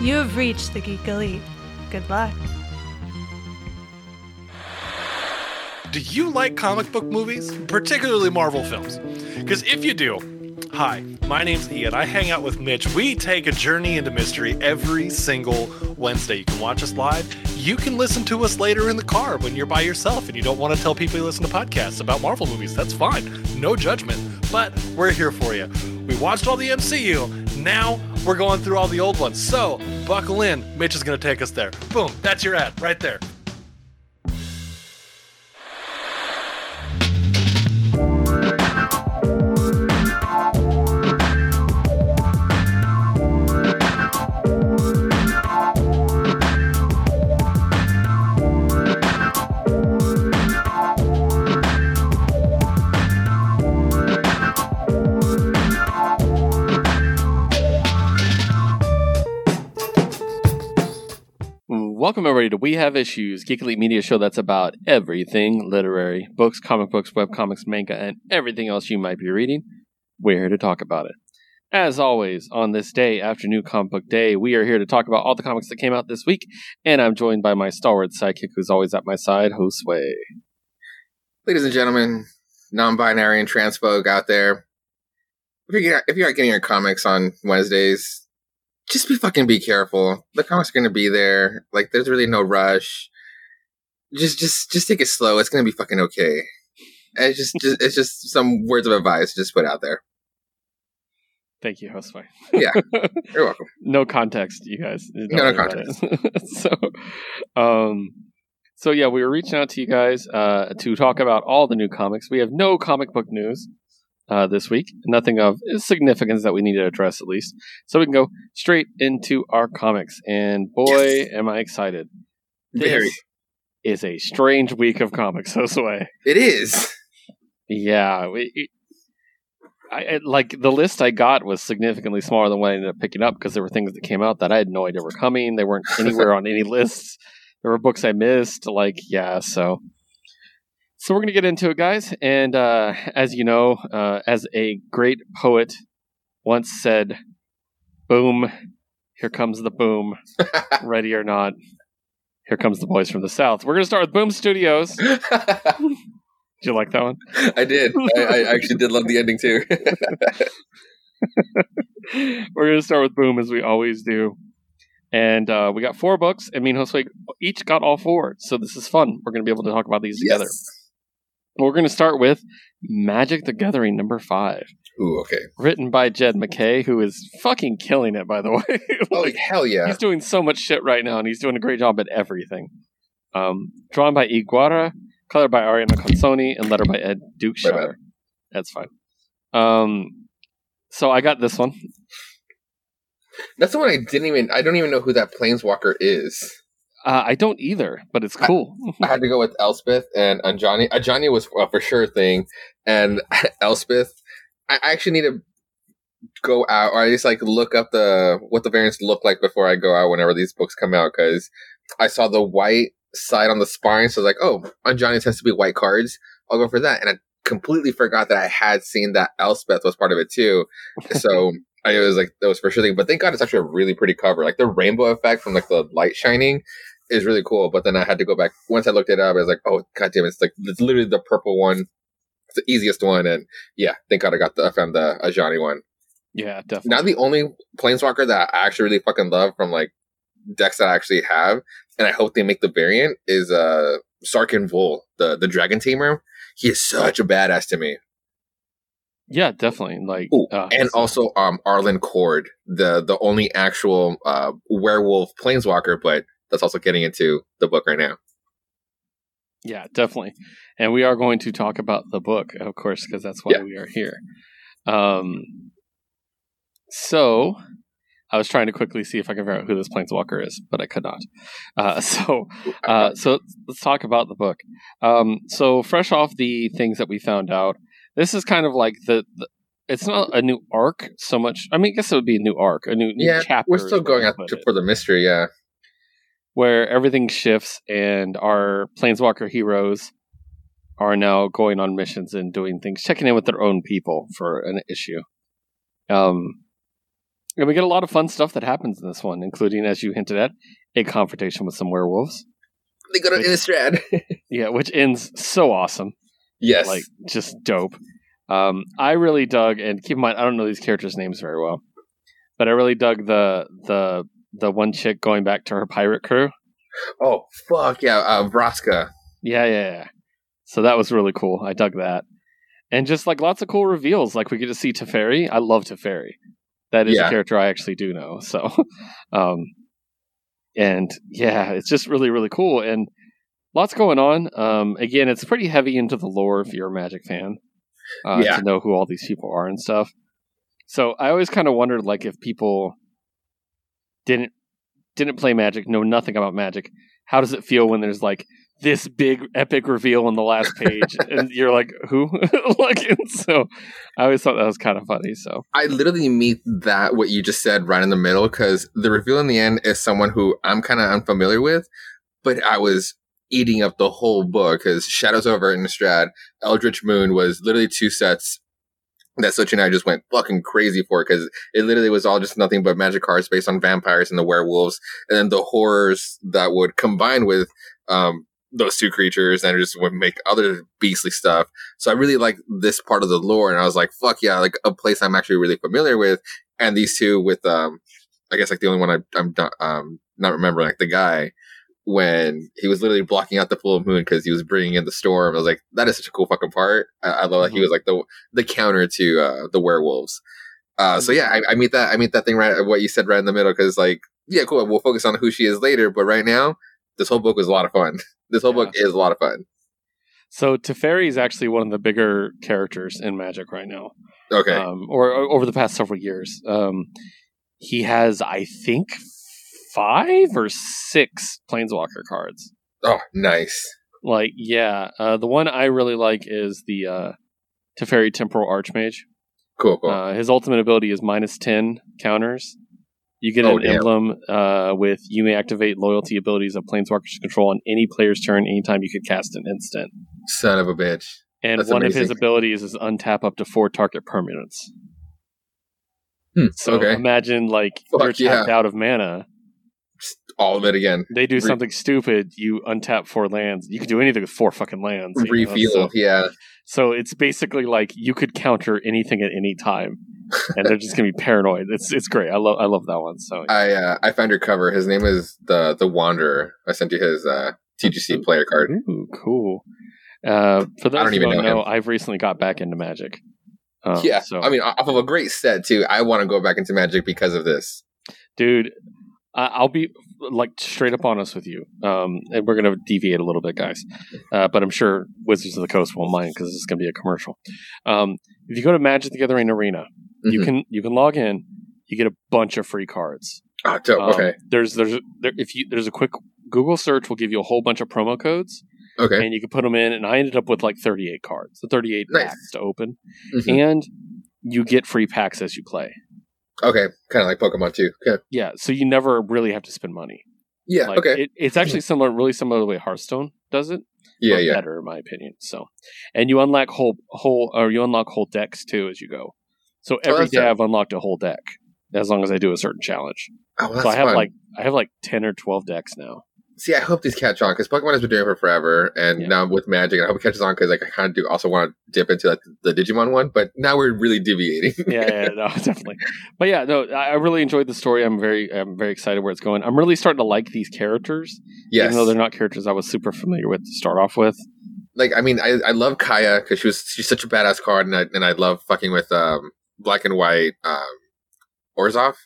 You have reached the Geek Elite. Good luck. Do you like comic book movies, particularly Marvel films? Because if you do, hi, my name's Ian. I hang out with Mitch. We take a journey into mystery every single Wednesday. You can watch us live. You can listen to us later in the car when you're by yourself and you don't want to tell people you listen to podcasts about Marvel movies. That's fine. No judgment. But we're here for you. We watched all the MCU. Now we're going through all the old ones. So buckle in. Mitch is going to take us there. Boom. That's your ad right there. Welcome everybody to We Have Issues, Geek Elite Media show that's about everything literary, books, comic books, web comics, manga, and everything else you might be reading. We're here to talk about it. As always, on this day after New Comic Book Day, we are here to talk about all the comics that came out this week, and I'm joined by my stalwart sidekick who's always at my side, Josue. ladies and gentlemen, non-binary and trans folk out there, if you're if you're not getting your comics on Wednesdays, just be fucking be careful. The comics are gonna be there. Like, there's really no rush. Just, just, just take it slow. It's gonna be fucking okay. And It's just, just, it's just some words of advice just put out there. Thank you, Josue. Yeah. You're welcome. no context, you guys. No, no it. so, um, so yeah, we were reaching out to you guys uh, to talk about all the new comics. We have no comic book news uh, this week, nothing of significance that we need to address at least. So we can go straight into our comics. And boy, am I excited! This is a strange week of comics, Josue. It is. Yeah, we, it- I, I like the list I got was significantly smaller than what I ended up picking up because there were things that came out that I had no idea were coming. They weren't anywhere on any lists. There were books I missed. Like, yeah, so so we're gonna get into it, guys. And uh, as you know, uh, as a great poet once said, "Boom, here comes the boom. Ready or not." Here comes the boys from the south. We're gonna start with Boom Studios. Did you like that one? I did. I, I actually did love the ending too. We're going to start with Boom as we always do. And uh, we got four books. I mean, Josue each got all four. So this is fun. We're going to be able to talk about these together. We're going to start with Magic the Gathering number five, Ooh, okay. written by Jed MacKay, who is fucking killing it, by the way. Oh, Like, hell yeah. He's doing so much shit right now, and he's doing a great job at everything. Um, drawn by Ig Guara, colored by Ariana Consoni, and lettered by Ed Dukeshire. Right. That's fine. Um, so I got this one. That's the one I didn't even. I don't even know who that planeswalker is. Uh, I don't either, but it's cool. I had to go with Elspeth and Ajani. Ajani was a for sure thing, and Elspeth. I I actually need to go out, or I just like look up the what the variants look like before I go out. Whenever these books come out, because I saw the white side on the spine, so I was like, oh, Ajani tends to be white cards. I'll go for that, and I completely forgot that I had seen that Elspeth was part of it too. So. I was like, that was for sure thing, but thank God it's actually a really pretty cover. Like the rainbow effect from like the light shining is really cool. But then I had to go back once I looked it up. I was like, oh god damn, it's like it's literally the purple one. It's the easiest one, and yeah, thank God I got the I found the Ajani one. yeah, definitely. Now the only planeswalker that I actually really fucking love from like decks that I actually have, and I hope they make the variant is uh Sarkhan Vol, the the Dragon Tamer. He is such a badass to me. yeah, definitely. Like, Ooh, uh, and also um Arlinn Kord, the the only actual uh werewolf planeswalker, but that's also getting into the book right now. yeah, definitely. And we are going to talk about the book, of course, because that's why Yeah. we are here. Um, so I was trying to quickly see if I could figure out who this planeswalker is, but I could not. Uh, so, uh, so let's talk about the book. Um, so fresh off the things that we found out, this is kind of like the. the it's not a new arc so much. I mean, I guess it would be a new arc, a new, new yeah, chapter. we're still going out put to, it. for the mystery. Yeah, where everything shifts and our planeswalker heroes are now going on missions and doing things, checking in with their own people for an issue. Um, And we get a lot of fun stuff that happens in this one, including, as you hinted at, a confrontation with some werewolves. They go to Innistrad. Yeah, which ends so awesome. yes. Like, just dope. Um, I really dug, and keep in mind, I don't know these characters' names very well, but I really dug the the the one chick going back to her pirate crew. oh fuck yeah, uh, Vraska. Yeah, yeah, yeah. So that was really cool. I dug that. And just like lots of cool reveals. Like we get to see Teferi. I love Teferi. That is Yeah. a character I actually do know. So um and yeah, it's just really, really cool. And lots going on. Um again, it's pretty heavy into the lore if you're a magic fan. Uh, Yeah. to know who all these people are and stuff. So I always kind of wondered like if people didn't didn't play magic, know nothing about magic, how does it feel when there's like this big epic reveal on the last page and you're like who? Like so i always thought that was kind of funny so. I literally meet that what you just said right in the middle because the reveal in the end is someone who I'm kind of unfamiliar with, but I was eating up the whole book because Shadows over Innistrad, Eldritch Moon was literally two sets that Such and I just went fucking crazy for because it literally was all just nothing but magic cards based on vampires and the werewolves, and then the horrors that would combine with um, those two creatures and just would make other beastly stuff. So I really like this part of the lore, and I was like, "Fuck yeah!" Like a place I'm actually really familiar with, and these two with um, I guess like the only one I, I'm not um not remembering like the guy when he was literally blocking out the full moon because he was bringing in the storm. I was like, that is such a cool fucking part. I, I love that he Mhm. was like the the counter to uh, the werewolves. Uh, so yeah, I, I meet that I meet that thing right what you said right in the middle because like yeah, cool. We'll focus on who she is later, but right now, this whole book was a lot of fun. This whole Yeah. book is a lot of fun. so Teferi is actually one of the bigger characters in magic right now Okay, um, or, or over the past several years um, he has i think five or six planeswalker cards oh nice. like yeah uh, the one i really like is the uh, Teferi temporal archmage Cool, cool. Uh, his ultimate ability is minus 10 counters. You get Oh, an damn. emblem uh, with you may activate loyalty abilities of Planeswalker's control on any player's turn anytime you could cast an instant. Son of a bitch. And That's one of his abilities is untap up to four target permanents. Hmm, So okay. imagine like Fuck you're tapped out of mana. All of it again. They do Re- something stupid. You untap four lands. You can do anything with four fucking lands. Refield, So, yeah. so it's basically like you could counter anything at any time, and they're just gonna be paranoid. It's it's great. I love I love that one. So I uh, I found your cover. His name is the the Wanderer. I sent you his uh, TGC player card. Ooh, cool. Uh, for those don't who even don't know know. I've recently got back into Magic. Um, yeah, So, I mean, off of a great set too. I want to go back into Magic because of this. dude, I'll be like straight up honest with you. Um, and we're gonna deviate a little bit, guys. Uh, but I'm sure Wizards of the Coast won't mind because this is gonna be a commercial. Um, if you go to Magic the Gathering Arena, you Mhm. can you can log in. You get a bunch of free cards. Oh, dope. Um, okay, There's there's a- there, if you there's a quick Google search will give you a whole bunch of promo codes, okay, and you can put them in. And I ended up with like 38 cards, the 38 Nice. packs to open. Mhm. and you get free packs as you play. Okay. Kind of like Pokemon too. Okay. Yeah, so you never really have to spend money. Yeah. Like, okay. it, it's actually similar, really similar to the way Hearthstone does it. yeah. Yeah. better in my opinion. So, and you unlock whole whole or you unlock whole decks too as you go. So oh, every Oh, day. I've unlocked a whole deck as long as I do a certain challenge. Oh, well, so I have fun. like I have like ten or twelve decks now. See, I hope these catch on because Pokemon has been doing it for forever, and Yeah. now with Magic, I hope it catches on because like, I kind of do also want to dip into like the Digimon one, but now we're really deviating. yeah, yeah, no, definitely. But yeah, no, I really enjoyed the story. I'm very, I'm very excited where it's going. I'm really starting to like these characters, yes. even though they're not characters I was super familiar with to start off with. like I mean I, I love Kaya because she was she's such a badass card and I and I love fucking with um black and white um Orzhov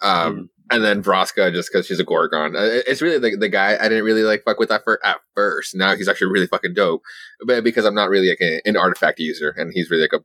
um Mm. And then Vraska just because she's a Gorgon. Uh, it's really the, the guy I didn't really like fuck with that for at first. Now he's actually really fucking dope. But because I'm not really like a, an artifact user and he's really like a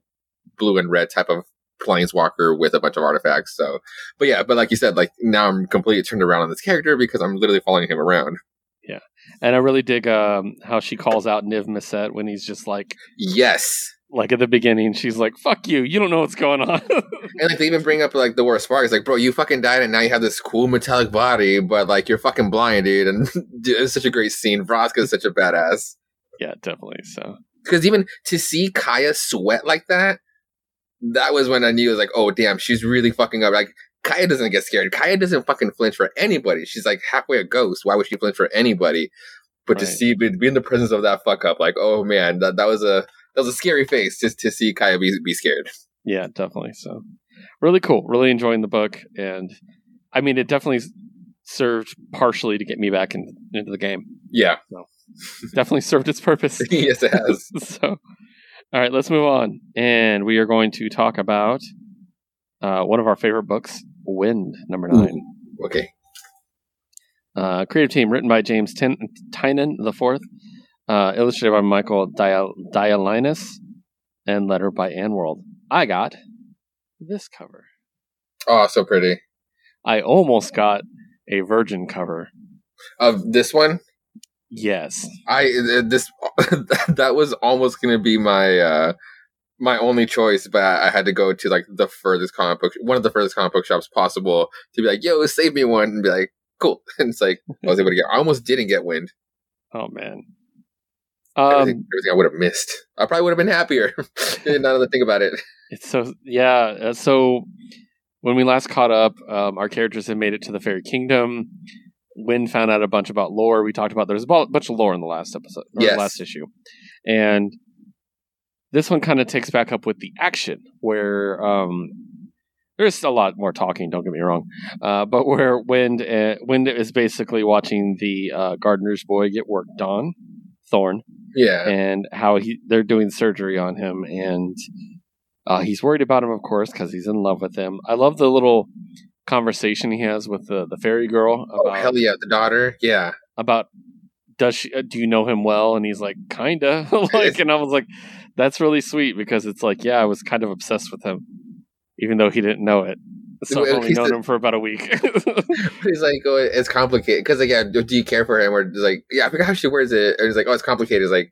blue and red type of planeswalker with a bunch of artifacts so. But yeah but like you said like now I'm completely turned around on this character because I'm literally following him around. Yeah, And I really dig um, how she calls out Niv Mizzet when he's just like, yes like at the beginning, she's like, "Fuck you! You don't know what's going on." And like they even bring up like the worst part. It's like, bro, you fucking died, and now you have this cool metallic body, but like you're fucking blind, dude. And dude, it's such a great scene. Vraska is such a badass. yeah, definitely. So Because even to see Kaya sweat like that, that was when I knew it was like, oh damn, she's really fucking up. Like Kaya doesn't get scared. Kaya doesn't fucking flinch for anybody. She's like halfway a ghost. Why would she flinch for anybody? But to see be, be in the presence of that fuck up, like, oh man, that, that was a that was a scary face just to see Kaya be be scared. Yeah, definitely. So, really cool. Really enjoying the book, and I mean, it definitely served partially to get me back in, into the game. Yeah, Definitely served its purpose. yes, it has. so, all right, let's move on, and we are going to talk about uh, one of our favorite books, Wynd, number nine. Okay, Uh, creative team written by James Tin- Tynion the fourth, uh, illustrated by Michael Dial- Dialynas, and letter by Ann World. I got this cover. oh, so pretty. I almost got a Virgin cover. Of this one, Yes, I uh, this that was almost gonna be my uh my only choice, but I had to go to like the furthest comic book, one of the furthest comic book shops possible to be like, "Yo, save me one," and be like, "Cool." And it's like I was able to get. I almost didn't get Wynd. Oh man. Everything, Um, everything I would have missed. I probably would have been happier. now that I think about it. it's so yeah. uh, So when we last caught up, um, our characters had made it to the Fairy Kingdom. Wynd found out a bunch about lore. We talked about there's a bunch of lore in the last episode, or Yes. the last issue, and this one kind of takes back up with the action where um, there's a lot more talking. Don't get me wrong, uh, but where Wynd uh, Wynd is basically watching the uh, gardener's boy get worked on, Thorn, Yeah. and how he they're doing surgery on him and uh, he's worried about him of course because he's in love with him i love the little conversation he has with the, the fairy girl oh hell yeah, the daughter. Yeah. about does she uh, do you know him well and he's like kinda like and i was like that's really sweet because it's like yeah i was kind of obsessed with him even though he didn't know it so i've only known him for about a week He's like, oh, it's complicated. Because, like, yeah, do you care for him? Or like, yeah, I forgot how she words it. Or he's like, oh, it's complicated. It's like,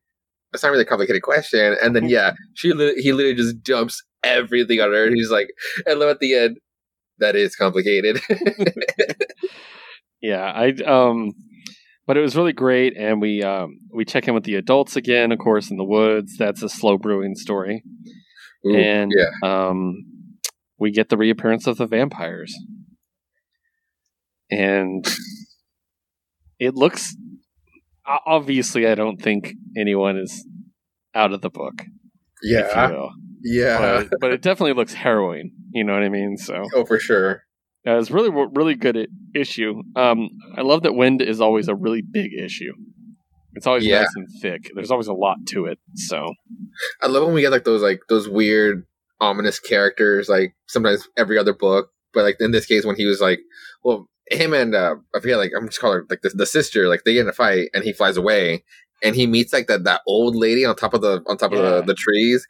it's not really a complicated question. And then, yeah, she li- he literally just dumps everything on her. And he's like, and then at the end, that is complicated. yeah i um but it was really great and we um we check in with the adults again of course in the woods that's a slow brewing story Ooh, and yeah. um we get the reappearance of the vampires and it looks obviously i don't think anyone is out of the book Yeah. Yeah. but, but it definitely looks harrowing you know what i mean so oh, for sure. uh, it's really, really good issue. Um, I love that Wynd is always a really big issue. It's always Yeah. nice and thick. There's always a lot to it. So I love when we get like those like those weird ominous characters like sometimes every other book but like in this case when he was like well him and uh I forget like I'm just calling her like the, the sister like they get in a fight and he flies away and he meets like that that old lady on top of the on top of the, the trees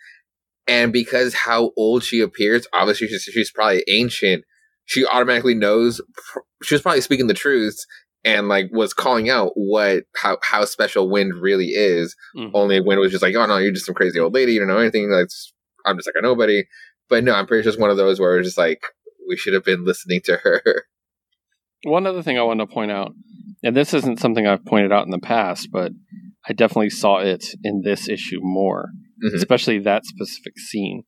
and because how old she appears obviously she's, she's probably ancient she automatically knows pr- she was probably speaking the truth and like was calling out what how how special Wynd really is mhm. only Wynd was just like, oh no, you're just some crazy old lady, you don't know anything. That's I'm just like a nobody. But no, I'm pretty sure it's one of those where it's just like we should have been listening to her. one other thing I wanted to point out, and this isn't something I've pointed out in the past, but I definitely saw it in this issue more, Mhm. especially that specific scene.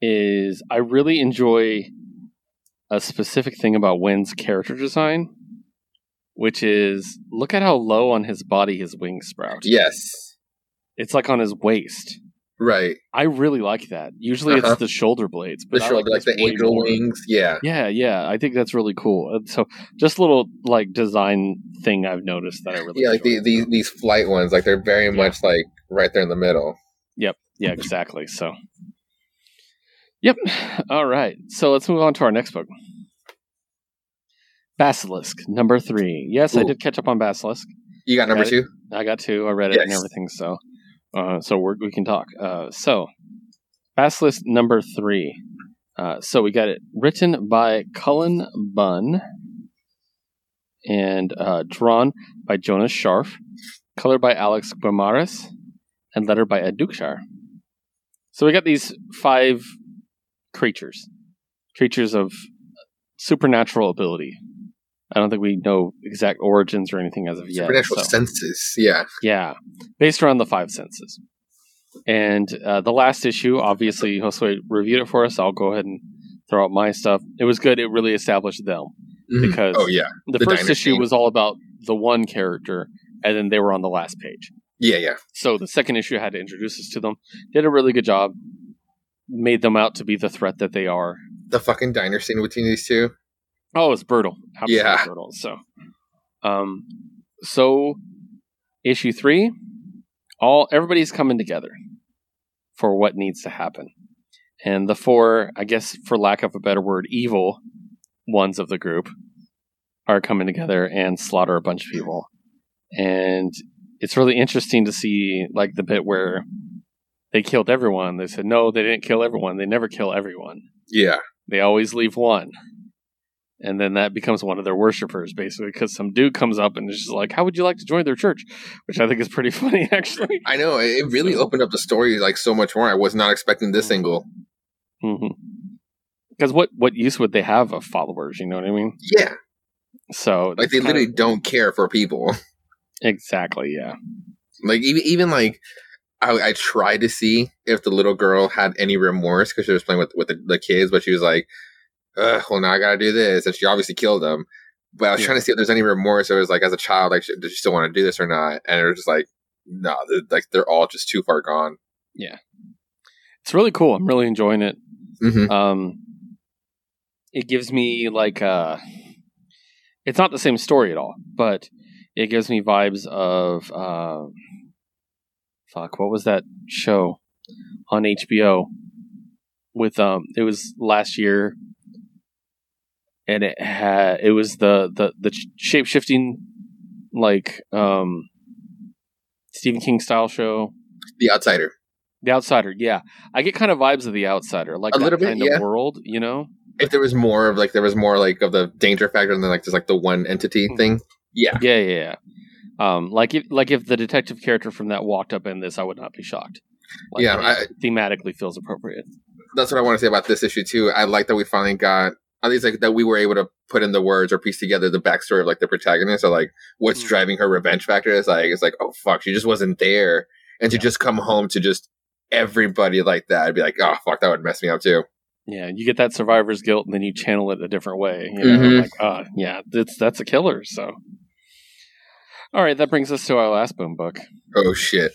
Is I really enjoy a specific thing about Wynd's character design, which is look at how low on his body his wings sprout. yes, It's like on his waist. Right. I really like that. Usually Uh-huh. it's the shoulder blades, The but I shoulder, like, this the angel more. wings. Yeah, Yeah, yeah, I think that's really cool. And So just a little like design thing I've noticed that I really yeah, like the, the, these flight ones, like they're very much like right there in the middle. Yep. Yeah, exactly. So Yep. All right. So let's move on to our next book. Basilisk, number three. Yes, I did catch up on Basilisk. You got number Got two? I got two. I read it and everything. So, uh, so we're, we can talk. Uh, so, Basilisk number three. Uh, so we got it written by Cullen Bunn and uh, drawn by Jonas Scharf, colored by Alex Guimaras, and lettered by Ed Dukeshire. So we got these five creatures, creatures of supernatural ability. I don't think we know exact origins or anything as of yet. Supernatural so- senses. Yeah. yeah, based around the five senses. And uh, the last issue, obviously, Josue reviewed it for us. I'll go ahead and throw out my stuff. It was good. It really established them Mhm. because oh yeah, the, the first issue was all about the one character, and then they were on the last page. yeah, yeah. So the second issue had to introduce us to them. Did a really good job. Made them out to be the threat that they are. The fucking diner scene between these two. Oh, it's brutal. Absolutely Yeah. brutal. So, um, so issue three, all everybody's coming together for what needs to happen, and the four, I guess, for lack of a better word, evil ones of the group are coming together and slaughter a bunch of people, and it's really interesting to see like the bit where they killed everyone. They said no, they didn't kill everyone. They never kill everyone. Yeah, They always leave one. And then that becomes one of their worshippers, basically, because some dude comes up and is just like, How would you like to join their church? Which I think is pretty funny, actually. I know. It really opened up the story like so much more. I was not expecting this mm-hmm. angle. Mm-hmm. Because what, what use would they have of followers? You know what I mean? Yeah, So, like they literally of- don't care for people. Exactly, yeah. Like even even like I, I tried to see if the little girl had any remorse because she was playing with with the, the kids, but she was like, "Well, now I got to do this," and she obviously killed them. But I was Yeah. trying to see if there's any remorse. It was like as a child, like, does she still want to do this or not? And it was just like, no, they're, like they're all just too far gone. Yeah, it's really cool. I'm really enjoying it. hmm Um, it gives me like uh it's not the same story at all, but it gives me vibes of uh, fuck, what was that show on HBO with um it was last year and it had it was the the the shape shifting like um Stephen King style show The Outsider. the Outsider, yeah. I get kind of vibes of The Outsider, like A that little bit, kind yeah. of world, you know? If there was more of like there was more like of the danger factor than like just like the one entity Mhm. thing. Yeah, Yeah, yeah, yeah. Um, like if like if the detective character from that walked up in this, I would not be shocked. Like, Yeah, it thematically feels appropriate. that's what I want to say about this issue too. I like that we finally got at least like that we were able to put in the words or piece together the backstory of like the protagonist or like what's Mm. driving her revenge factor. It's like it's like oh fuck, she just wasn't there, and to just come home to just everybody like that, I'd be like oh fuck, that would mess me up too. Yeah, you get that survivor's guilt, and then you channel it a different way. You know, Mhm. like, uh, yeah, that's that's a killer. So, all right, that brings us to our last boom book. Oh shit,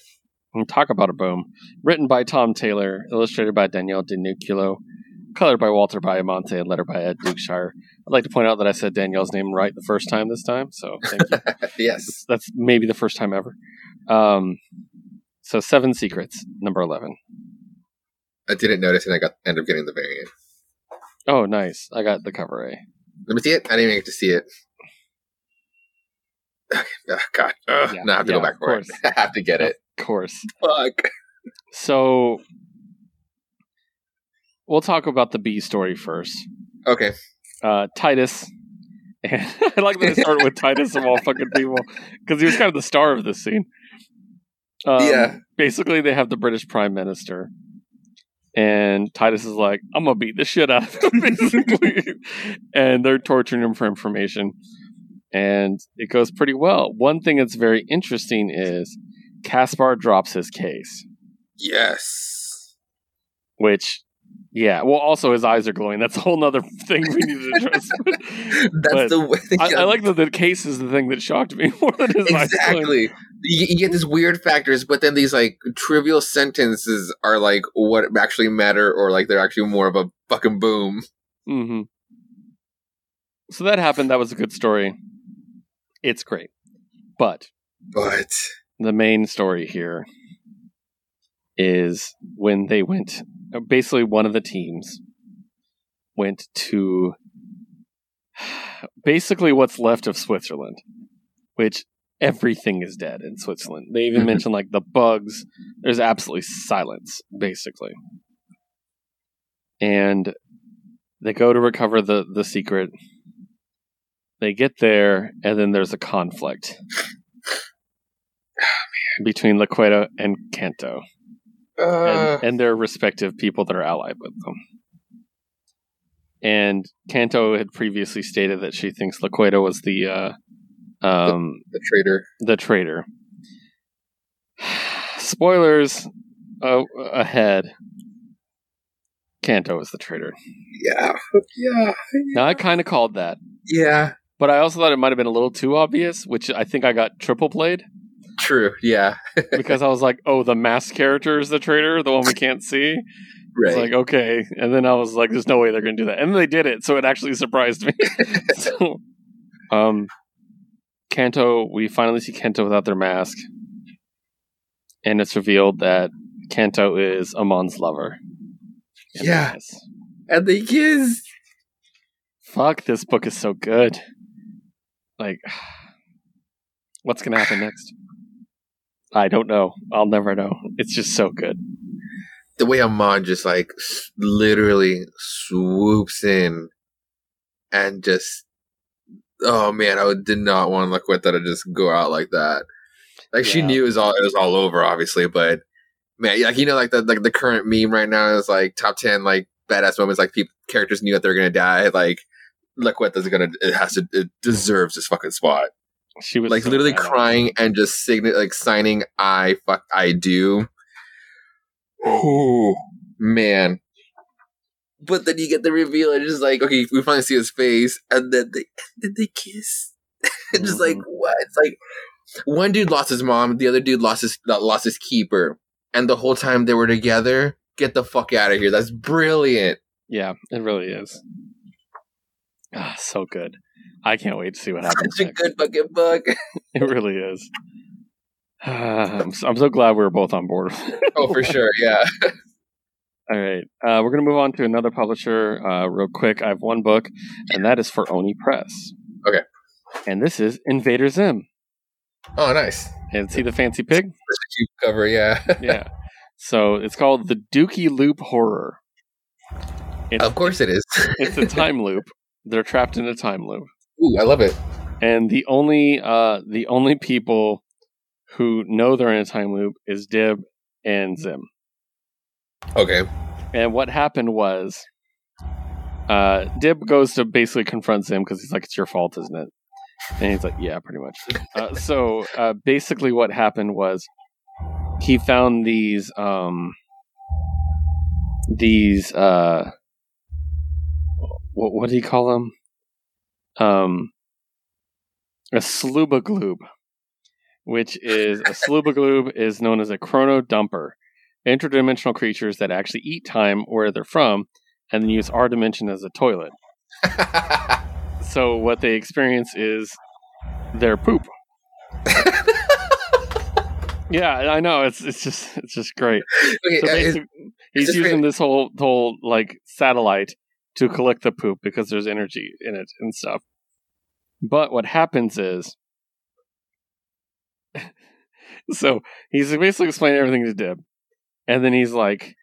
talk about a boom. Written by Tom Taylor, illustrated by Danielle Di Nicuolo, colored by Walter Baiamonte, and lettered by Ed Dukeshire. I'd like to point out that I said Danielle's name right the first time this time, so thank you. yes, That's maybe the first time ever. Um, so Seven Secrets, number eleven. I didn't notice, and I got end up getting the variant. Oh, nice! I got the cover A. Let me see it. I didn't even get to see it. Oh, God, Ugh, Yeah, now I have to yeah, go back for it. I have to get it. Of course. Fuck. So we'll talk about the B story first. Okay. Uh, Titus. And I like that I started with Titus of all fucking people because he was kind of the star of this scene. Um, Yeah. Basically, they have the British Prime Minister, and Titus is like, "I'm gonna beat the shit out of him," basically, and they're torturing him for information, and it goes pretty well. One thing that's very interesting is Caspar drops his case, Yes. which. Yeah, well, also his eyes are glowing. That's a whole nother thing we need to address. That's But the way. I, I like that the case is the thing that shocked me more than his exactly. You, you get these weird factors, but then these like trivial sentences are like what actually matter, or like they're actually more of a fucking boom. hmm So that happened. That was a good story. It's great. But But the main story here is when they went, basically, one of the teams went to basically what's left of Switzerland, which everything is dead in Switzerland. They even Mhm. mention like the bugs. There's absolutely silence, basically. And they go to recover the, the secret. They get there, and then there's a conflict between Laqueta and Kanto uh, and, and their respective people that are allied with them. And Kanto had previously stated that she thinks Laqueta was the uh, um, the traitor. the traitor. Spoilers uh, ahead. Kanto is the traitor. Yeah, yeah, Now I kind of called that, yeah. but I also thought it might have been a little too obvious, which I think I got triple played True. Yeah. because I was like, "Oh, the masked character is the traitor, the one we can't see." Right. It's like okay, and then I was like, "There's no way they're going to do that," and they did it, so it actually surprised me. so, um, Kanto, we finally see Kanto without their mask, and it's revealed that Kanto is Amon's lover. And Yeah. and they kiss. Fuck, this book is so good. Like, what's gonna happen next? I don't know. I'll never know. It's just so good. The way Amon just like s- literally swoops in and just oh man, I did not want Laqueta to just go out like that. Like she knew it was all it was all over, obviously, but man, like you know, like the like the current meme right now is like top ten like badass moments, like people characters knew that they're gonna die. Like look what it's gonna it has to it deserves this fucking spot. She was like so literally crying and just sign like signing I fuck I do. Oh man. But then you get the reveal and it's just like, okay, we finally see his face, and then they then they kiss. It's just like Mhm. what? It's like one dude lost his mom, the other dude lost his lost his keeper, and the whole time they were together. Get the fuck out of here! That's brilliant. Yeah, it really is. Ah, so good. I can't wait to see what happens. Such a next. good fucking book. It really is. I'm so, I'm so glad we were both on board. oh, for sure. Yeah. All right, uh, we're gonna move on to another publisher uh, real quick. I have one book, and that is for Oni Press. Okay. And this is Invader Zim. Oh, nice. And see the fancy pig? You cover. Yeah. yeah. So it's called the Dookie Loop Horror. It's, of course it is. it's a time loop. They're trapped in a time loop, Ooh, I love it. and the only uh, the only people who know they're in a time loop is Dib and Zim. Okay. And what happened was, uh, Dib goes to basically confront Zim because he's like, "It's your fault, isn't it?" And he's like, "Yeah, pretty much." Uh, so uh, basically, what happened was he found these um, these uh, what what do you call them? Um, a slubagloob, which is a slubagloob is known as a chrono dumper interdimensional creatures that actually eat time where they're from and then use our dimension as a toilet. So what they experience is their poop. yeah, I know it's it's just it's just great. okay, So uh, he's using real- this whole whole like satellite to collect the poop because there's energy in it and stuff. But what happens is, so he's basically explaining everything to Dib, and then he's like,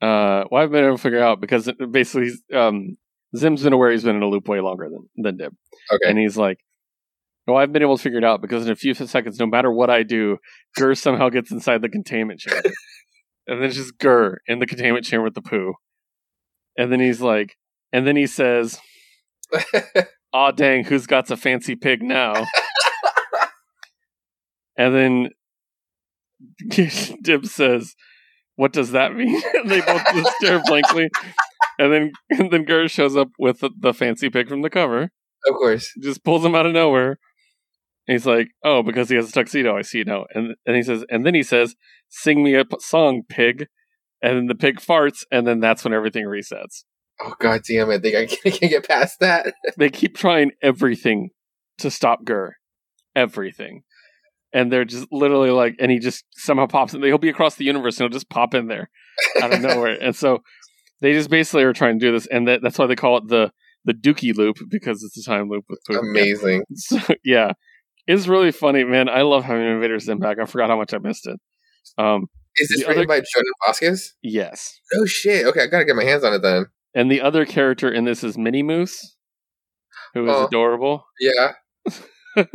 uh, "Well, I've been able to figure out because basically, um, Zim's been aware he's been in a loop way longer than than Dib, okay. and he's like." Well, I've been able to figure it out because in a few seconds, no matter what I do, GIR somehow gets inside the containment chamber. and then it's just GIR in the containment chamber with the poo. And then he's like, and then he says, Aw dang, who's got a fancy pig now? and then Dib says, What does that mean? and they both just stare blankly. And then and then GIR shows up with the, the fancy pig from the cover, of course. just pulls him out of nowhere. And he's like, Oh, because he has a tuxedo, I see now. And and he says, and then he says, Sing me a p- song, pig. And then the pig farts, and then that's when everything resets. Oh god damn it! Think I can't, get past that. they keep trying everything to stop GIR. Everything. And they're just literally like, and he just somehow pops in. He'll be across the universe and he'll just pop in there out of nowhere. and so they just basically are trying to do this. And that, that's why they call it the, the Dookie loop because it's a time loop with poop. Amazing. So, yeah. It's really funny, man. I love having Invader Zim back. I forgot how much I missed it. Um, Is this written other- by Jhonen Vasquez? yes. Oh shit! Okay, I gotta get my hands on it then. And the other character in this is Minimoose, who is Oh. adorable. Yeah.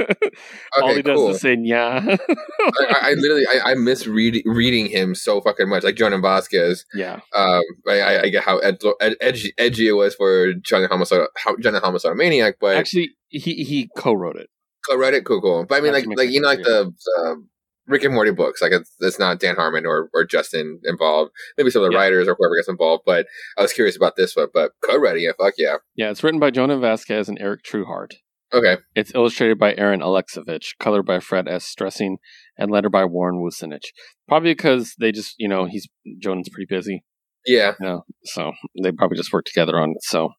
All he does cool. is say "yeah." I, I, literally I, I miss reading reading him so fucking much, like Jhonen Vasquez. yeah, Um, I, I, get how ed, ed, edgy, edgy it was for Johnny Homicide, how- Johnny Homicide Maniac, but actually, he he co-wrote it. co-wrote it, cool, cool. But I mean, That like, like you know, like easier. the, the Rick and Morty books. Like it's, it's not Dan Harmon or, or Justin involved. Maybe some of the Yeah. writers or whoever gets involved. But I was curious about this one. But code ready, yeah, fuck yeah. Yeah, it's written by Jhonen Vasquez and Eric Trueheart. Okay, It's illustrated by Aaron Alexovich, colored by Fred S. Stresing, and lettered by Warren Wucinich. Probably because they just, you know, he's Jhonen's pretty busy, yeah, you know, so they probably just work together on it. So,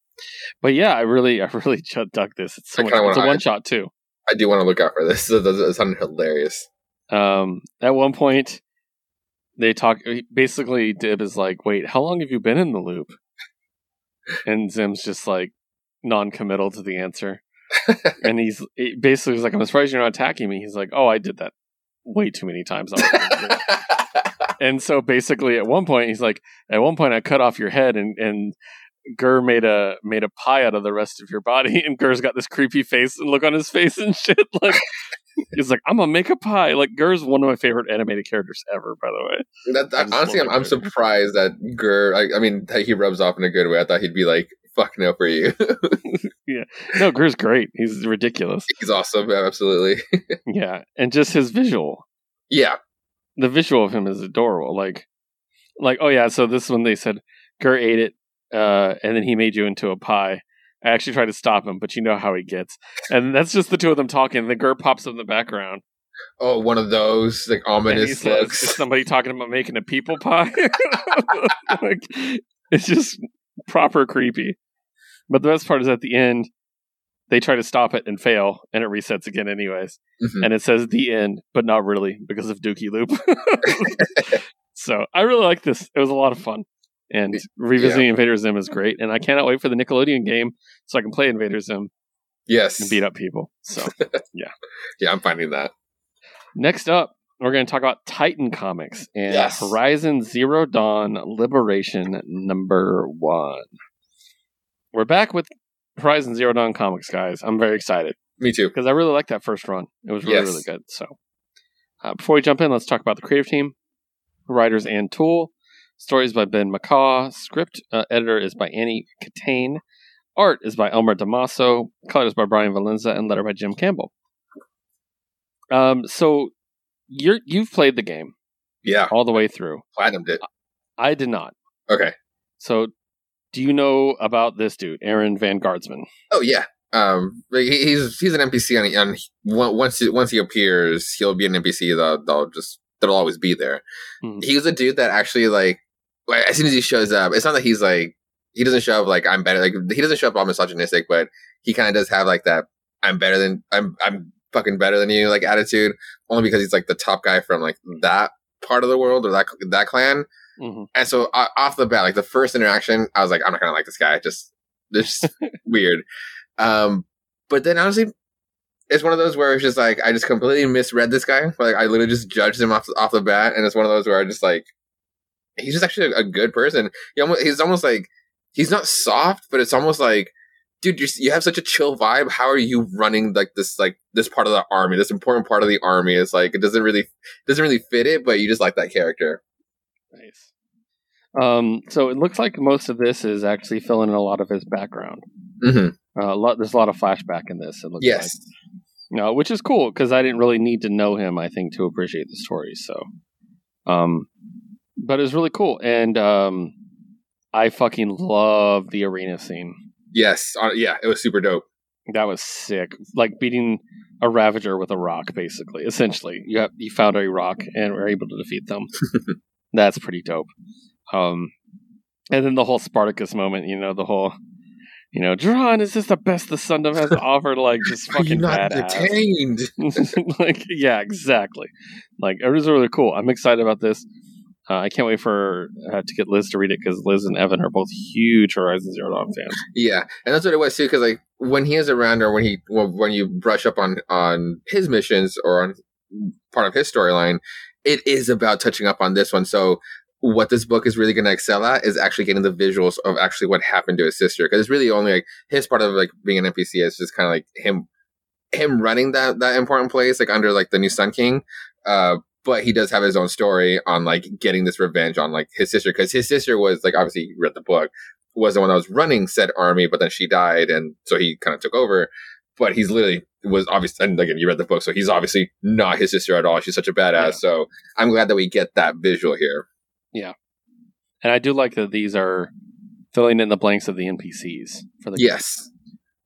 but yeah, I really, I really dug this. It's so much. It's a one shot too. I do want to look out for this. It sounded hilarious. Um, at one point, they talk. Basically, Dib is like, "Wait, how long have you been in the loop?" And Zim's just like non-committal to the answer, and he's he basically was like, "I'm surprised you're not attacking me." He's like, "Oh, I did that way too many times." and so basically, at one point, he's like, "At one point, I cut off your head, and and." GIR made a made a pie out of the rest of your body, and GIR's got this creepy face and look on his face and shit. Like he's like, "I'm gonna make a pie." Like GIR's one of my favorite animated characters ever, by the way. that, I just honestly, I'm, I'm surprised that GIR. I, I mean, that he rubs off in a good way. I thought he'd be like, "Fuck no for you." Yeah, no, GIR's great. He's ridiculous. He's awesome. Absolutely. Yeah, and just his visual, yeah. the visual of him is adorable. Like, like oh yeah. So this one they said Gur ate it, uh, and then he made you into a pie. I actually tried to stop him, but you know how he gets. And that's just the two of them talking. The girl pops up in the background. Oh, one of those like and he ominous says, looks. "Is somebody talking about making a people pie?" like, it's just proper creepy. But the best part is at the end, they try to stop it and fail, and it resets again anyways. Mhm. And it says the end, but not really because of Dookie Loop. so I really like this. It was a lot of fun. And revisiting Invader Zim is great. And I cannot wait for the Nickelodeon game so I can play Invader Zim yes. and beat up people. So Yeah, yeah, I'm finding that. Next up, we're going to talk about Titan Comics and Yes. Horizon Zero Dawn Liberation number one. We're back with Horizon Zero Dawn Comics, guys. I'm very excited Me too. because I really like that first run. It was really, Yes. really good. So, uh, before we jump in, let's talk about the creative team writers and tool. Stories by Ben McCaw. Script uh, editor is by Annie Catane. Art is by Elmer Damaso. Colors by Brian Valenza and letter by Jim Campbell. Um, so you're you've played the game Yeah, all the way through. Platinum did. I did not. Okay. So, do you know about this dude, Erend Van Guardsman? Oh yeah. Um, he's he's an NPC on, on on- once he, once he appears, he'll be an NPC. They'll, they'll just that'll always be there. Mhm. He was a dude that actually like, like as soon as he shows up, it's not that he's like he doesn't show up like I'm better. Like he doesn't show up all misogynistic, but he kind of does have like that I'm better than I'm I'm fucking better than you like attitude. Only because he's like the top guy from like that part of the world or that that clan. Mhm. And so uh, off the bat, like the first interaction, I was like, I'm not gonna like this guy. Just this weird. Um, but then honestly, it's one of those where it's just like I just completely misread this guy. Like I literally just judged him off off the bat, and it's one of those where I just like he's just actually a, a good person. He almost, he's almost like he's not soft, but it's almost like. Dude, you you have such a chill vibe. How are you running like this like this part of the army, this important part of the army? It's like it doesn't really doesn't really fit it, but you just like that character. Nice. Um, so it looks like most of this is actually filling in a lot of his background. Mm-hmm. Uh, a lot, there's a lot of flashback in this. It looks Yes. like. No, which is cool because I didn't really need to know him. I think to appreciate the story. So, um, but it was really cool, and um, I fucking love the arena scene. Yes. Uh, yeah. It was super dope. That was sick. Like beating a Ravager with a rock, basically. Essentially, you have you found a rock and were able to defeat them. That's pretty dope. Um, and then the whole Spartacus moment. You know, the whole, you know, Dron, is this the best the Sundom has to offer? Like, just fucking not badass. detained? like, yeah, exactly. Like, it was really cool. I'm excited about this. Uh, I can't wait for uh, to get Liz to read it because Liz and Evan are both huge Horizon Zero Dawn fans. Yeah, and that's what it was too. Because like when he is around, or when he well, when you brush up on on his missions or on part of his storyline, it is about touching up on this one. So what this book is really going to excel at is actually getting the visuals of actually what happened to his sister. Because it's really only like his part of like being an NPC is just kind of like him him running that that important place like under like the new Sun King. Uh, but he does have his own story on like getting this revenge on like his sister because his sister was like obviously he read the book was the one that was running said army, but then she died, and so he kind of took over. But he's literally was obviously and again you read the book, so he's obviously not his sister at all. She's such a badass. Yeah. So I'm glad that we get that visual here. Yeah and I do like that these are filling in the blanks of the NPCs for the Yes.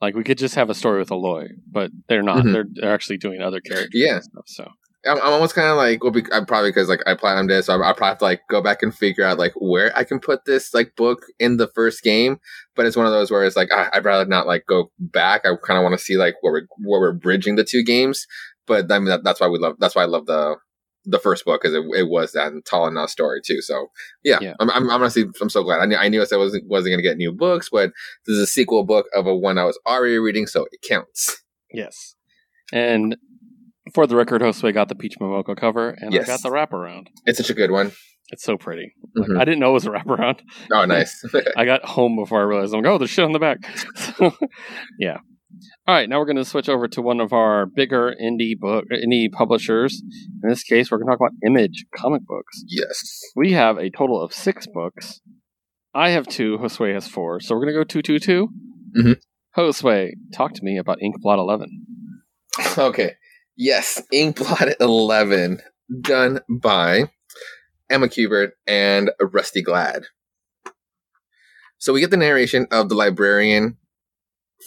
Like we could just have a story with Aloy, but they're not. Mhm. They're, they're actually doing other characters. Yeah. and stuff, so I'm, I'm almost kind of like, well, be- I'm probably because like I platinumed it, so I, I probably have to like go back and figure out like where I can put this like book in the first game. But it's one of those where it's like ah, I'd rather not like go back. I kind of want to see like where we're where we're bridging the two games. But I mean that, that's why we love that's why I love the the first book because it, it was that tall enough story too. So yeah, Yeah. I'm, I'm honestly I'm so glad. I knew I knew I wasn't wasn't gonna get new books, but this is a sequel book of a one I was already reading, so it counts. yes. And for the record, Josue got the Peach Momoko cover, and Yes. I got the wraparound. It's such a good one. It's so pretty. Like, Mhm. I didn't know it was a wraparound. Oh, nice. I got home before I realized I'm like, oh, there's shit on the back. So, yeah. All right, now we're going to switch over to one of our bigger indie book indie publishers. In this case, we're going to talk about Image comic books. yes. We have a total of six books. I have two. Josue has four. So we're going to go two, two, two. Mhm. Josue, talk to me about Inkblot 11. Okay. Yes, Inkblot 11, done by Emma Kubert and Rusty Gladd. So we get the narration of the librarian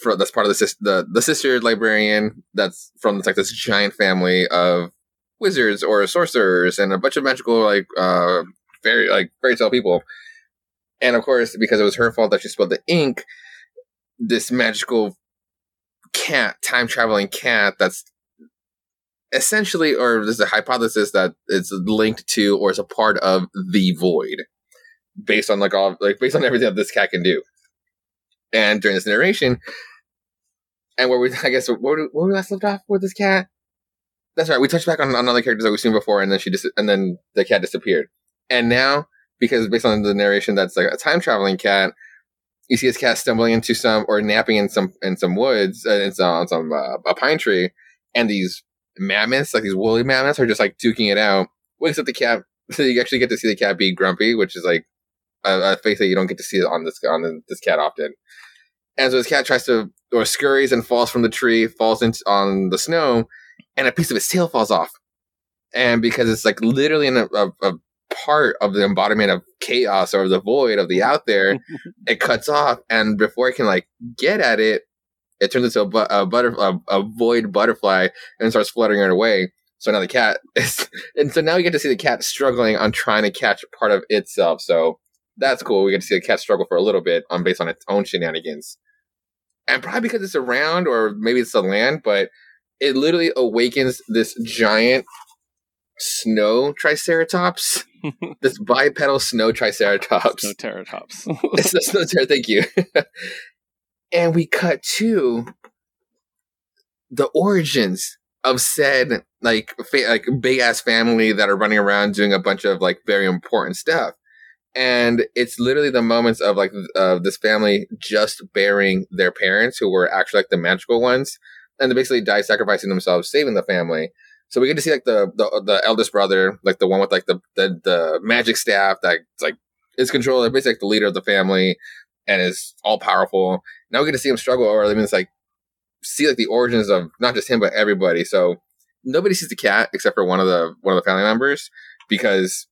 for that's part of the the the sister librarian that's from like this giant family of wizards or sorcerers and a bunch of magical like uh fairy like fairy tale people. And of course, because it was her fault that she spilled the ink, this magical cat, time traveling cat that's essentially, or there's a hypothesis that it's linked to or is a part of the void, based on like all like based on everything that this cat can do. And during this narration, and where we, I guess, where, where we last left off with this cat. That's right. We touched back on, on other characters that we've seen before, and then she dis- and then the cat disappeared. And now, because based on the narration, that's like a time traveling cat. You see this cat stumbling into some or napping in some in some woods, uh, in some, on some uh, a pine tree, and these mammoths, like these woolly mammoths, are just like duking it out. Wakes up the cat, so you actually get to see the cat be grumpy, which is like a, a face that you don't get to see on this on this cat often. And so this cat tries to or scurries and falls from the tree, falls into on the snow, and a piece of its tail falls off. And because it's like literally in a, a, a part of the embodiment of chaos or the void of the out there, it cuts off, and before it can like get at it, it turns into a, bu- a butterfly, a, a void butterfly, and starts fluttering it away. So now the cat is, and so now we get to see the cat struggling on trying to catch part of itself. So that's cool. We get to see the cat struggle for a little bit on based on its own shenanigans, and probably because it's around, or maybe it's the land, but it literally awakens this giant snow triceratops, this bipedal snow triceratops. No Terratops. it's the snow terror. Thank you. And we cut to the origins of said like fa- like big ass family that are running around doing a bunch of like very important stuff. And it's literally the moments of like of this family just burying their parents who were actually like the magical ones, and they basically die sacrificing themselves, saving the family. So we get to see like the the, the eldest brother, like the one with like the the, the magic staff that like is controller, basically like the leader of the family, and is all powerful. Now we get to see him struggle, or I mean, it's like see like the origins of not just him but everybody. So nobody sees the cat except for one of the one of the family members because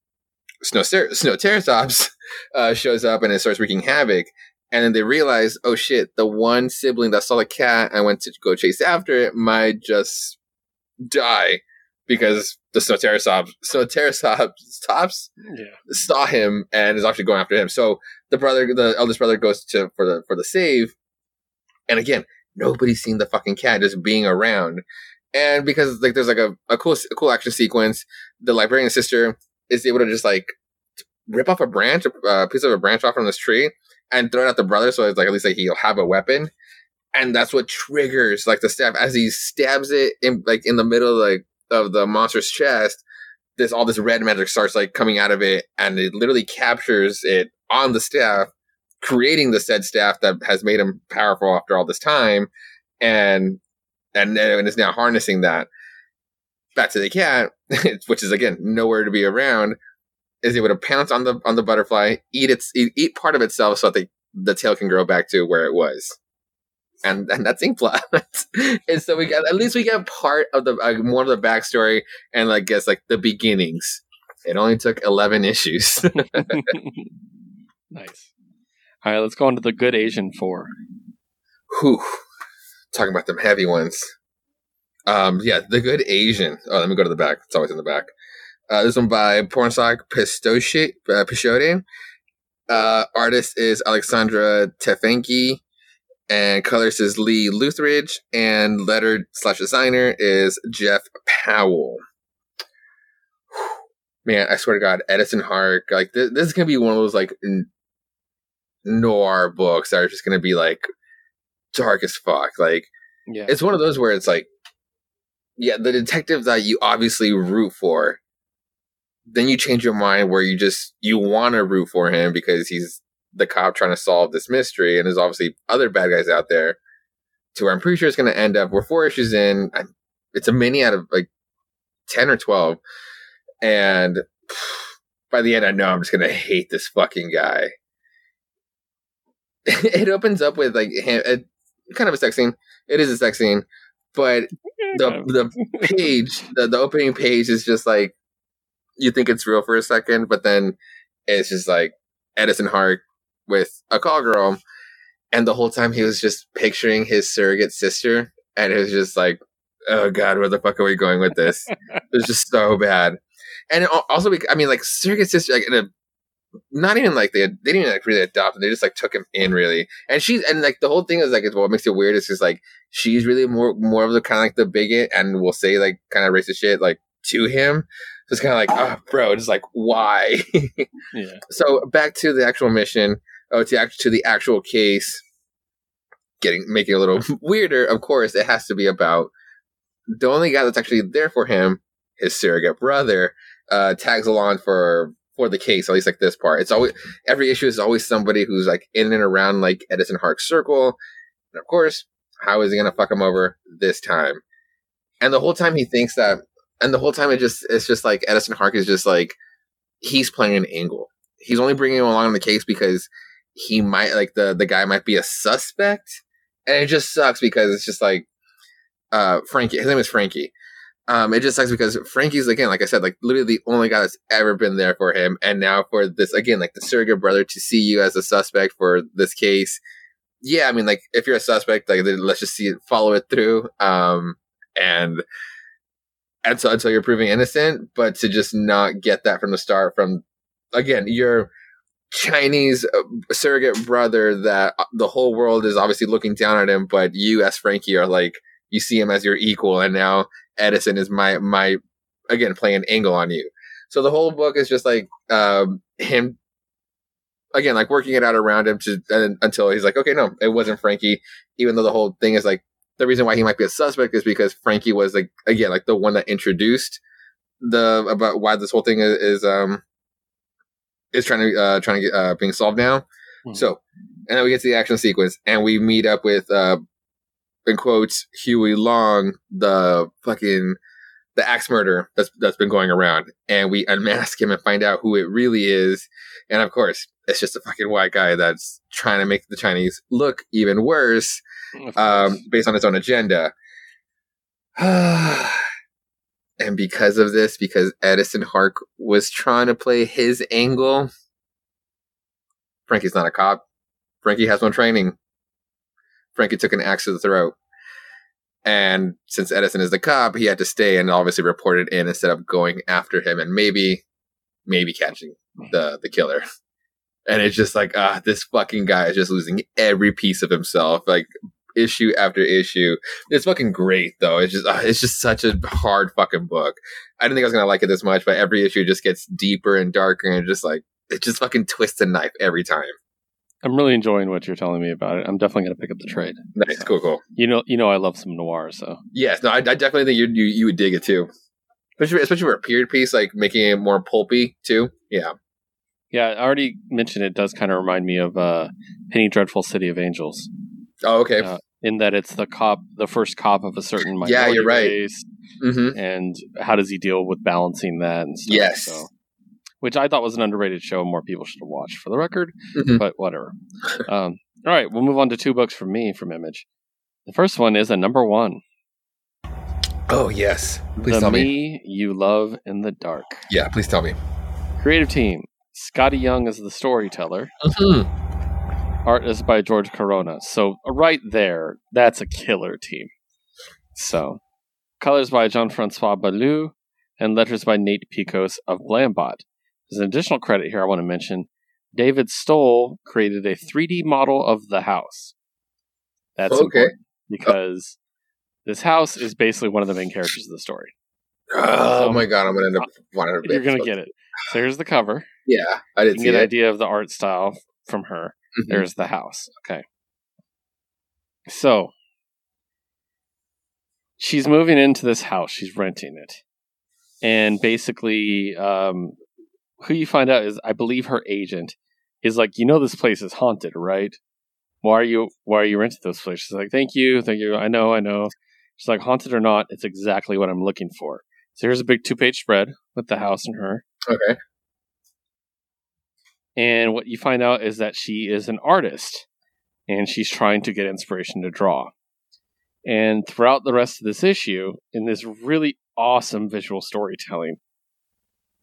Snow Snow Terratops uh, shows up and it starts wreaking havoc. And then they realize, oh shit, the one sibling that saw the cat and went to go chase after it might just die because the Snow Terratops, Snow Terratops tops yeah. saw him and is actually going after him. So the brother, the eldest brother, goes to for the for the save, and again, nobody's seen the fucking cat just being around. And because like there's like a, a cool a cool action sequence, the librarian sister is able to just like rip off a branch, a piece of a branch off from this tree, and throw it at the brother. So it's like at least like he'll have a weapon, and that's what triggers like the stab as he stabs it in like in the middle like of the monster's chest this all this red magic starts like coming out of it and it literally captures it on the staff creating the said staff that has made him powerful after all this time and and, and is now harnessing that back to the cat which is again nowhere to be around is able to pounce on the on the butterfly eat its eat, eat part of itself so that the, the tail can grow back to where it was and and that's Inkblot. and so we got at least we get part of the uh, more of the backstory and like guess like the beginnings. It only took eleven issues. nice. All right, let's go on to the Good Asian Four. Whew. Talking about them heavy ones. Um, yeah, the Good Asian. Oh, let me go to the back. It's always in the back. Uh, this one by Pornsak Pichetshote, uh. Uh, artist is Alexandre Tefenkgi, and colorist is Lee Loughridge, and letter slash designer is Jeff Powell. Man, I swear to God, Edison Hark, like this, this is gonna be one of those like n- noir books that are just gonna be like dark as fuck. Like Yeah. it's one of those where it's like, yeah, the detective that you obviously root for, then you change your mind where you just you want to root for him because he's the cop trying to solve this mystery, and there's obviously other bad guys out there. To where I'm pretty sure it's going to end up. We're four issues in. I'm, it's a mini out of like ten or twelve, and by the end, I know I'm just going to hate this fucking guy. it opens up with like him, a, kind of a sex scene. It is a sex scene, but the the page, the, the opening page is just like you think it's real for a second, but then it's just like Edison Hark with a call girl, and the whole time he was just picturing his surrogate sister, and it was just like, oh god, where the fuck are we going with this? it was just so bad, and also, I mean, like surrogate sister, like in a not even like they they didn't even like really adopt him. They just like took him in really, and she's and like the whole thing is like it's what makes it weird is just like she's really more more of the kind of like the bigot and will say like kind of racist shit like to him. So it's kind of like, oh, bro, just like why? yeah. so back to the actual mission. Oh, to act to the actual case. Getting making it a little weirder. Of course, it has to be about the only guy that's actually there for him. His surrogate brother uh, tags along for for the case. At least like this part. It's always every issue is always somebody who's like in and around like Edison Hark's circle. And of course, how is he gonna fuck him over this time? And the whole time he thinks that, and the whole time it just it's just like Edison Hark is just like he's playing an angle. He's only bringing him along in the case because he might like the the guy might be a suspect, and it just sucks because it's just like uh Frankie. His name is Frankie. Um, it just sucks because Frankie's again, like I said, like literally the only guy that's ever been there for him, and now for this again, like the surrogate brother to see you as a suspect for this case. Yeah, I mean, like if you're a suspect, like let's just see it, follow it through, um, and and so until you're proving innocent, but to just not get that from the start, from again, your Chinese uh, surrogate brother that uh, the whole world is obviously looking down at him, but you as Frankie are like you see him as your equal, and now Edison is my my again playing an angle on you. So the whole book is just like um, him again, like working it out around him to and, until he's like, okay, no, it wasn't Frankie. Even though the whole thing is like the reason why he might be a suspect is because Frankie was like again like the one that introduced the about why this whole thing is, is um is trying to uh trying to get uh being solved now. Mhm. So and then we get to the action sequence and we meet up with uh in quotes Huey Long, the fucking the axe murder that's that's been going around, and we unmask him and find out who it really is. And of course, it's just a fucking white guy that's trying to make the Chinese look even worse, um, based on his own agenda. and because of this, because Edison Hark was trying to play his angle, Frankie's not a cop. Frankie has no training. Frankie took an axe to the throat. And since Edison is the cop, he had to stay and obviously report it in instead of going after him and maybe, maybe catching the the killer. And it's just like, ah, this fucking guy is just losing every piece of himself, like issue after issue. It's fucking great though. It's just, ah, it's just such a hard fucking book. I didn't think I was gonna like it this much, but every issue just gets deeper and darker and just like it just fucking twists a knife every time. I'm really enjoying what you're telling me about it. I'm definitely going to pick up the trade. Nice, cool, cool. You know, you know, I love some noir, so Yes, no, I, I definitely think you you you would dig it too, especially especially for a period piece, like making it more pulpy too. Yeah, yeah. I already mentioned it does kind of remind me of uh, Penny Dreadful City of Angels, Oh, okay. Uh, in that it's the cop, the first cop of a certain minority Yeah, you're right. race, mm-hmm. and how does he deal with balancing that and stuff. Yes. So, which I thought was an underrated show. More people should have watched, for the record. Mhm. But whatever. um, all right, we'll move on to two books from me from Image. The first one is a number one. Oh yes, please the tell me, me. you love in the dark. Yeah, please tell me. Creative team: Skottie Young is the storyteller. Mhm. Art is by George Corona. So uh, right there, that's a killer team. So colors by Jean Francois Beaulieu and letters by Nate Piekos of Blambot. There's an additional credit here I want to mention. David Stoll created a 3D model of the house. That's Okay. important because this house is basically one of the main characters of the story. Oh Um, my god, I'm gonna end up wanting to. You're gonna get it. So here's the cover. Yeah, I didn't get an idea of the art style from her. Mhm. There's the house. Okay. So she's moving into this house. She's renting it. And basically, um, who you find out is, I believe, her agent is like, you know, this place is haunted, right? Why are you Why are you renting this place? She's like, thank you, thank you. I know, I know. She's like, haunted or not, it's exactly what I'm looking for. So here's a big two page spread with the house and her. Okay. And what you find out is that she is an artist and she's trying to get inspiration to draw. And throughout the rest of this issue, in this really awesome visual storytelling,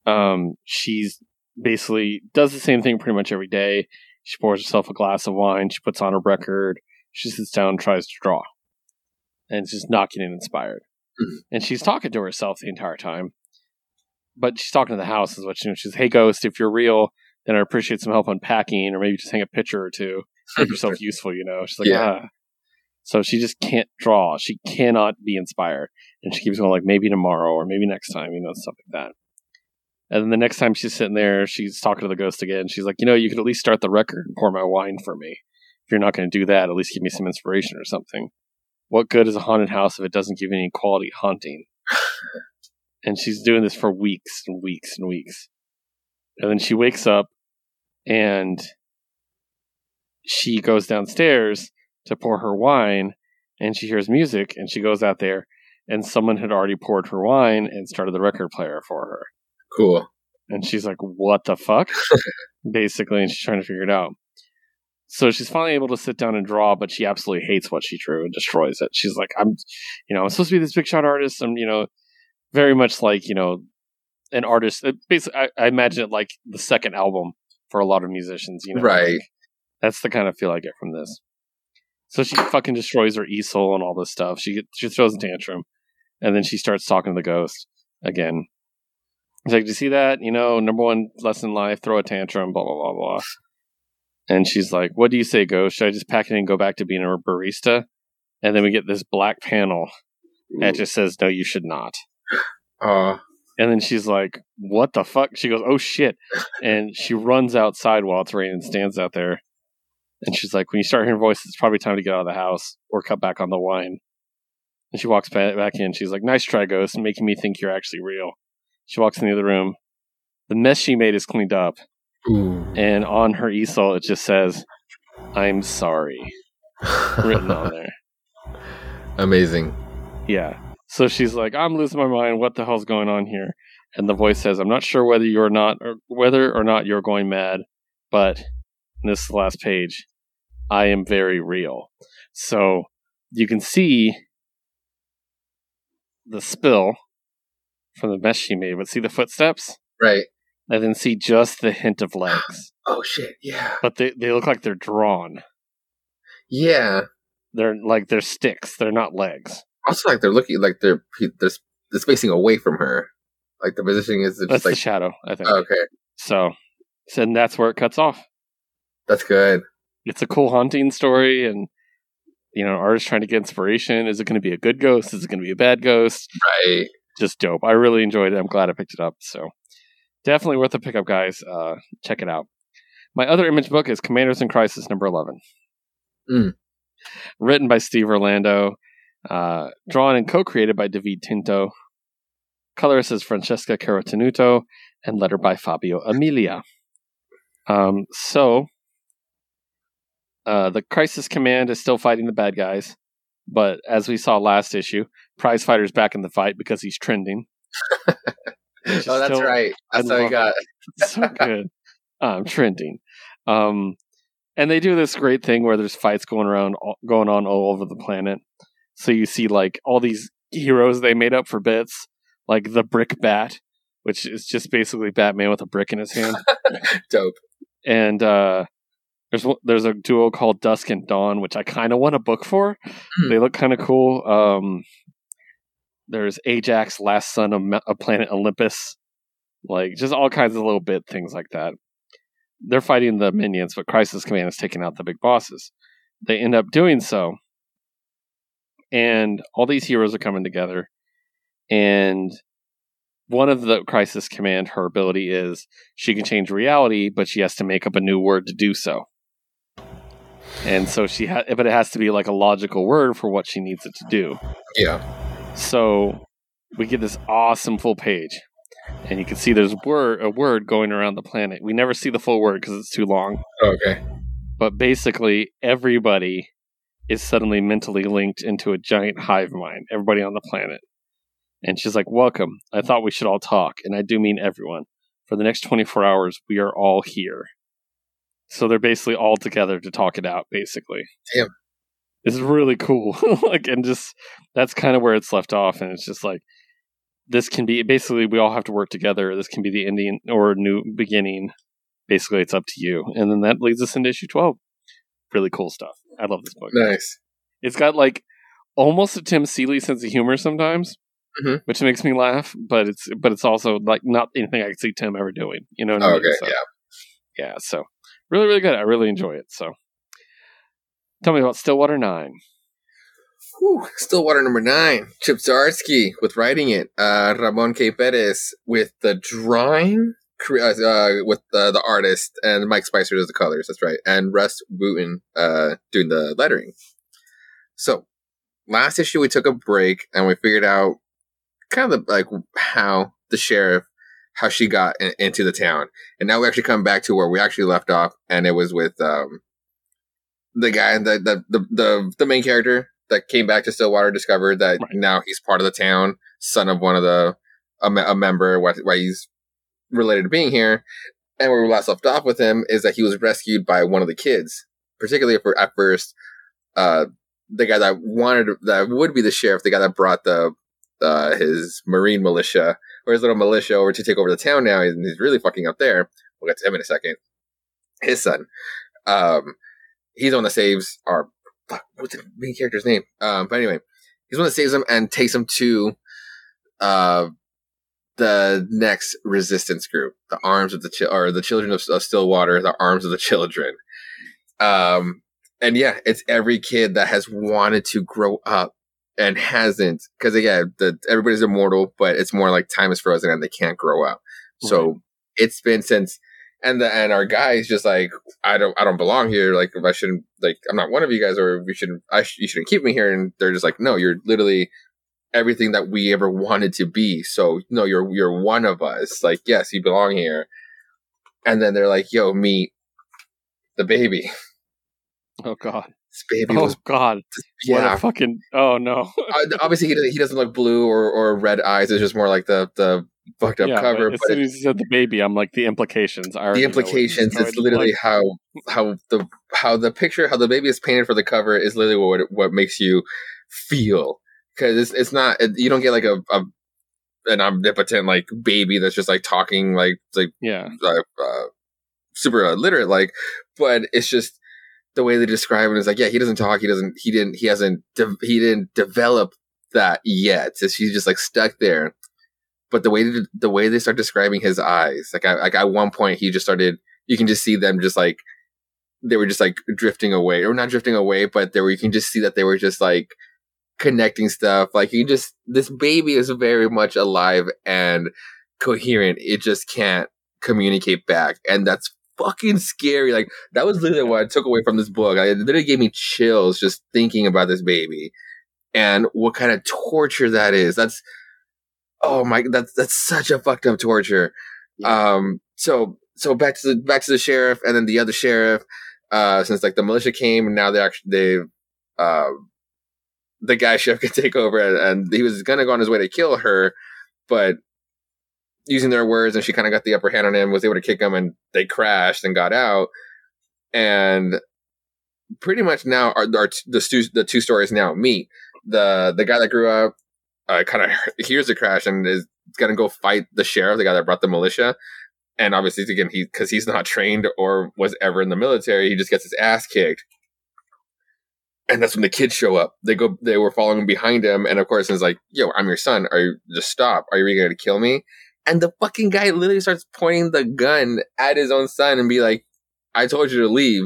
um, she's basically does the same thing pretty much every day. She pours herself a glass of wine, she puts on a record, she sits down and tries to draw. And she's not getting inspired. Mhm. And she's talking to herself the entire time. But she's talking to the house, is what she She's, hey, ghost, if you're real, then I appreciate some help unpacking, or maybe just hang a picture or two, make yourself useful. You know, she's like, Yeah. ah. So she just can't draw. She cannot be inspired, and she keeps going like maybe tomorrow or maybe next time. You know, stuff like that. And then the next time she's sitting there, she's talking to the ghost again. She's like, you know, you could at least start the record and pour my wine for me. If you're not going to do that, at least give me some inspiration or something. What good is a haunted house if it doesn't give you any quality haunting? and she's doing this for weeks and weeks and weeks. And then she wakes up and she goes downstairs to pour her wine and she hears music and she goes out there and someone had already poured her wine and started the record player for her. Cool. And she's like, what the fuck? Basically, and she's trying to figure it out. So she's finally able to sit down and draw, but she absolutely hates what she drew and destroys it. She's like, I'm, you know, I'm supposed to be this big shot artist. I'm, you know, very much like, you know, an artist. Uh, it basically, I, I imagine it like the second album for a lot of musicians, you know. Right. like, that's the kind of feel I get from this. So she fucking destroys her easel and all this stuff. She she throws a tantrum, and then she starts talking to the ghost again. He's like, "Do you see that? You know, number one lesson in life: throw a tantrum." Blah blah blah blah. And she's like, "What do you say, ghost? Should I just pack it and go back to being a barista?" And then we get this black panel that just says, "No, you should not." Uh, And then she's like, "What the fuck?" She goes, "Oh shit!" And she runs outside while it's raining and stands out there. And she's like, "When you start hearing voices, it's probably time to get out of the house or cut back on the wine." And she walks back back in. She's like, "Nice try, ghost, making me think you're actually real." She walks in the other room. The mess she made is cleaned up, ooh. and on her easel it just says, "I'm sorry," written on there. Amazing. Yeah. So she's like, I'm losing my mind. What the hell's going on here? And the voice says, I'm not sure whether you're not, or whether or not you're going mad, but this is the last page. I am very real. So you can see the spill from the mess she made, but see the footsteps, Right. and then see just the hint of legs. Oh shit. Yeah. But they they look like they're drawn. Yeah. They're like they're sticks. They're not legs. Also, like they're looking like they're they're, they're spacing away from her. Like the positioning is That's just the like shadow, I think. Oh, okay. So, so and that's where it cuts off. That's good. it's a cool haunting story and you know artist trying to get inspiration is it going to be a good ghost is it going to be a bad ghost Right. Just dope. I really enjoyed it. I'm glad i picked it up. So definitely worth a pickup guys. Uh check it out. My other image book is commanders in crisis number 11 Mm. written by steve orlando uh, drawn and co-created by davide tinto. Colorist is francesca carotenuto and letter by fabio amelia. Um, so uh, the Crisis Command is still fighting the bad guys, but as we saw last issue, Prize Fighter's back in the fight because he's trending. Oh, that's still right. That's I how you got. so good. Um, trending. Um, and they do this great thing where there's fights going around, all- going on all over the planet. So you see like all these heroes they made up for bits, like the Brick Bat, which is just basically Batman with a brick in his hand. Dope. and uh, there's there's a duo called Dusk and Dawn, which I kind of want a book for. Hmm. They look kind of cool. Um, there's Ajax, last son of, of planet Olympus, like just all kinds of little bit things like that. They're fighting the minions, but Crisis Command is taking out the big bosses. They end up doing so, and all these heroes are coming together. And one of the Crisis Command, her ability is she can change reality, but she has to make up a new word to do so. And so she ha- but it has to be like a logical word for what she needs it to do. Yeah. So we get this awesome full page, and you can see there's word a word going around the planet. We never see the full word because it's too long, Okay. but basically everybody is suddenly mentally linked into a giant hive mind. Everybody on the planet, and she's like, "Welcome. I thought we should all talk, and I do mean everyone. For the next 24 hours, we are all here." So they're basically all together to talk it out. Basically, Damn. It's really cool. like, and just that's kind of where it's left off, and it's just like this can be basically we all have to work together. This can be the ending or new beginning. Basically, it's up to you, and then that leads us into issue 12. Really cool stuff. I love this book. Nice. It's got like almost a Tim Seeley sense of humor sometimes, Mhm. which makes me laugh. But it's but it's also like not anything I could see Tim ever doing. You know what I Oh, mean? okay. So, Yeah. yeah. So really, really good. I really enjoy it. So tell me about Stillwater Nine. Whew, Stillwater number nine. Chip Zdarsky with writing it. Uh, Ramon K. Perez with the drawing. Uh, uh, with uh, the artist and Mike Spicer does the colors. That's right. And Rus Wooton uh, doing the lettering. So last issue we took a break and we figured out kind of like how the sheriff how she got in, into the town and now we actually come back to where we actually left off and it was with um the guy the the the, the, the main character that came back to Stillwater discovered that Right. now he's part of the town, son of one of the a, a member, why, why he's related to being here. And where we last left off with him is that he was rescued by one of the kids, particularly for at first, uh, the guy that wanted that would be the sheriff, the guy that brought the uh, his marine militia or his little militia over to take over the town now, and he's really fucking up there. We'll get to him in a second. His son, um, he's the one that saves our fuck, what's the main character's name? Um, but anyway, he's the one that saves him and takes him to uh the next resistance group, the arms of the Chil- or the children of, of Stillwater, the arms of the children. Um, and yeah, it's every kid that has wanted to grow up and hasn't, because again, the everybody's immortal, but it's more like time is frozen and they can't grow up. So it's been since and the and our guy is just like I don't I don't belong here. Like if I shouldn't like I'm not one of you guys, or we shouldn't I sh- you shouldn't keep me here. And they're just like no, you're literally everything that we ever wanted to be. So no, you're you're one of us. Like yes, you belong here. And then they're like, yo, meet the baby. Oh God. This baby Oh was God. What yeah. a fucking. Oh no. Uh, obviously, he doesn't, he doesn't look blue or, or red eyes. It's just more like the the fucked up yeah, cover. but as But soon as you said the baby, I'm like the implications. are the implications it's literally like, how how the how the picture how the baby is painted for the cover is literally what what makes you feel because it's it's not it, you don't get like a, a an omnipotent like baby that's just like talking like like yeah. uh, uh, super illiterate like but it's just the way they describe it is like yeah he doesn't talk he doesn't he didn't he hasn't de- he didn't develop that yet so she's just like stuck there but the way the way they start describing his eyes like I, like at one point he just started you can just see them just like they were just like drifting away or not drifting away but they were you can just see that they were just like connecting stuff like you just this baby is very much alive and coherent it just can't communicate back and that's fucking scary like that was literally what i took away from this book I, it literally gave me chills just thinking about this baby and what kind of torture that is that's oh my that's that's such a fucked up torture. Um so so back to the back to the sheriff and then the other sheriff uh since like the militia came and now they actually they uh the guy sheriff could take over and, and he was gonna go on his way to kill her but using their words and she kind of got the upper hand on him was able to kick him and they crashed and got out. And pretty much now are, are the, two, the two stories now meet the the guy that grew up uh, kind of hears the crash and is gonna go fight the sheriff, the guy that brought the militia. And obviously, again, he because he's not trained or was ever in the military, he just gets his ass kicked. And that's when the kids show up. They go, they were following behind him, and of course, he's like, "Yo, I'm your son. Are you just stop? Are you really gonna kill me?" And the fucking guy literally starts pointing the gun at his own son and be like, "I told you to leave."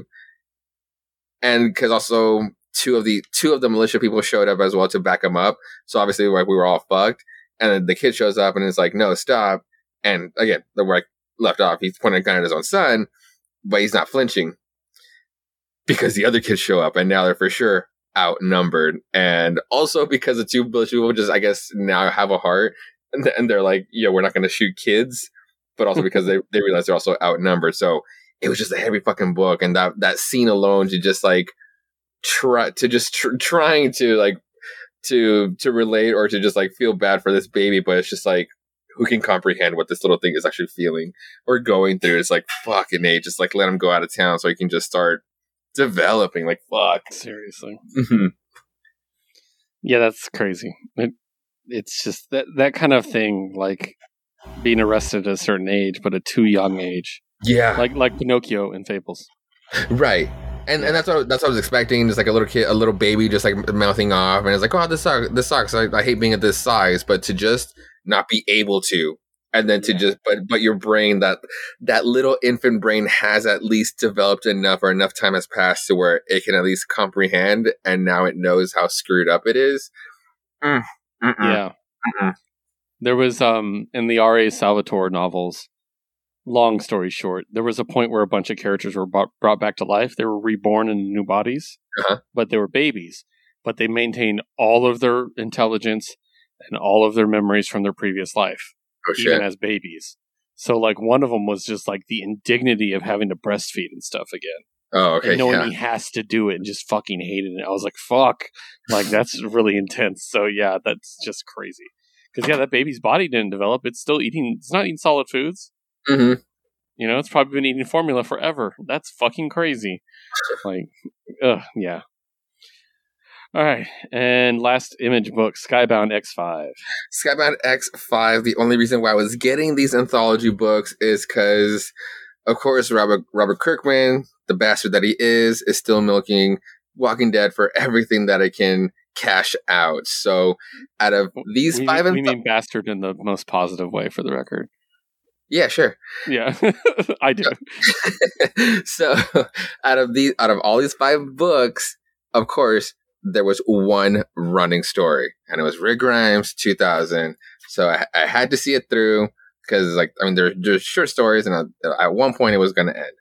And because also two of the two of the militia people showed up as well to back him up, so obviously like we were all fucked. And then the kid shows up and is like, "No, stop!" And again, the work left off, he's pointing a gun at his own son, but he's not flinching because the other kids show up and now they're for sure outnumbered. And also because the two militia people just, I guess, now have a heart and, they're like, yo, we're not going to shoot kids, but also because they, they realize they're also outnumbered. So it was just a heavy fucking book. And that, that scene alone to just like try to just tr- trying to like, to, to relate or to just like feel bad for this baby, but it's just like, who can comprehend what this little thing is actually feeling or going through? It's like fucking a, just like let him go out of town so he can just start developing. Like fuck, Seriously. Mhm. Yeah, that's crazy. It, it's just that that kind of thing, like being arrested at a certain age, but a too young age, yeah, like like Pinocchio in Fables. right. And and that's what that's what I was expecting. Just like a little kid, a little baby, just like mouthing off, and it's like, oh, this sucks. This sucks. I, I hate being at this size, but to just not be able to, and then to just but but your brain that that little infant brain has at least developed enough or enough time has passed to where it can at least comprehend, and now it knows how screwed up it is. Mm. Yeah. Mm-mm. There was um in the R.A. Salvatore novels. Long story short, there was a point where a bunch of characters were brought, back to life. They were reborn in new bodies, Uh-huh. but they were babies. But they maintained all of their intelligence and all of their memories from their previous life, Oh even as babies. So, like, one of them was just like the indignity of having to breastfeed and stuff again, Oh okay, and knowing yeah. he has to do it and just fucking hated it. I was like, "Fuck!" Like that's really intense. So yeah, that's just crazy. Because yeah, that baby's body didn't develop. It's still eating. It's not eating solid foods. Hmm You know, it's probably been eating formula forever. That's fucking crazy. Like, ugh, yeah. All right, and last image book, Skybound X Five. Skybound X5, the only reason why I was getting these anthology books is because, of course, Robert, Robert Kirkman, the bastard that he is, is still milking Walking Dead for everything that it can cash out. So, out of these we, five, we anth- mean bastard in the most positive way, for the record. Yeah, sure. Yeah, I do. so, out of these, out of all these five books, of course, there was one running story, and it was Rick Grimes, 2000. So I, I had to see it through because, like, I mean, there, there's short stories, and uh, at one point it was going to end.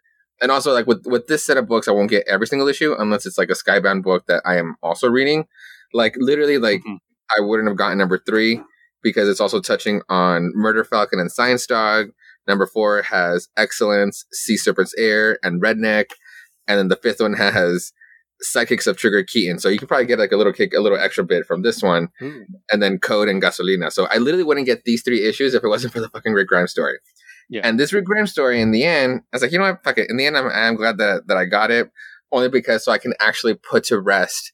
And also, like with with this set of books, I won't get every single issue unless it's like a Skybound book that I am also reading. Like literally, like Mhm. I wouldn't have gotten number three because it's also touching on Murder Falcon and Science Dog. Number four has Excellence, Sea Serpent's Heir, and Redneck. And then the fifth one has Psychics of Trigger Keaton. So you can probably get like a little kick, a little extra bit from this one. Ooh. And then Code and Gasolina. So I literally wouldn't get these three issues if it wasn't for the fucking Rick Grimes story. Yeah. And this Rick Grimes story, in the end, I was like, you know what? Fuck it. In the end, I'm, I'm glad that, that I got it. Only because so I can actually put to rest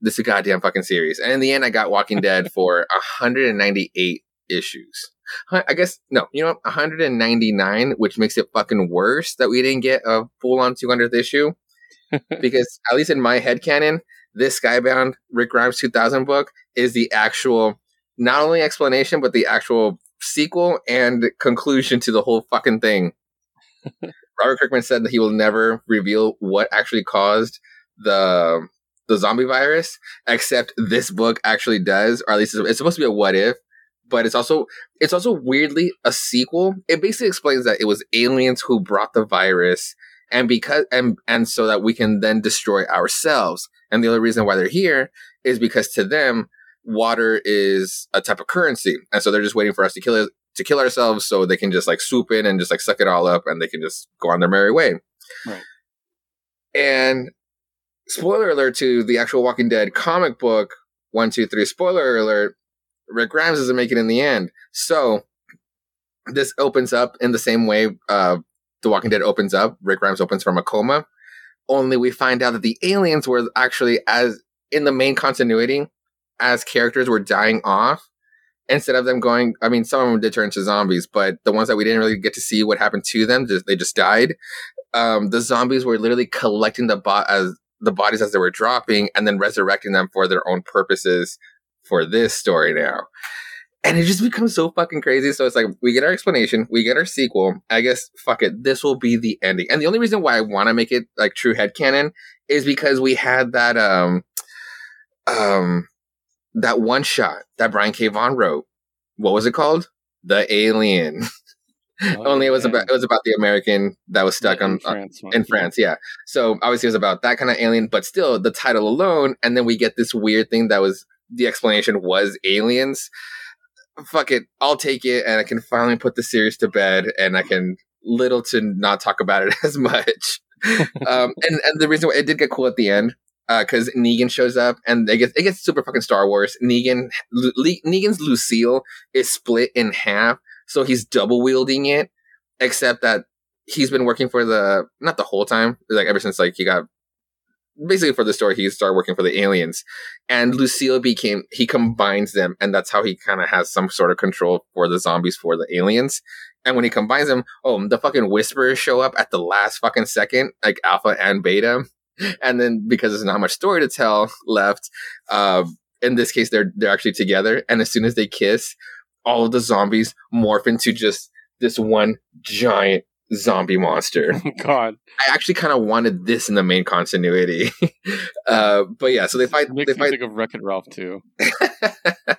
this goddamn fucking series. And in the end, I got Walking Dead for 198 issues. I guess, no, you know 199, which makes it fucking worse that we didn't get a full on 200th issue. because, at least in my head canon, this Skybound Rick Grimes 2000 book is the actual, not only explanation, but the actual sequel and conclusion to the whole fucking thing. Robert Kirkman said that he will never reveal what actually caused the the zombie virus, except this book actually does, or at least it's supposed to be a what if, but it's also it's also weirdly a sequel. It basically explains that it was aliens who brought the virus, and because and and so that we can then destroy ourselves. And the only reason why they're here is because to them, water is a type of currency, and so they're just waiting for us to kill it to kill ourselves, so they can just like swoop in and just like suck it all up, and they can just go on their merry way. Right. And spoiler alert to the actual Walking Dead comic book. One, two, three. Spoiler alert. Rick Grimes doesn't make it in the end. So this opens up in the same way uh, The Walking Dead opens up. Rick Grimes opens from a coma. Only we find out that the aliens were actually as in the main continuity as characters were dying off, instead of them going, I mean, some of them did turn into zombies, but the ones that we didn't really get to see what happened to them, just they just died. Um, the zombies were literally collecting the bo- as the bodies as they were dropping and then resurrecting them for their own purposes for this story now. And it just becomes so fucking crazy. So it's like we get our explanation, we get our sequel. I guess fuck it, this will be the ending. And the only reason why I want to make it like true head canon is because we had that um um that one shot that Brian K. Vaughan wrote. What was it called? The Alien. Oh, Only it was yeah. about it was about the American that was stuck Yeah, on in France. one. in France, yeah. So obviously it was about that kind of alien, but still the title alone, and then we get this weird thing that was the explanation was aliens. Fuck it, I'll take it, and I can finally put the series to bed, and I can little to not talk about it as much. um, and and the reason why it did get cool at the end. Because Negan shows up and it gets it gets super fucking Star Wars. Negan Negan's Lucille is split in half, so he's double wielding it. Except that he's been working for the not the whole time like ever since like he got basically for the story he started working for the aliens and lucille became he combines them and that's how he kind of has some sort of control for the zombies for the aliens. And when he combines them oh the fucking whisperers show up at the last fucking second like alpha and beta. And then because there's not much story to tell left uh, in this case they're they're actually together. And as soon as they kiss all of the zombies morph into just this one giant zombie monster. God, I actually kind of wanted this in the main continuity. uh, but yeah, so they fight. makes They fight. think of Wreck It Ralph too.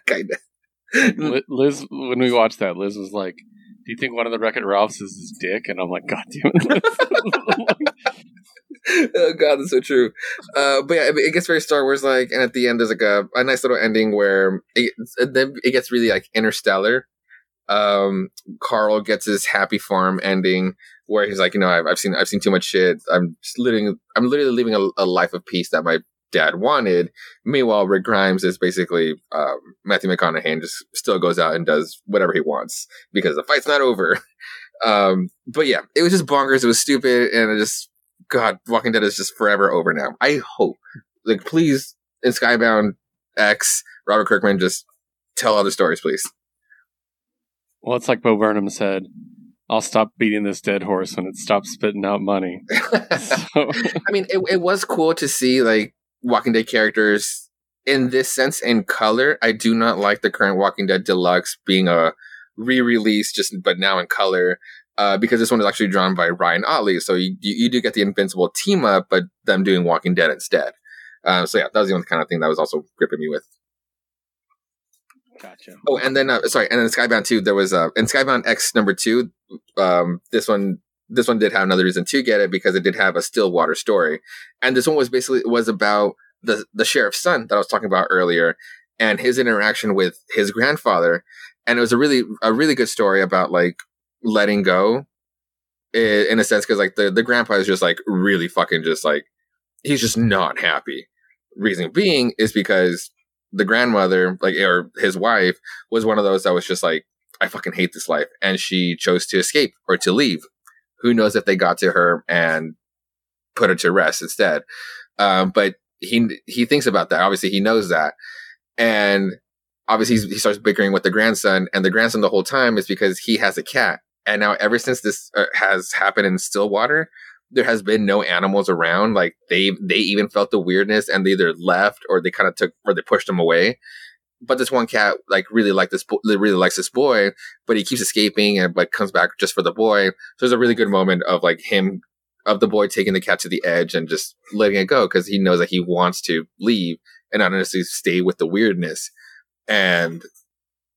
kind of. Liz, when we watched that, Liz was like, "Do you think one of the Wreck It Ralphs is his dick?" And I'm like, "God damn it!" oh god, that's so true. Uh, but yeah, it, gets very Star Wars like, and at the end there's like a, a nice little ending where it, then it gets really like interstellar. Um, Carl gets his happy farm ending where he's like, you know, I've, I've seen I've seen too much shit. I'm living. I'm literally living a, a life of peace that my dad wanted. Meanwhile, Rick Grimes is basically um, Matthew McConaughey just still goes out and does whatever he wants because the fight's not over. Um, but yeah, it was just bonkers. It was stupid, and it just God, Walking Dead is just forever over now. I hope, like, please, in Skybound X, Robert Kirkman, just tell other stories, please. Well, it's like Bo Burnham said. I'll stop beating this dead horse when it stops spitting out money. So, I mean, it, it was cool to see like Walking Dead characters in this sense in color. I do not like the current Walking Dead Deluxe being a re-release, just but now in color. Uh, because this one is actually drawn by Ryan Ottley, so you, you you do get the Invincible team up, but them doing Walking Dead instead. Um, so yeah, that was the only kind of thing that was also gripping me with. Gotcha. Oh, and then uh, sorry, and then Skybound two, there was uh, in Skybound X number two. Um, this one, this one did have another reason to get it because it did have a Stillwater story, and this one was basically was about the the sheriff's son that I was talking about earlier, and his interaction with his grandfather, and it was a really a really good story about like letting go, in a sense, because like the the grandpa is just like really fucking just like he's just not happy. Reason being is because the grandmother, like or his wife, was one of those that was just like, I fucking hate this life, and she chose to escape or to leave. Who knows if they got to her and put her to rest instead? Um, but he he thinks about that. Obviously, he knows that, and obviously he starts bickering with the grandson, and the grandson the whole time is because he has a cat. And now, ever since this uh, has happened in Stillwater, there has been no animals around. Like they they even felt the weirdness, and they either left or they kind of took or they pushed them away. But this one cat like really like this bo- really likes this boy, but he keeps escaping and like comes back just for the boy. So there's a really good moment of like him of the boy taking the cat to the edge and just letting it go because he knows that he wants to leave and not necessarily stay with the weirdness. And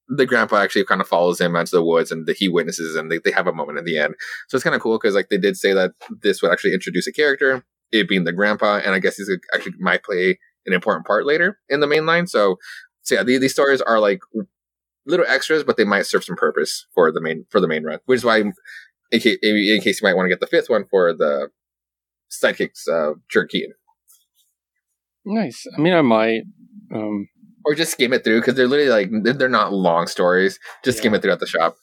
the grandpa actually kind of follows him out to the woods and the, he witnesses and they, they have a moment at the end. So it's kind of cool because like they did say that this would actually introduce a character, it being the grandpa, and I guess he's actually might play an important part later in the main line. So, so yeah, these, these stories are like little extras, but they might serve some purpose for the main for the main run, which is why, in case, in case you might want to get the fifth one for the sidekicks, uh, Jared Nice. I mean, I might. Um, Or just skim it through because they're literally like they're- not long stories. Just skim it through at the shop.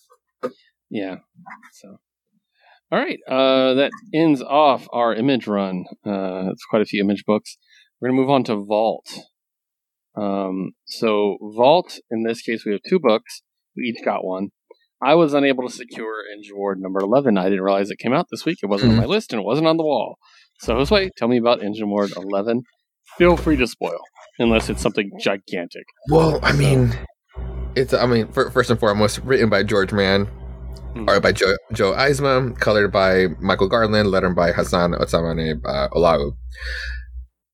yeah. So, all right. Uh, that ends off our image run. Uh, it's quite a few image books. We're gonna move on to Vault. Um, so Vault, in this case, we have two books. We each got one. I was unable to secure Engineward number 11. I didn't realize it came out this week. It wasn't on my list and it wasn't on the wall. So, Josue, tell me about Engineward 11. Feel free to spoil, unless it's something gigantic. Well, I mean, it's I mean, fir- first and foremost, written by George Mann, Hmm. art by Joe, Joe Eisma, colored by Michael Garland, lettered by Hassan Otsmane uh, Olau.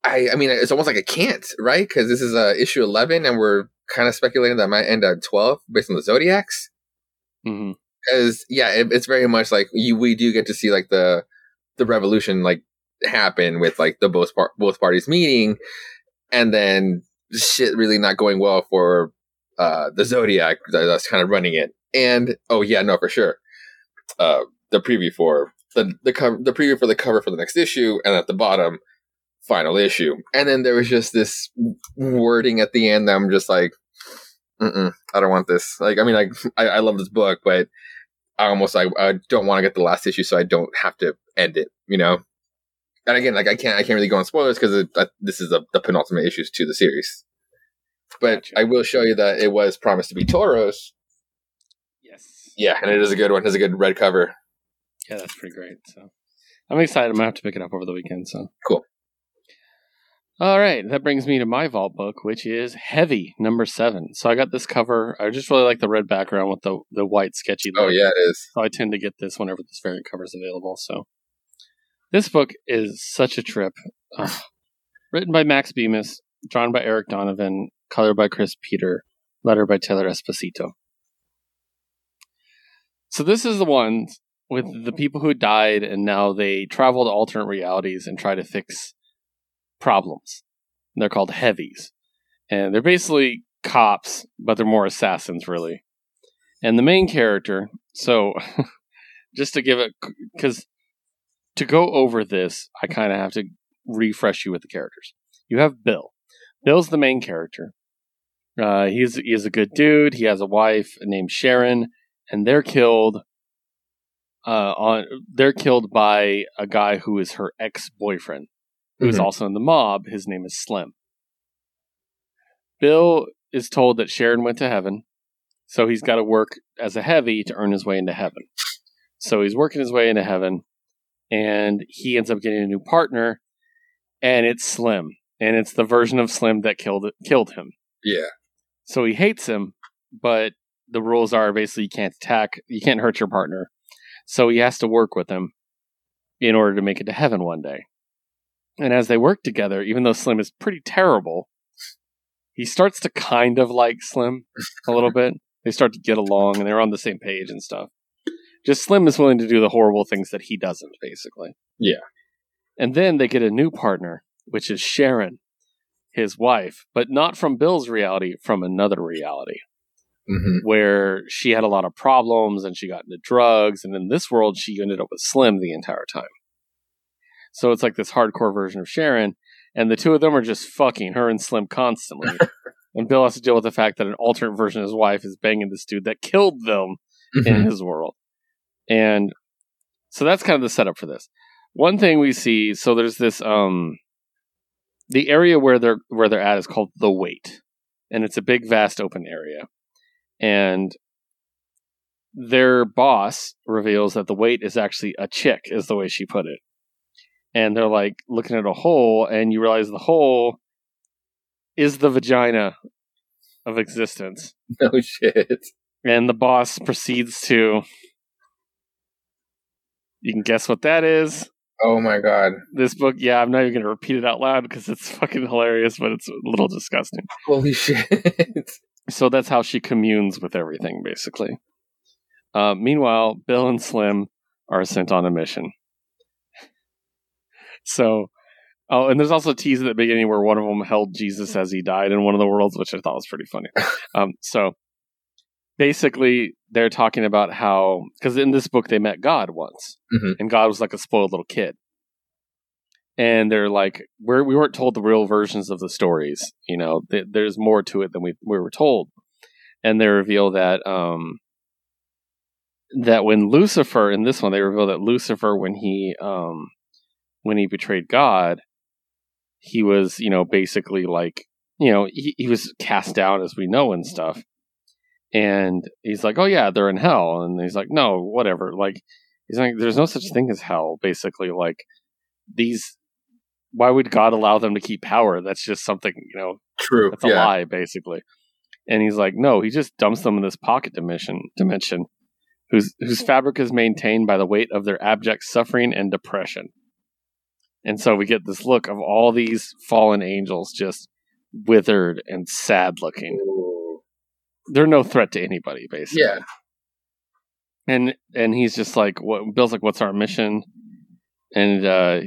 I I mean, it's almost like a can't, right? Because this is uh, issue eleven, and we're kind of speculating that it might end at twelve based on the zodiacs. Because yeah, it, it's very much like you we do get to see like the the revolution like happen with like the both par- both parties meeting, and then shit really not going well for uh the Zodiac that's kind of running it. And oh yeah, no for sure. Uh, the preview for the the cover the preview for the cover for the next issue, and at the bottom, final issue. And then there was just this wording at the end that I'm just like, Mm-mm, I don't want this. Like, I mean, like I, I love this book, but I almost like I don't want to get the last issue, so I don't have to end it. You know. And again, like I can't, I can't really go on spoilers because this is the, the penultimate issues to the series. But Gotcha. I will show you that it was promised to be Toros. Yes. Yeah, and it is a good one. It has a good red cover. Yeah, that's pretty great. So I'm excited. I'm gonna have to pick it up over the weekend. So Cool. All right, that brings me to my vault book, which is Heavy number seven. So I got this cover. I just really like the red background with the the white sketchy. Oh yeah, it is. So I tend to get this whenever this variant cover is available. So this book is such a trip. Ugh. Written by Max Bemis, drawn by Eric Donovan, colored by Chris Peter, letter by Taylor Esposito. So this is the one with the people who died and now they travel to alternate realities and try to fix problems. They're called heavies. And they're basically cops, but they're more assassins really. And the main character, so just to give it because to go over this, I kind of have to refresh you with the characters. You have Bill. Bill's the main character. Uh, he's he's a good dude. He has a wife named Sharon, and they're killed. Uh, on they're killed by a guy who is her ex boyfriend, who is Mhm. also in the mob. His name is Slim. Bill is told that Sharon went to heaven, so he's got to work as a heavy to earn his way into heaven. So he's working his way into heaven, and he ends up getting a new partner, and it's Slim, and it's the version of Slim that killed killed him. Yeah. So he hates him, but the rules are basically you can't attack, you can't hurt your partner. So he has to work with him in order to make it to heaven one day. And as they work together, even though Slim is pretty terrible, he starts to kind of like Slim a little bit. They start to get along and they're on the same page and stuff. Just Slim is willing to do the horrible things that he doesn't, basically. Yeah. And then they get a new partner, which is Sharon, his wife, but not from Bill's reality, from another reality hmm where she had a lot of problems and she got into drugs. And in this world, she ended up with Slim the entire time. So it's like this hardcore version of Sharon. And the two of them are just fucking her and Slim constantly. and Bill has to deal with the fact that an alternate version of his wife is banging this dude that killed them in his world. And so that's kind of the setup for this. One thing we see, so there's this um the area where they're where they're at is called the wait. And it's a big vast open area. And their boss reveals that the wait is actually a chick, is the way she put it. And they're like looking at a hole, and you realize the hole is the vagina of existence. No shit. And the boss proceeds to. You can guess what that is. Oh my god. This book, yeah, I'm not even going to repeat it out loud because it's fucking hilarious, but it's a little disgusting. Holy shit. So that's how she communes with everything, basically. Uh, meanwhile, Bill and Slim are sent on a mission. So, oh, and there's also a tease at the beginning where one of them held Jesus as he died in one of the worlds, which I thought was pretty funny. Um, so, basically, they're talking about how because in this book they met God once, Mhm. and God was like a spoiled little kid. And they're like, we're, we weren't told the real versions of the stories. You know, th- there's more to it than we we were told. And they reveal that um, that when Lucifer in this one, they reveal that Lucifer when he um, when he betrayed God, he was you know basically like you know, he, he was cast down as we know and stuff. And he's like, "Oh yeah, they're in hell," and he's like, "No, whatever." Like, he's like, "There's no such thing as hell." Basically, like these. Why would God allow them to keep power? That's just something you know. True. That's a yeah. lie, basically. And he's like, "No, he just dumps them in this pocket dimension dimension, whose whose fabric is maintained by the weight of their abject suffering and depression." And so we get this look of all these fallen angels just withered and sad looking. They're no threat to anybody, basically. Yeah. and and he's just like what bill's like what's our mission and uh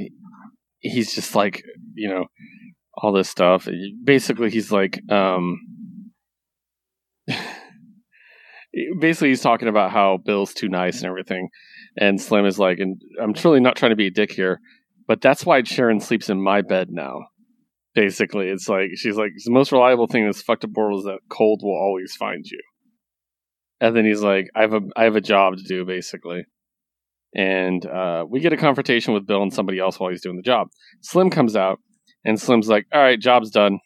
he's just like you know all this stuff basically he's like um basically he's talking about how bill's too nice and everything and slim is like and i'm truly not trying to be a dick here but that's why sharon sleeps in my bed now basically it's like she's like the most reliable thing in this fucked up world is that cold will always find you and then he's like, "I have a I have a job to do, basically." And uh, we get a confrontation with Bill and somebody else while he's doing the job. Slim comes out, and Slim's like, "All right, job's done."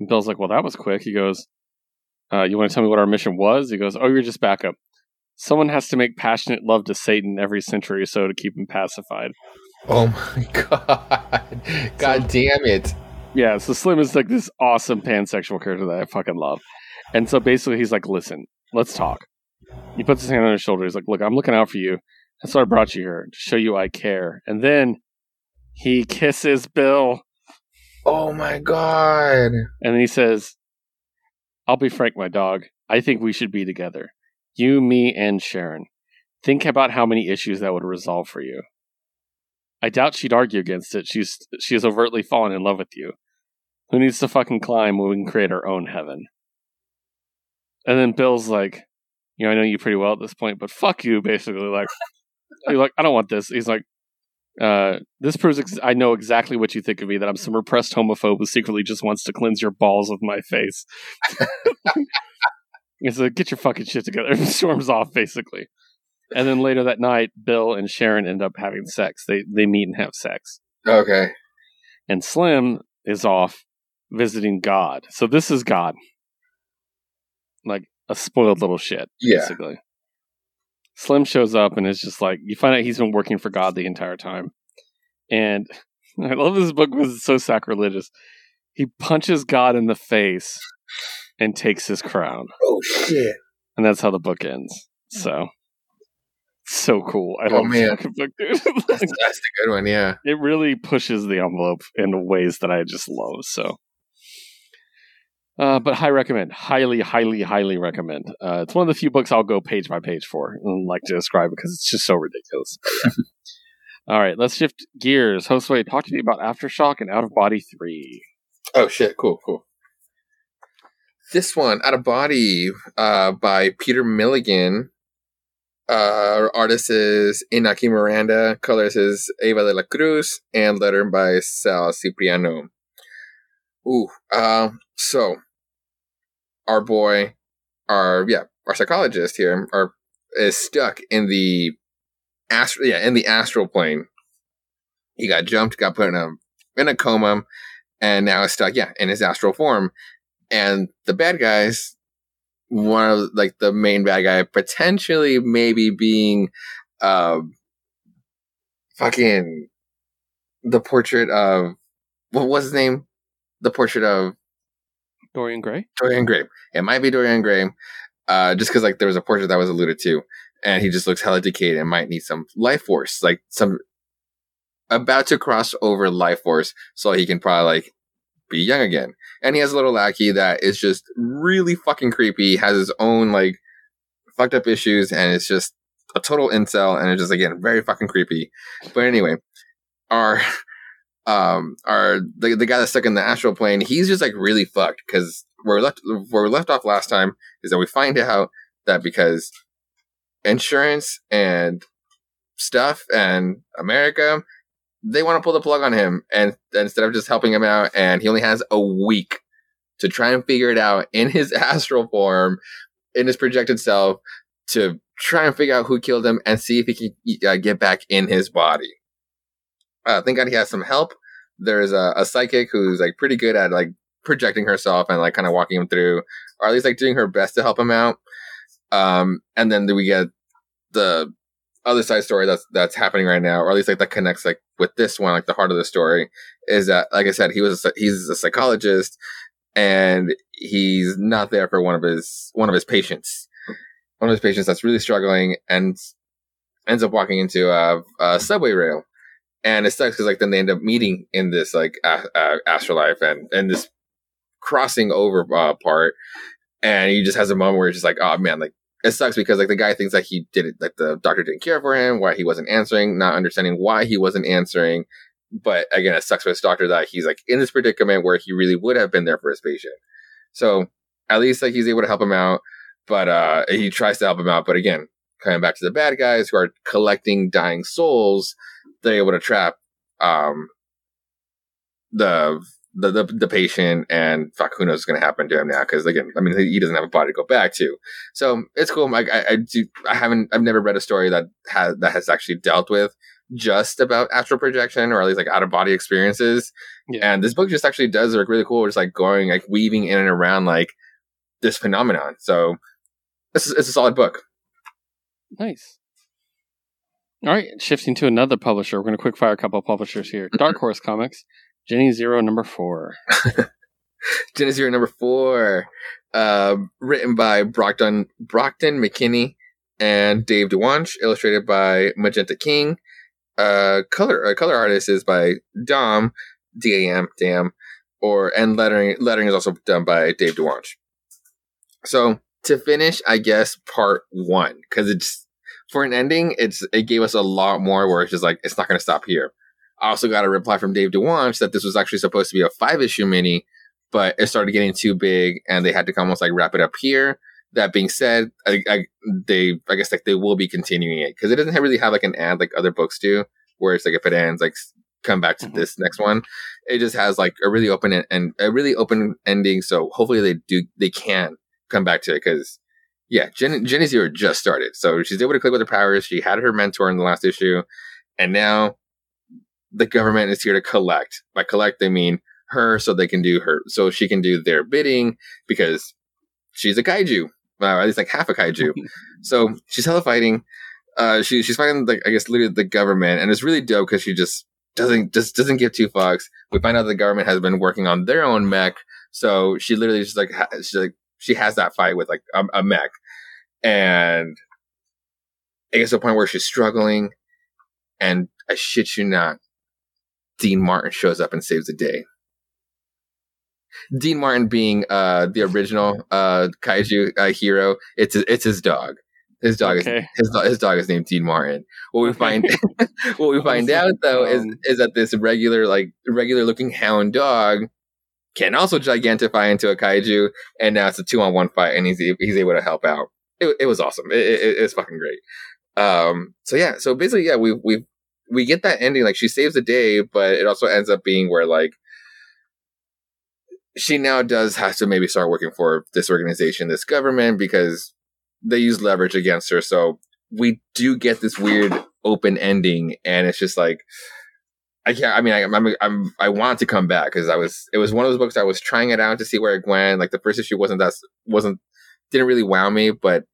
And Bill's like, "Well, that was quick." He goes, uh, "You want to tell me what our mission was?" He goes, "Oh, you're just backup. Someone has to make passionate love to Satan every century or so to keep him pacified." Oh my god. God damn it. Yeah, so Slim is like this awesome pansexual character that I fucking love. And so basically he's like, listen, let's talk. He puts his hand on his shoulder. He's like, look, I'm looking out for you. That's why I brought you here, to show you I care. And then he kisses Bill. Oh my god. And then he says, I'll be frank, my dog. I think we should be together. You, me, and Sharon. Think about how many issues that would resolve for you. I doubt she'd argue against it. She's she has overtly fallen in love with you. Who needs to fucking climb when we can create our own heaven? And then Bill's like, you know, I know you pretty well at this point, but fuck you, basically. Like, you're like, I don't want this. He's like, uh, this proves ex- I know exactly what you think of me. That I'm some repressed homophobe who secretly just wants to cleanse your balls of my face. He's like, get your fucking shit together. And storms off, basically. And then later that night, Bill and Sharon end up having sex. They they meet and have sex. Okay. And Slim is off visiting God. So this is God. Like a spoiled little shit, Yeah. basically. Slim shows up and it's just like you find out he's been working for God the entire time. And I love this book because it's so sacrilegious. He punches God in the face and takes his crown. Oh shit. And that's how the book ends. So so cool. I Oh, love this man. fucking book, dude. That's, that's the good one, yeah. it really pushes the envelope in ways that I just love. So, uh, but high recommend, highly, highly, highly recommend. Uh, it's one of the few books I'll go page by page for and like to describe because it's just so ridiculous. All right, let's shift gears. Josue, talk to me about Aftershock and Out of Body Three. Oh shit, cool, cool. This one, Out of Body, uh, by Peter Milligan. Uh, artist is Inaki Miranda, colors is Eva de la Cruz, and letter by Sal Cipriano. Ooh, um, so our boy, our yeah, our psychologist here, is stuck in the astral, yeah, in the astral plane. He got jumped, got put in a in a coma, and now is stuck, yeah, in his astral form. And the bad guys, one of like the main bad guy, potentially maybe being, uh, fucking the portrait of what was his name? The portrait of Dorian Gray. Dorian Gray. It might be Dorian Gray, uh, just because like there was a portrait that was alluded to, and he just looks hella decayed and might need some life force, like some about to cross over life force, so he can probably like be young again. And he has a little lackey that is just really fucking creepy, has his own like fucked up issues, and it's just a total incel, and it's just again very fucking creepy. But anyway, our um our the, the guy that's stuck in the astral plane he's just like really fucked because where we're left where we left off last time is that we find out that because insurance and stuff and america they want to pull the plug on him and instead of just helping him out and he only has a week to try and figure it out in his astral form in his projected self to try and figure out who killed him and see if he can uh, get back in his body uh, thank God he has some help. There's a, a psychic who's like pretty good at like projecting herself and like kind of walking him through, or at least like doing her best to help him out. Um, and then we get the other side story that's that's happening right now, or at least like that connects like with this one, like the heart of the story is that, like I said, he was a, he's a psychologist, and he's not there for one of his one of his patients, one of his patients that's really struggling, and ends up walking into a, a subway rail, and it sucks because like then they end up meeting in this like a- a- afterlife and and this crossing over uh, part, and he just has a moment where he's just like, oh man, like it sucks because like the guy thinks that he did it, like the doctor didn't care for him, why he wasn't answering, not understanding why he wasn't answering. But again, it sucks for his doctor that he's like in this predicament where he really would have been there for his patient. So at least like he's able to help him out, but uh he tries to help him out. But again, coming back to the bad guys who are collecting dying souls, they're able to trap um the the the, the patient and fuck who knows what's going to happen to him now because again i mean he doesn't have a body to go back to so it's cool I, I, I do i haven't i've never read a story that has that has actually dealt with just about astral projection or at least like out of body experiences Yeah. and this book just actually does look really cool just like going like weaving in and around like this phenomenon so it's, it's a solid book Nice. All right, shifting to another publisher. We're going to quick fire a couple of publishers here. Dark Horse Comics, Jenny Zero number four. Jenny Zero number four, uh, written by Brockton Brockton McKinney and Dave Dwonch, illustrated by Magenta King. Uh, color uh, color artist is by Dom D A M Dam, or and lettering lettering is also done by Dave Dwonch. So to finish, I guess part one because it's for an ending, it's it gave us a lot more where it's just like it's not going to stop here. I also got a reply from Dave Dwonch that this was actually supposed to be a five issue mini, but it started getting too big and they had to almost like wrap it up here. That being said, I, I they I guess like they will be continuing it because it doesn't really have like an ad like other books do, where it's like if it ends, like come back to Mhm. this next one. It just has like a really open en- and a really open ending. So hopefully they do they can come back to it because yeah, Jen, Jenny Zero just started, so she's able to click with her powers. She had her mentor in the last issue, and now the government is here to collect. By collect, they mean her, so they can do her, so she can do their bidding because she's a kaiju, uh, at least like half a kaiju. so she's hella fighting. Uh, she she's fighting like I guess literally the government, and it's really dope because she just doesn't just doesn't give two fucks. We find out the government has been working on their own mech, so she literally just like she's like she has that fight with like a, a mech, and it gets to a point where she's struggling, and I shit you not, Dean Martin shows up and saves the day. Dean Martin being uh the original uh kaiju uh, hero, it's it's his dog. His dog is his, his dog is named Dean Martin. What we Okay. find what we find Awesome. out though is Um, is that this regular like regular looking hound dog can also gigantify into a kaiju, and now it's a two on one fight, and he's he's able to help out. It, it was awesome. It, it, it was fucking great. Um. So yeah. So basically, yeah, we we we get that ending. Like she saves the day, but it also ends up being where like she now does have to maybe start working for this organization, this government, because they use leverage against her. So we do get this weird open ending, and it's just like I can't. I mean, I, I'm, I'm I want to come back because I was. It was one of those books I was trying it out to see where it went. Like the first issue wasn't that wasn't didn't really wow me, but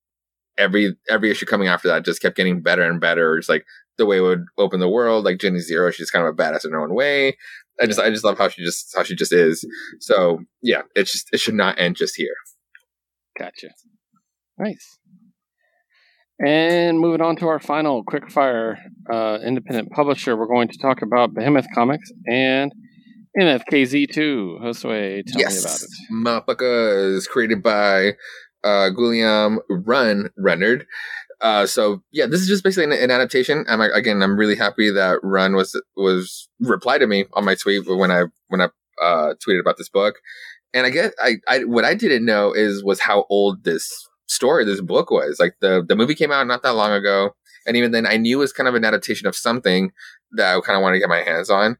every every issue coming after that just kept getting better and better. It's like the way it would open the world. Like Jenny Zero, she's kind of a badass in her own way. I just I just love how she just how she just is. So yeah, it's just it should not end just here. Gotcha. Nice. And moving on to our final quickfire uh, independent publisher, we're going to talk about Behemoth Comics and MFKZ2. Josue, tell me about it. Motherfucker is created by uh Guillaume Run Renard. Uh, so yeah, this is just basically an, an adaptation. I'm again, I'm really happy that Run was was replied to me on my tweet when I when I uh, tweeted about this book. And I guess I, I what I didn't know is was how old this story, this book was. Like the the movie came out not that long ago, and even then, I knew it was kind of an adaptation of something that I kind of wanted to get my hands on.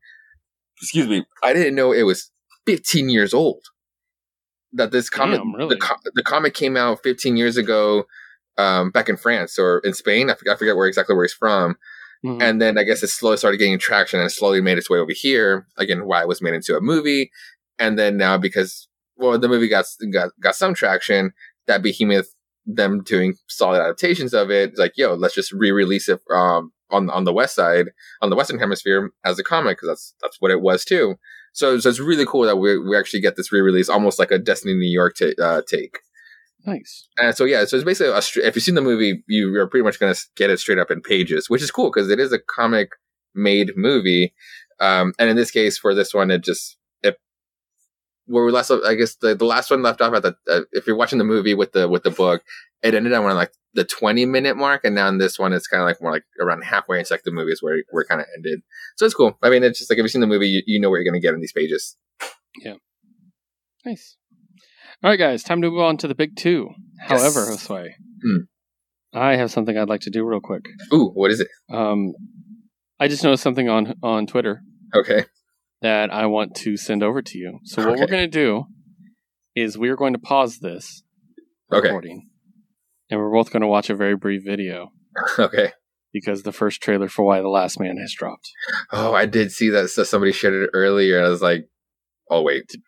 Excuse me, I didn't know it was 15 years old. That this comic, Damn, really? the, the comic came out 15 years ago, um, back in France or in Spain. I forget, I forget where exactly where he's from. Mhm. And then I guess it slowly started getting traction and slowly made its way over here. Again, why it was made into a movie. and then now because well the movie got got got some traction, that behemoth them doing solid adaptations of it, it's like yo, let's just re-release it um on on the west side on the western hemisphere as a comic because that's that's what it was too. So, so it's really cool that we we actually get this re-release, almost like a Destiny New York ta- uh, take. Nice. And so yeah, so it's basically a, if you've seen the movie, you are pretty much going to get it straight up in pages, which is cool because it is a comic made movie. Um, and in this case, for this one, it just where we last, I guess the, the last one left off at the uh, if you're watching the movie with the with the book, it ended around like the 20 minute mark, and now in this one, it's kind of like more like around halfway into like the movie is where where it kind of ended. So it's cool. I mean, it's just like if you've seen the movie, you, you know what you're going to get in these pages. Yeah. Nice. All right, guys, time to move on to the big two. However, Yes. Josue, Hmm. I have something I'd like to do real quick. Ooh, what is it? Um, I just noticed something on on Twitter Okay. That I want to send over to you. So what we're going to do is we are going to pause this Okay. recording, and we're both going to watch a very brief video Okay. because the first trailer for Y: The Last Man has dropped. Oh, I did see that. So somebody shared it earlier. and I was like, oh wait, Do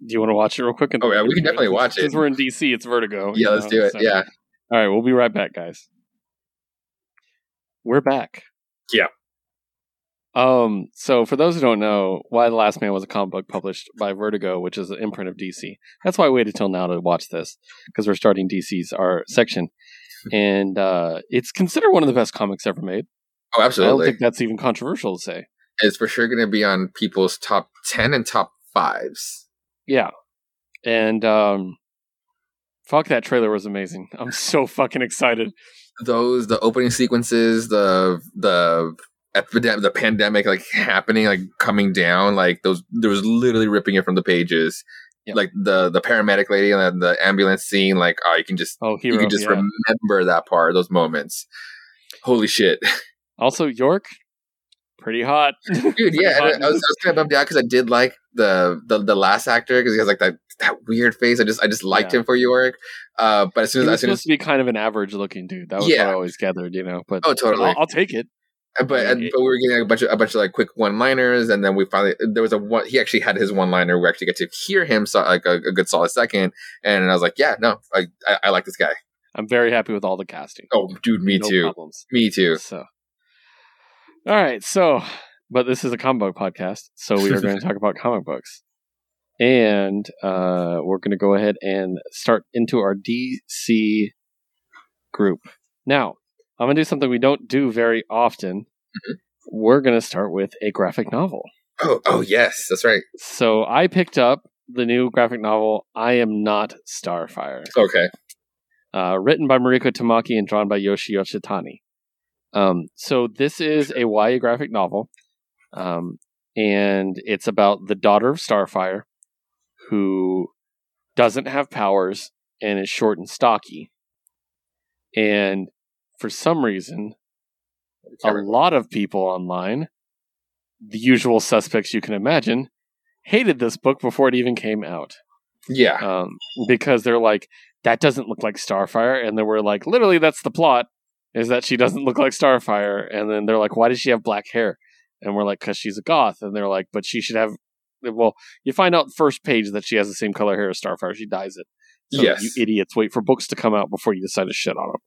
you want to watch it real quick? Oh, yeah, we can definitely watch it. Since we're in DC, it's Vertigo. yeah, let's know, do it. so- Yeah. All right, we'll be right back, guys. We're back. Yeah. Um. So, for those who don't know, Y: The Last Man was a comic book published by Vertigo, which is an imprint of DC. That's why I waited till now to watch this because we're starting DC's our section, and uh, it's considered one of the best comics ever made. Oh, absolutely! I don't think that's even controversial to say. It's for sure going to be on people's top ten and top fives. Yeah. And um, fuck, that trailer was amazing. I'm so fucking excited. Those the opening sequences, the the epidemic, the pandemic like happening, like coming down, like those. There was literally ripping it from the pages. Like the the paramedic lady and the, ambulance scene, like oh, you can just Oh, hero. you can just yeah. remember that part, those moments. Holy shit, Also, Yorick, pretty hot. dude! Yeah, and I, I was, I was kind of bummed out because I did like the the, the last actor because he has like that that weird face. I just I just liked Yeah. him for Yorick. Uh, but as soon he as was as supposed as to be kind of an average looking dude. That was Yeah. what I always gathered, you know. But oh totally, I'll, I'll take it. But I mean, but we were getting a bunch of a bunch of like quick one liners, and then we finally there was a one. He actually had his one liner. We actually get to hear him so like a, a good solid second, and I was like, yeah, no, I I, I like this guy. I'm very happy with all the casting. Oh, dude, me no too, Problems. me too. So, all right. So, but this is a comic book podcast, so we are going to talk about comic books, and uh, we're going to go ahead and start into our DC group. Now, I'm going to do something we don't do very often. Mhm. We're going to start with a graphic novel. Oh oh yes, that's right. So I picked up the new graphic novel "I Am Not Starfire." Okay, uh, written by Mariko Tamaki and drawn by Yoshi Yoshitani. Um, so this is a YA graphic novel, um, and it's about the daughter of Starfire, who doesn't have powers and is short and stocky. And for some reason, a lot of people online, the usual suspects you can imagine, hated this book before it even came out yeah, um, because they're like, that doesn't look like Starfire, and they we're like, literally, that's the plot is that she doesn't look like Starfire, and then they're like, why does she have black hair? And we're like, because she's a goth, and they're like, but she should have. Well, you find out first page that she has the same color hair as Starfire. She dyes it. So Yes. you idiots wait for books to come out before you decide to shit on them.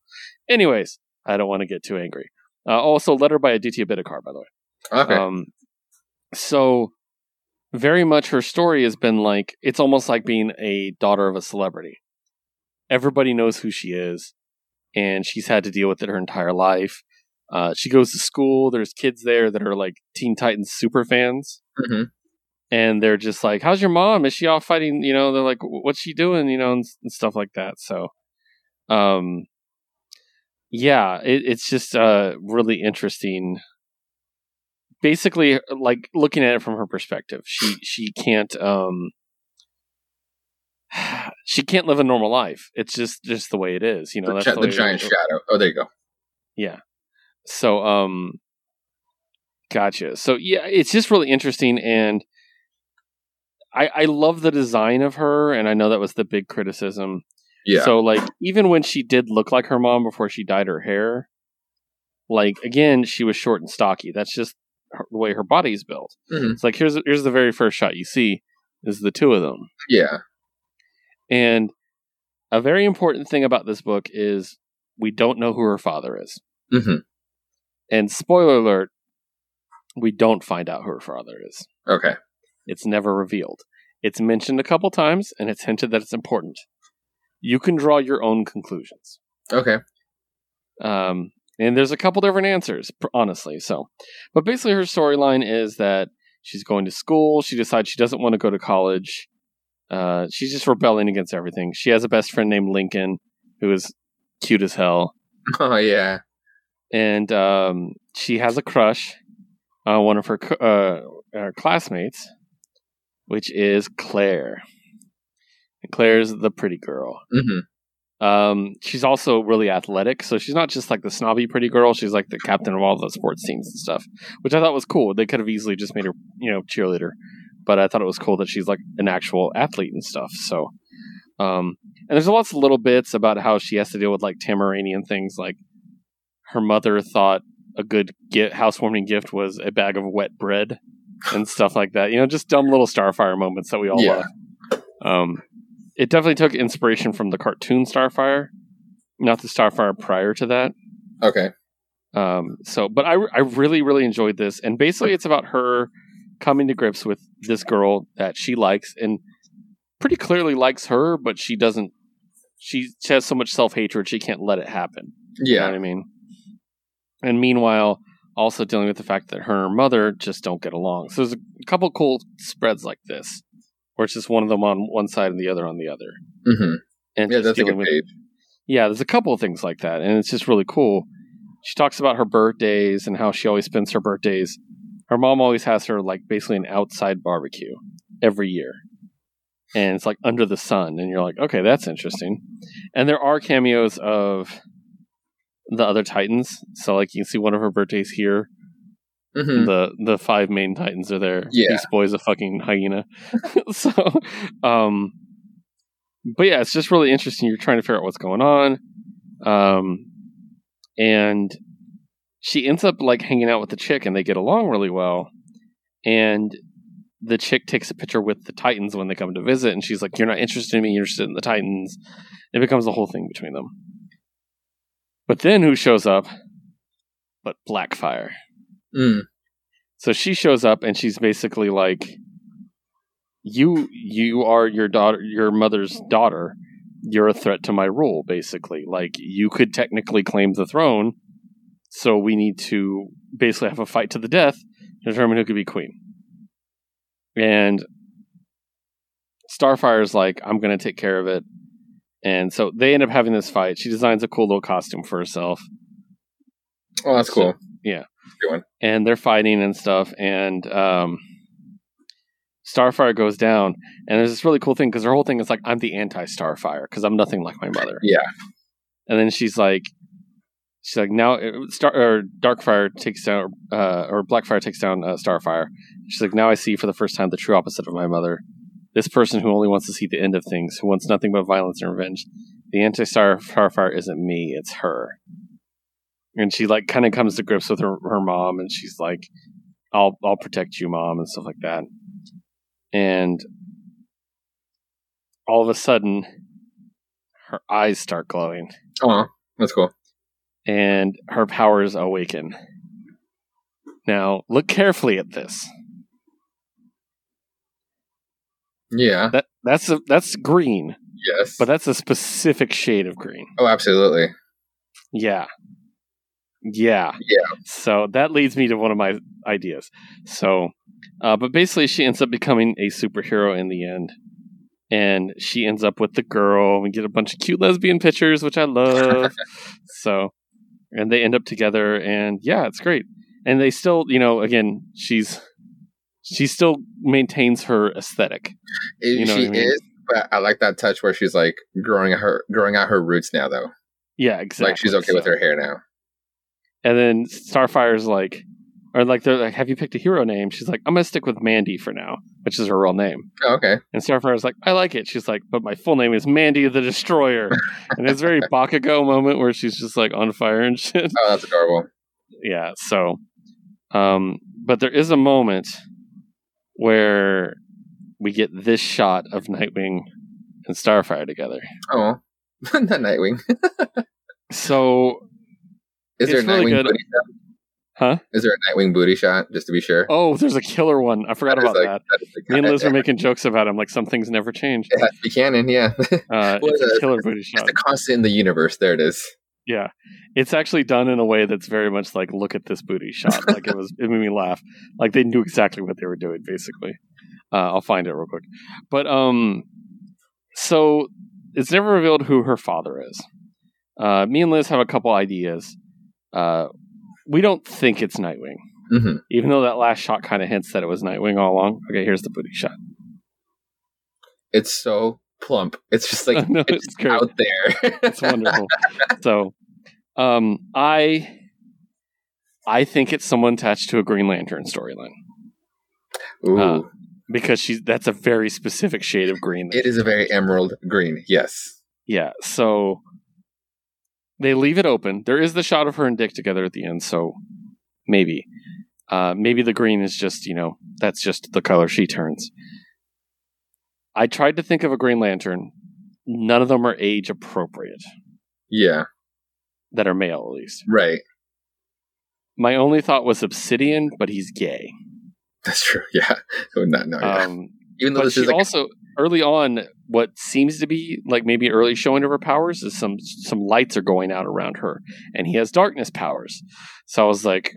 Anyways, I don't want to get too angry. Uh, also, letter by Aditya Bidikar, by the way. okay, Um, so very much her story has been like it's almost like being a daughter of a celebrity. Everybody knows who she is, and she's had to deal with it her entire life. Uh, she goes to school. There's kids there that are like Teen Titans super fans, hmm and they're just like, "How's your mom? Is she off fighting?" You know, they're like, "What's she doing?" You know, and, and stuff like that. So, um, yeah, it, it's just uh really interesting. Basically, like looking at it from her perspective, she she can't um she can't live a normal life. It's just just the way it is. You know, the, gi- the, the giant shadow. Oh, there you go. Yeah. So um gotcha. So yeah, it's just really interesting and I I love the design of her and I know that was the big criticism. Yeah, So like even when she did look like her mom before she dyed her hair, like again, she was short and stocky. That's just her, the way her body's built. Mhm. It's like here's here's the very first shot you see is the two of them. Yeah. And a very important thing about this book is we don't know who her father is. hmm And spoiler alert, we don't find out who her father is. Okay. It's never revealed. It's mentioned a couple times and it's hinted that it's important. You can draw your own conclusions. Okay. Um, and there's a couple different answers, honestly. So, but basically, her storyline is that she's going to school. She decides she doesn't want to go to college. Uh, she's just rebelling against everything. She has a best friend named Lincoln, who is cute as hell, Oh yeah. and um, she has a crush on one of her uh, uh, classmates, which is Claire. Claire's the pretty girl. hmm Um, she's also really athletic, so she's not just like the snobby pretty girl. She's like the captain of all the sports teams and stuff, which I thought was cool. They could have easily just made her, you know, cheerleader, but I thought it was cool that she's like an actual athlete and stuff. So, um, and there's lots of little bits about how she has to deal with like Tamaranian things, like her mother thought a good gi- housewarming gift was a bag of wet bread and stuff like that. You know, just dumb little Starfire moments that we all Yeah. love. Um, it definitely took inspiration from the cartoon Starfire, not the Starfire prior to that. Okay. Um, so, but I, I really, really enjoyed this. And basically, it's about her coming to grips with this girl that she likes and pretty clearly likes her, but she doesn't. She, she has so much self hatred, she can't let it happen. You know Yeah. what I mean? And meanwhile, also dealing with the fact that her and her mother just don't get along. So there's a couple cool spreads like this, where it's just one of them on one side and the other on the other. hmm And Yeah, that's a good with page. yeah, there's a couple of things like that, and it's just really cool. She talks about her birthdays and how she always spends her birthdays. Her mom always has her like basically an outside barbecue every year, and it's like under the sun, and you're like, okay, that's interesting. And there are cameos of the other Titans, so like you can see one of her birthdays here. Hmm The the five main Titans are there. Yeah. Beast Boy's a fucking hyena. so, um, but yeah, it's just really interesting. You're trying to figure out what's going on. Um, and she ends up like hanging out with the chick and they get along really well. And the chick takes a picture with the Titans when they come to visit. And she's like, You're not interested in me, you're interested in the Titans. It becomes a whole thing between them. But then who shows up? But Blackfire. Mm. So she shows up and she's basically like, "You, you are your daughter, your mother's daughter. You're a threat to my rule. Basically, like you could technically claim the throne. So we need to basically have a fight to the death to determine who could be queen." And Starfire's like, "I'm going to take care of it." And so they end up having this fight. She designs a cool little costume for herself Oh, that's So- cool. yeah. One. and they're fighting and stuff and um starfire goes down and there's this really cool thing because her whole thing is like i'm the anti-starfire because i'm nothing like my mother Yeah. and then she's like she's like now uh, star or darkfire takes down uh or blackfire takes down uh, starfire she's like now i see for the first time the true opposite of my mother this person who only wants to see the end of things who wants nothing but violence and revenge the anti-starfire isn't me it's her and she like kind of comes to grips with her, her mom and she's like i'll i'll protect you mom and stuff like that and all of a sudden her eyes start glowing Oh, that's cool. and her powers awaken now look carefully at this Yeah. that that's a, that's green Yes. but that's a specific shade of green oh, absolutely. Yeah. Yeah. Yeah. So that leads me to one of my ideas. So, uh, but basically, she ends up becoming a superhero in the end. And she ends up with the girl. We get a bunch of cute lesbian pictures, which I love. so, and they end up together, and yeah, it's great. And they still, you know, again, she's she still maintains her aesthetic. You know she I mean? is, but I like that touch where she's like growing her growing out her roots now, though. Yeah, exactly. Like she's okay with her hair now. And then Starfire's like, or like they're like, "Have you picked a hero name?" She's like, "I'm gonna stick with Mandy for now," which is her real name. Oh, okay. And Starfire's like, "I like it." She's like, "But my full name is Mandy the Destroyer," and it's very Bakugo moment where she's just like on fire and shit. Oh, that's adorable. yeah. So, um, but there is a moment where we get this shot of Nightwing and Starfire together. Oh, not Nightwing. So, Is there a It's really Nightwing good. booty shot? Huh? Is there a Nightwing booty shot? Just to be sure. oh, there's a killer one. I forgot That is about like- that. that is the- Me and Liz were making jokes about him, like, some things never change. It has to be canon, yeah. Uh, Well, it's a it's- killer booty It's shot. the constant in the universe. There it is. Yeah, it's actually done in a way that's very much like, look at this booty shot. Like it was, it made me laugh. Like they knew exactly what they were doing. Basically, uh, I'll find it real quick. But um, so it's never revealed who her father is. Uh, me and Liz have a couple ideas. Uh, we don't think it's Nightwing, hmm even though that last shot kind of hints that it was Nightwing all along. Okay, here's the booty shot. It's so plump. It's just like No, it's, it's out there. it's wonderful. so, um, I, I think it's someone attached to a Green Lantern storyline Ooh, Uh, because she's that's a very specific shade of green. it is a very emerald green. Yes. Yeah, so they leave it open. There is the shot of her and Dick together at the end, so maybe. Uh, maybe the green is just, you know, that's just the color she turns. I tried to think of a Green Lantern. None of them are age appropriate, Yeah. that are male at least. Right. My only thought was Obsidian, but he's gay. That's true. Yeah. I would not know. Um, Even though this is like also early on, what seems to be like maybe early showing of her powers is some some lights are going out around her, and he has darkness powers. So I was like,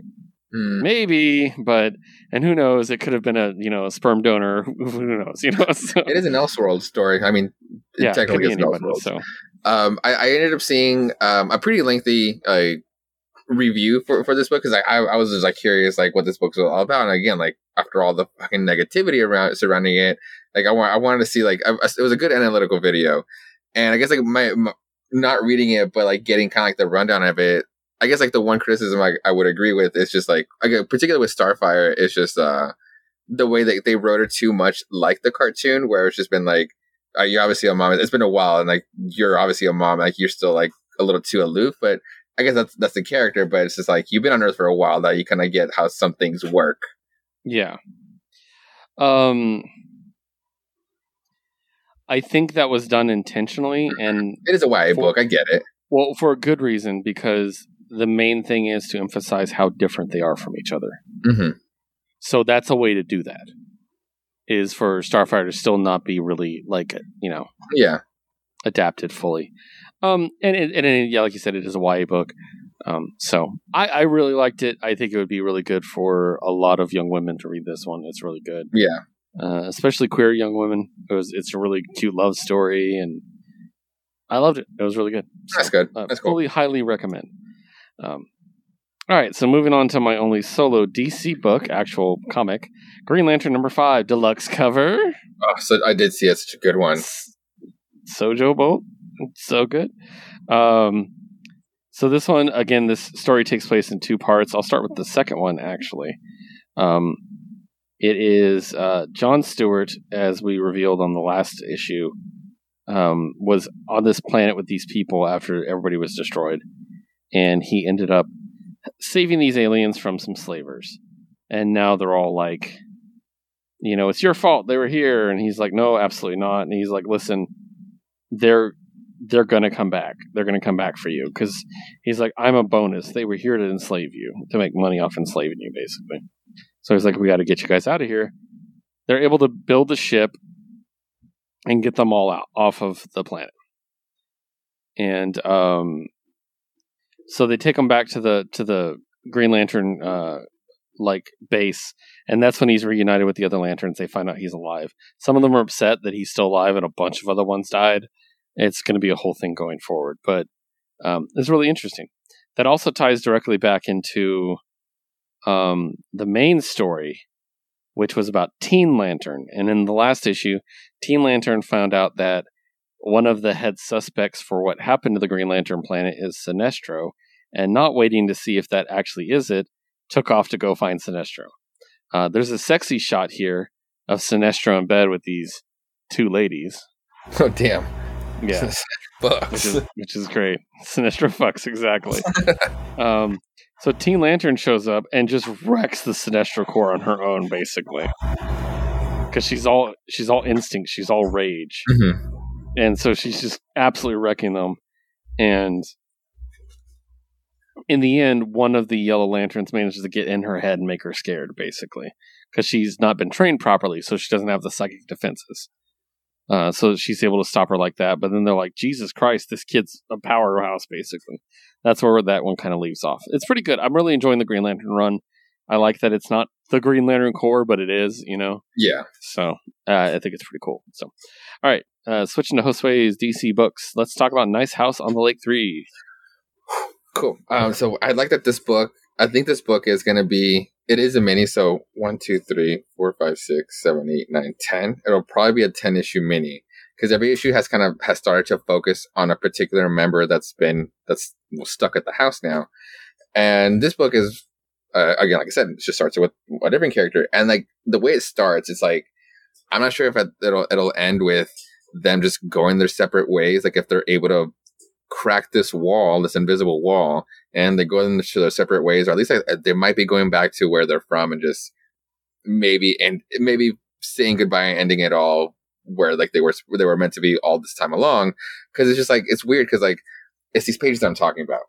Hmm. maybe, but and who knows? It could have been a you know a sperm donor. Who knows? You know. So, it is an Elseworld story. I mean, it yeah, technically an anybody. Elseworld. So um, I, I ended up seeing um, a pretty lengthy uh, review for, for this book because I, I I was just like curious like what this book's all about and again like after all the fucking negativity around surrounding it like I want I wanted to see like I, it was a good analytical video and I guess like my, my not reading it but like getting kind of like the rundown of it I guess like the one criticism I, I would agree with is just like again particularly with Starfire it's just uh the way that they wrote her too much like the cartoon where it's just been like uh, you're obviously a mom. It's been a while, and like you're obviously a mom. Like you're still like a little too aloof, but I guess that's that's the character. But it's just like you've been on Earth for a while now. You kind of get how some things work. yeah. Um, I think that was done intentionally, and It is a YA For- book. I get it. Well, for a good reason, because the main thing is to emphasize how different they are from each other. hmm So that's a way to do that. Is for Starfire to still not be really like you know Yeah, adapted fully. Um, and it, and it, yeah, like you said, it is a YA book. Um, so I, I really liked it. I think it would be really good for a lot of young women to read this one. It's really good, yeah. Uh, especially queer young women. It was it's a really cute love story, and I loved it. It was really good. So, That's good. uh, That's cool. fully highly recommend. Um, all right, so moving on to my only solo DC book, actual comic, Green Lantern number five, deluxe cover. Oh, so I did see it. Such a good one. S- Sojo Bolt, so good. Um, so this one again, this story takes place in two parts. I'll start with the second one actually. Um, it is uh, John Stewart, as we revealed on the last issue, um, was on this planet with these people after everybody was destroyed, and he ended up saving these aliens from some slavers, and now they're all like, you know, it's your fault. They were here, and he's like, no, absolutely not, and he's like, listen, they're they're gonna come back, they're gonna come back for you, because he's like, I'm a bonus, they were here to enslave you, to make money off enslaving you, basically. So he's like, we got to get you guys out of here. They're able to build the ship and get them all out off of the planet. And um, so they take them back to the to the Green Lantern uh, like base, and that's when he's reunited with the other lanterns. They find out he's alive. Some of them are upset that he's still alive, and a bunch of other ones died. It's going to be a whole thing going forward, but um, it's really interesting. That also ties directly back into um, the main story, which was about Teen Lantern. And in the last issue, Teen Lantern found out that one of the head suspects for what happened to the Green Lantern planet is Sinestro, and not waiting to see if that actually is it, took off to go find Sinestro. Uh, there's a sexy shot here of Sinestro in bed with these two ladies. Oh damn. Yeah, which is which is great. Sinestro fucks exactly. um, so Teen Lantern shows up and just wrecks the Sinestro Corps on her own, basically. because she's all she's all instinct, she's all rage, Mhm. and so she's just absolutely wrecking them. And in the end, one of the Yellow Lanterns manages to get in her head and make her scared, basically, because she's not been trained properly, so she doesn't have the psychic defenses. Uh, so she's able to stop her like that. But then they're like, Jesus Christ, this kid's a powerhouse, basically. That's where that one kind of leaves off. It's pretty good. I'm really enjoying the Green Lantern run. I like that it's not the Green Lantern Corps, but it is, you know. Yeah. So uh, I think it's pretty cool. So, all right, uh, switching to Josue's DC books. Let's talk about Nice House on the Lake Three. Cool. Um, so I like that this book. I think this book is going to be. It is a mini. So one, two, three, four, five, six, seven, eight, nine, ten. It'll probably be a ten issue mini because every issue has kind of has started to focus on a particular member that's been that's stuck at the house now. And this book is uh, again, like I said, it just starts with a different character, and like the way it starts, it's like I'm not sure if it, it'll it'll end with them just going their separate ways. Like if they're able to crack this wall, this invisible wall, and they go into their separate ways, or at least like, they might be going back to where they're from and just maybe and maybe saying goodbye and ending it all where like they were they were meant to be all this time along. Because it's just like it's weird because like it's these pages that I'm talking about,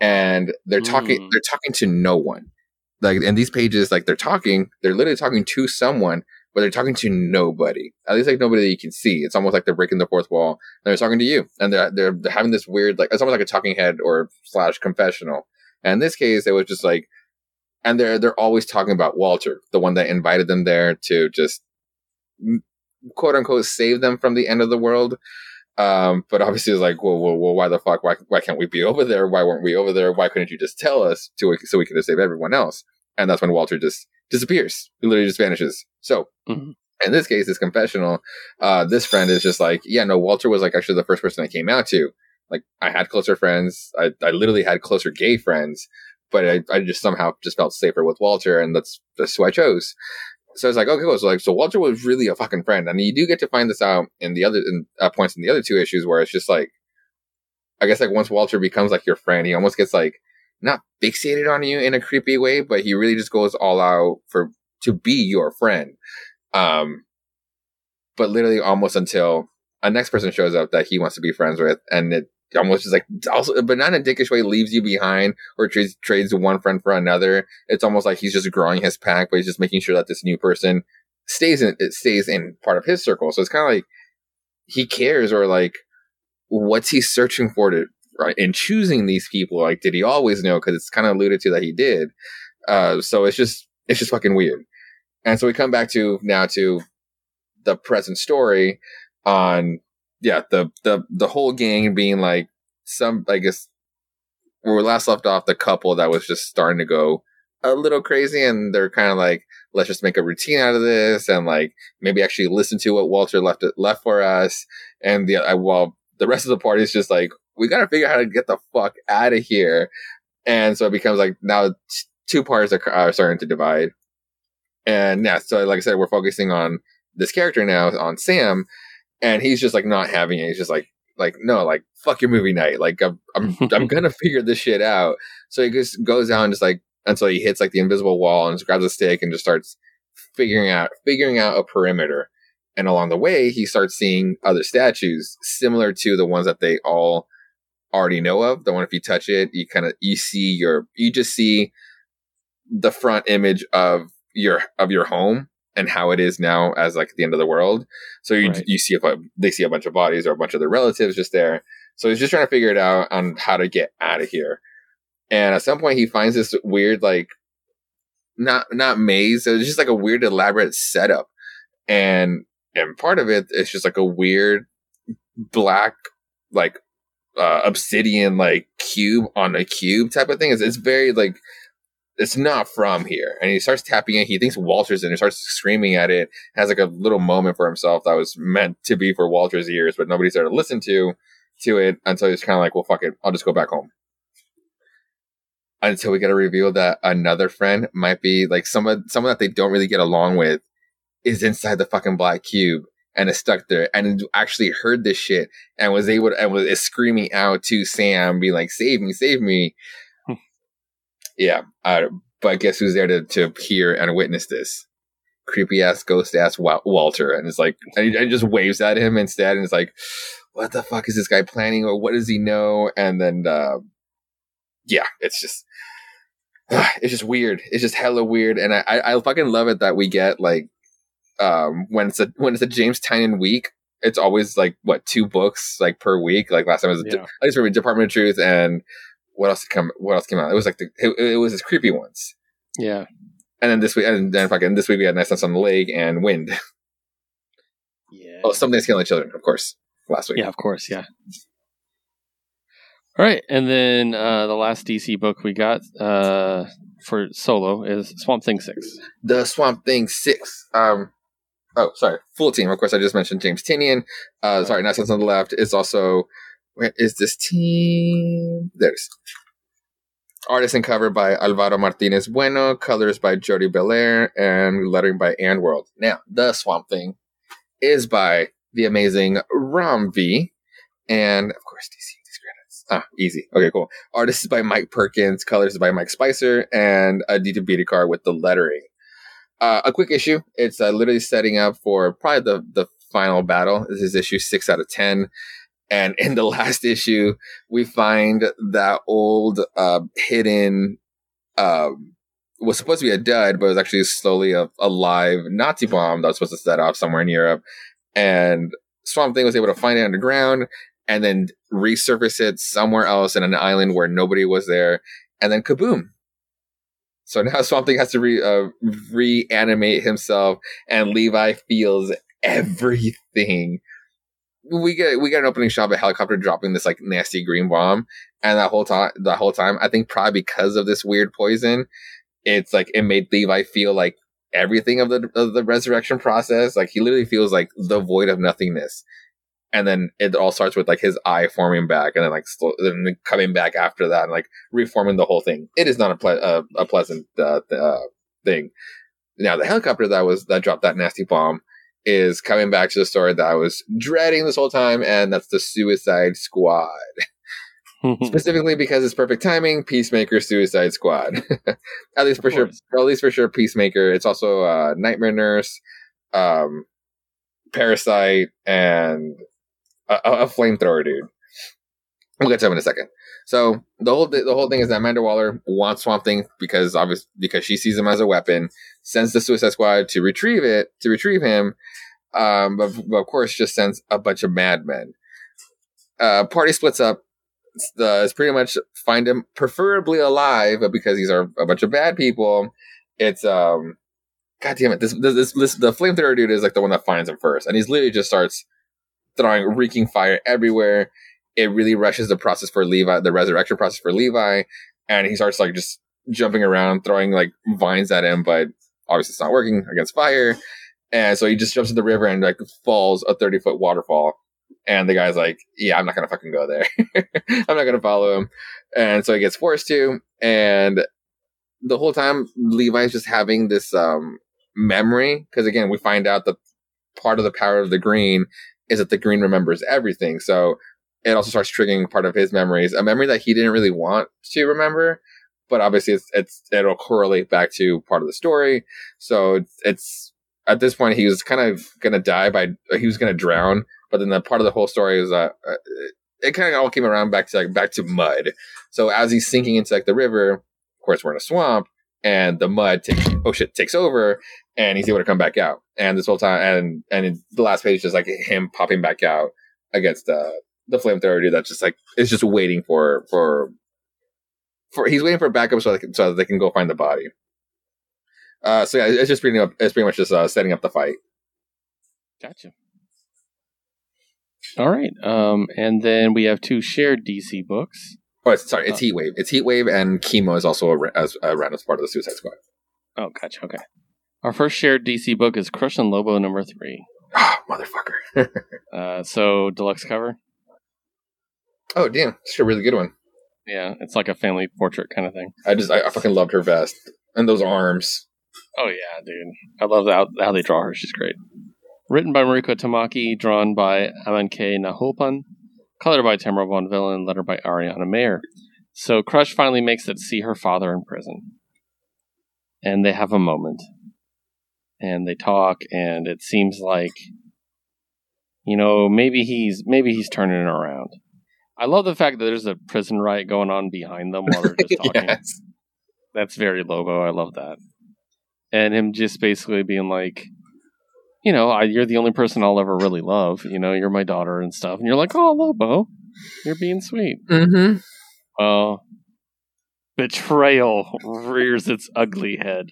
and they're talking Mm. they're talking to no one. Like in these pages, like they're talking, they're literally talking to someone, but they're talking to nobody. At least like nobody that you can see. It's almost like they're breaking the fourth wall. And they're talking to you, and they're they're, having this weird like it's almost like a talking head or slash confessional. And in this case, it was just like, and they're they're always talking about Walter, the one that invited them there to just quote unquote save them from the end of the world. Um, but obviously, it's like, well, well, well, why the fuck? Why, why can't we be over there? Why weren't we over there? Why couldn't you just tell us to so we could save everyone else? And that's when Walter just disappears. He literally just vanishes. So Mhm. in this case, this confessional, uh, this friend is just like, yeah, no, Walter was like actually the first person I came out to. Like, I had closer friends. I, I literally had closer gay friends, but I, I just somehow just felt safer with Walter, and that's that's who I chose. So it's like, okay, cool. So like, so Walter was really a fucking friend, and you do get to find this out in the other in, uh, points in the other two issues where it's just like, I guess like once Walter becomes like your friend, he almost gets like not fixated on you in a creepy way, but he really just goes all out for to be your friend. Um, but literally almost until a next person shows up that he wants to be friends with, and it almost just like also, but not in a dickish way, leaves you behind or trades trades one friend for another. It's almost like he's just growing his pack, but he's just making sure that this new person stays in it stays in part of his circle. So it's kind of like he cares, or like what's he searching for to right in choosing these people? Like, did he always know? Because it's kind of alluded to that he did. Uh, so it's just it's just fucking weird. And so we come back to now to the present story on yeah the the the whole gang being like some I guess where we last left off the couple that was just starting to go a little crazy and they're kind of like let's just make a routine out of this and like maybe actually listen to what Walter left left for us and the uh, while the rest of the party is just like we got to figure out how to get the fuck out of here. And so it becomes like now two parts are, are starting to divide. And yeah so like I said we're focusing on this character now on Sam. And he's just like not having it. He's just like like no like fuck your movie night. Like I'm I'm, I'm gonna figure this shit out. So he just goes out and just like until he hits like the invisible wall and just grabs a stick and just starts figuring out figuring out a perimeter. And along the way, he starts seeing other statues similar to the ones that they all already know of. The one if you touch it, you kind of you see your you just see the front image of your of your home and how it is now as like the end of the world. So you Right. you see bu- they see a bunch of bodies or a bunch of their relatives just there. So he's just trying to figure it out on how to get out of here. And at some point, he finds this weird like not not maze. It's just like a weird elaborate setup, and and part of it is just like a weird black like uh, obsidian like cube on a cube type of thing. It's, it's very like it's not from here. And he starts tapping it. He thinks Walter's in. He starts screaming at it. Has like a little moment for himself that was meant to be for Walter's ears, but nobody's there to listen to to it until he's kind of like, well, fuck it, I'll just go back home. Until we get a reveal that another friend might be like someone someone that they don't really get along with is inside the fucking black cube and it stuck there and actually heard this shit and was able to and was screaming out to Sam, being like, "Save me, save me!" yeah, uh, but guess who's there to to hear and witness this? creepy ass ghost ass Walter, and it's like and he, and just waves at him instead, and it's like, what the fuck is this guy planning, or what does he know? And then, uh, yeah, it's just. It's just weird. It's just hella weird, and I, I, I fucking love it that we get like, um, when it's a when it's a James Tynion week, it's always like what two books like per week. Like last time it was Yeah. at least for Department of Truth and what else come what else came out? It was like the it, it was his creepy ones. Yeah. And then this week and then fucking this week we had Nice Nights on the Lake and Wynd. Yeah. Oh, Something's Killing Children, of course. Last week. Yeah, of course, yeah. All right, and then uh, the last DC book we got uh, for solo is Swamp Thing Six. The Swamp Thing Six. Um oh sorry. Full team. Of course I just mentioned James Tynion. Uh sorry, Nice Nights on the left. It's also where is this team? There's Artist and cover by Alvaro Martinez Bueno, colors by Jordie Bellaire, and lettering by Andworld. Now, the Swamp Thing is by the amazing Ram V, and of course DC these credits. Ah, easy. Okay, cool. Artist is by Mike Perkins, colors is by Mike Spicer, and Aditya Bidikar with the lettering. Uh, a quick issue. It's uh, literally setting up for probably the the final battle. This is issue six out of ten. And in the last issue, we find that old uh, hidden um, was supposed to be a dud, but it was actually slowly a, a live Nazi bomb that was supposed to set off somewhere in Europe. And Swamp Thing was able to find it underground and then resurface it somewhere else in an island where nobody was there, and then kaboom! So now Swamp Thing has to re, uh, reanimate himself, and Levi feels everything. We get we get an opening shot of a helicopter dropping this like nasty green bomb, and that whole time the whole time I think probably because of this weird poison, it's like it made Levi feel like everything of the of the resurrection process. Like he literally feels like the void of nothingness, and then it all starts with like his eye forming back, and then like sl- then coming back after that, and like reforming the whole thing. It is not a ple- uh, a pleasant uh, th- uh, thing. Now the helicopter that was that dropped that nasty bomb is coming back to the story that I was dreading this whole time, and that's the Suicide Squad. Specifically because it's perfect timing, Peacemaker, Suicide Squad. at least for sure, at least for sure, Peacemaker. It's also uh, Nightmare Nurse, um, Parasite, and a, a flamethrower dude. We'll get to him in a second. So the whole the whole thing is that Amanda Waller wants Swamp Thing because obviously because she sees him as a weapon, sends the Suicide Squad to retrieve it to retrieve him, um, but, but of course just sends a bunch of madmen. Uh, party splits up. It's, the, it's pretty much find him preferably alive, but because these are a bunch of bad people, it's um, god damn it, this this, this, this the flamethrower dude is like the one that finds him first, and he's literally just starts throwing reeking fire everywhere it really rushes the process for Levi, the resurrection process for Levi, and he starts like just jumping around, throwing like vines at him, but obviously it's not working against fire. And so he just jumps in the river and like falls a 30 foot waterfall. And the guy's like, Yeah, I'm not gonna fucking go there. I'm not gonna follow him. And so he gets forced to. And the whole time Levi's just having this um memory. Because again, we find out that part of the power of the green is that the green remembers everything. So it also starts triggering part of his memories, a memory that he didn't really want to remember, but obviously it's, it's it'll correlate back to part of the story. So it's, it's at this point he was kind of gonna die by he was gonna drown, but then the part of the whole story is that uh, it kind of all came around back to like back to mud. So as he's sinking into like the river, of course we're in a swamp, and the mud takes oh shit takes over, and he's able to come back out. And this whole time, and and the last page is just like him popping back out against uh the flamethrower dude that's just like is just waiting for for for he's waiting for backup so they can, so that they can go find the body. Uh, so yeah, it's just pretty up. It's pretty much just uh, setting up the fight. Gotcha. All right. Um, and then we have two shared DC books. Oh, it's, sorry, it's Uh, Heat Wave. It's Heat Wave and Chemo is also a, as a random part of the Suicide Squad. Oh, gotcha. Okay. Our first shared DC book is Crush and Lobo number three. Ah, motherfucker. Uh, so deluxe cover. oh damn, it's a really good one. Yeah, it's like a family portrait kind of thing. I just I, I fucking loved her vest and those arms. Oh yeah, dude. I love how, how they draw her. She's great. Written by Mariko Tamaki, drawn by Amancay Nahuelpan, colored by Tamra Bonvillain, letter by Ariana Maher. So Crush finally makes it see her father in prison. And they have a moment. and they talk, and it seems like, you know, maybe he's maybe he's turning it around. I love the fact that there's a prison riot going on behind them while they're just talking. yes. That's very Lobo. I love that. And him just basically being like, you know, I, you're the only person I'll ever really love. You know, you're my daughter and stuff. And you're like, oh, Lobo, you're being sweet. Mm-hmm. Well, betrayal rears its ugly head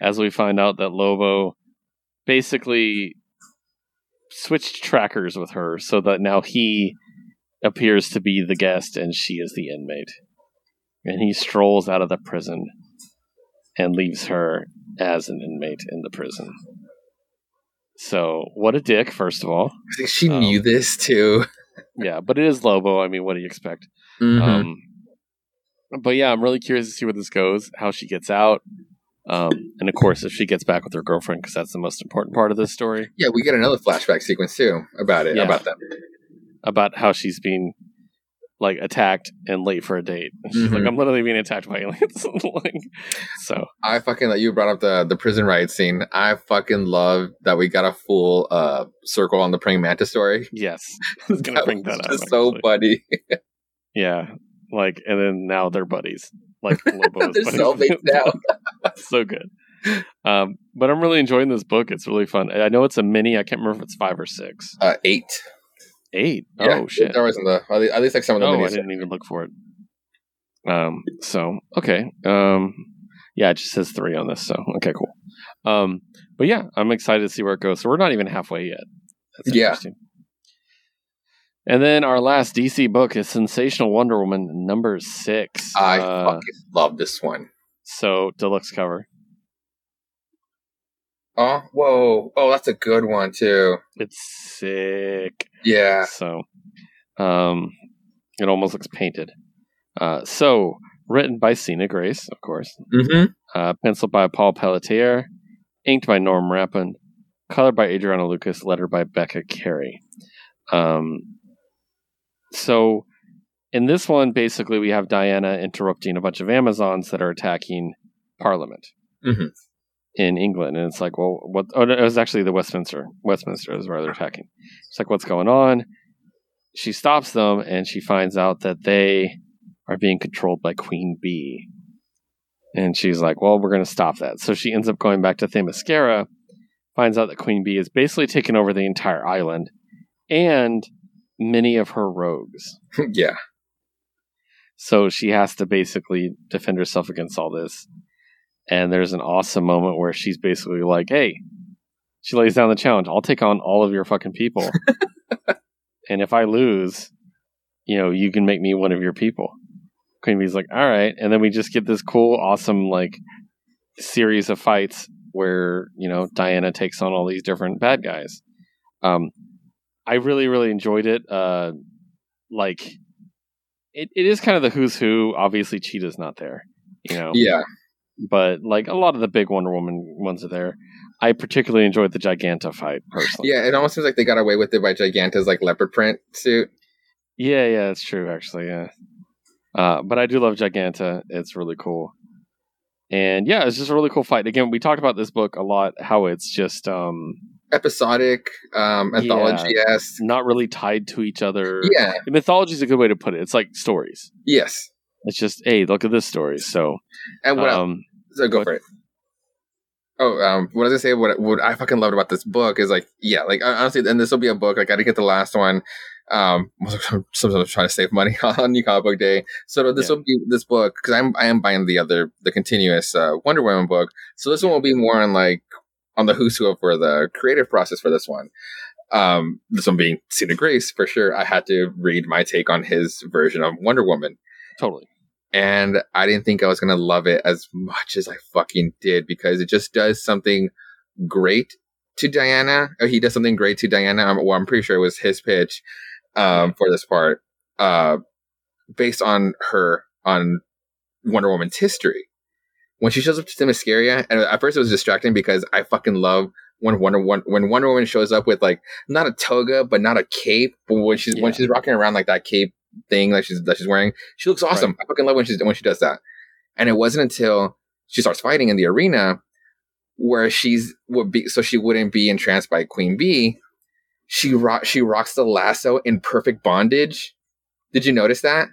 as we find out that Lobo basically switched trackers with her so that now he appears to be the guest and she is the inmate. And he strolls out of the prison and leaves her as an inmate in the prison. So, what a dick, first of all. I think she Um, knew this too. Yeah, but it is Lobo. I mean, what do you expect? Mhm. Um, but yeah, I'm really curious to see where this goes, how she gets out, um, and of course, if she gets back with her girlfriend, because that's the most important part of this story yeah, we get another flashback sequence too about it, Yeah. about them. about how she's being like attacked and late for a date. She's Mhm. like, I'm literally being attacked by aliens. like, so I fucking like you brought up the the prison riot scene. I fucking love that we got a full uh circle on the praying mantis story. yes, I was gonna bring was that up. just so actually. funny. Yeah, like, and then now they're buddies. Like Lobo is They're buddies. cellmates now. so good. Um, but I'm really enjoying this book. It's really fun. I know it's a mini. I can't remember if it's five or six. Uh, eight. Eight. Yeah, oh shit. There wasn't the at least- like some of the Oh, I didn't even look for it. Um. So okay. Um. Yeah, it just says three on this. So okay, cool. Um. But yeah, I'm excited to see where it goes. So we're not even halfway yet. That's Yeah. interesting. And then our last DC book is Sensational Wonder Woman number six. I Uh, fucking love this one. so deluxe cover. Oh, whoa. Oh, that's a good one too. It's sick. Yeah. So, um, it almost looks painted. Uh, so written by Sina Grace, of course. Mm-hmm. Uh, penciled by Paul Pelletier, inked by Norm Rapmund, colored by Adriano Lucas, lettered by Becca Carey. Um, so in this one, basically, we have Diana interrupting a bunch of Amazons that are attacking Parliament Mhm. In England, and it's like, well, what? Oh, no, it was actually the Westminster. Westminster is where they're attacking. It's like, what's going on? She stops them, and she finds out that they are being controlled by Queen Bee. And she's like, well, we're going to stop that. So she ends up going back to Themyscira, finds out that Queen Bee is basically taken over the entire island and many of her rogues. yeah. So she has to basically defend herself against all this. And there's an awesome moment where she's basically like, hey, she lays down the challenge. I'll take on all of your fucking people. and if I lose, you know, you can make me one of your people. Queen Bee's like, all right. And then we just get this cool, awesome, like, series of fights where, you know, Diana takes on all these different bad guys. Um, I really, really enjoyed it. Uh, like, it, it is kind of the who's who. Obviously, Cheetah's not there, you know. Yeah. But like a lot of the big Wonder Woman ones are there. I particularly enjoyed the Giganta fight personally. Yeah. It almost seems like they got away with it by Giganta's like leopard print suit. yeah, yeah, it's true actually. Yeah, uh, but I do love Giganta. It's really cool, and yeah, it's just a really cool fight. Again, we talked about this book a lot. How it's just um, Episodic, um, anthology esque. not really tied to each other. Yeah. mythology is a good way to put it. It's like stories. Yes. It's just hey, look at this story. So, And what um, So go for it. Oh, um, what was I say? What what I fucking loved about this book is like, yeah, like honestly, and this will be a book. Like, I didn't get the last one. Um, sometimes trying to save money on New Comic Book Day, so this Yeah. will be this book because I'm I am buying the other the continuous uh, Wonder Woman book. So this one will be more on like on the who's who for the creative process for this one. Um, this one being Sina Grace for sure. I had to read my take on his version of Wonder Woman totally. And I didn't think I was gonna love it as much as I fucking did because it just does something great to Diana. Or he does something great to Diana. I'm, well, I'm pretty sure it was his pitch um, for this part, uh, based on her on Wonder Woman's history. When she shows up to Themyscira, and at first it was distracting because I fucking love when Wonder when, when Wonder Woman shows up with like not a toga but not a cape, but when she's when she's rocking around like that cape thing that she's that she's wearing, she looks awesome. I fucking love when she's when she does that. And it wasn't until she starts fighting in the arena where she's would be so she wouldn't be entranced by Queen Bee. She rock she rocks the lasso in perfect bondage. Did you notice that?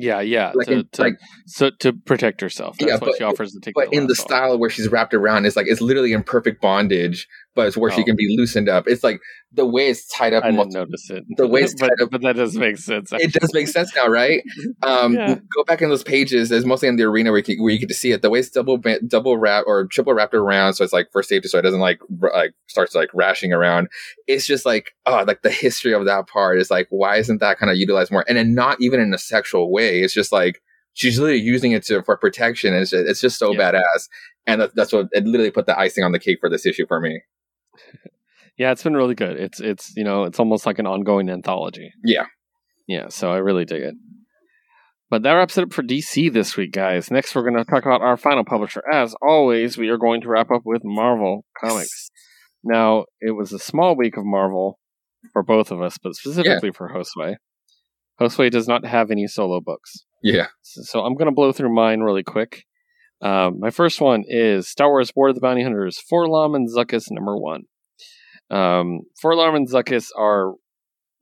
Yeah, yeah. Like to, in- to, like- so to protect herself. That's Yeah, what but- she offers to take. But in the off. style where she's wrapped around, it's like it's literally in perfect bondage, but it's where she Oh. can be loosened up. It's like the way it's tied up. I didn't multi- notice it. the way it's but, tied up- but that does make sense. it does make sense now, right? Um, Yeah. Go back in those pages. There's mostly in the arena where you, can, where you get to see it. The way it's double double wrap or triple wrapped around, so it's like for safety, so it doesn't like r- like starts like rashing around. It's just like oh, like the history of that part is like why isn't that kind of utilized more? And then not even in a sexual way. It's just like she's literally using it to for protection. It's just, it's just so Yeah. badass, and that, that's what it literally put the icing on the cake for this issue for me. Yeah, it's been really good. It's it's you know it's almost like an ongoing anthology. Yeah. Yeah, so I really dig it. But that wraps it up for DC this week, guys. Next, we're going to talk about our final publisher. As always, we are going to wrap up with Marvel Comics. Now, it was a small week of Marvel for both of us, but specifically for Hostway. Hostway does not have any solo books. Yeah. So, so I'm going to blow through mine really quick. Um, my first one is Star Wars War of the Bounty Hunters, For 4-LOM and Zuckuss number one. Um, 4-LOM and Zuckuss are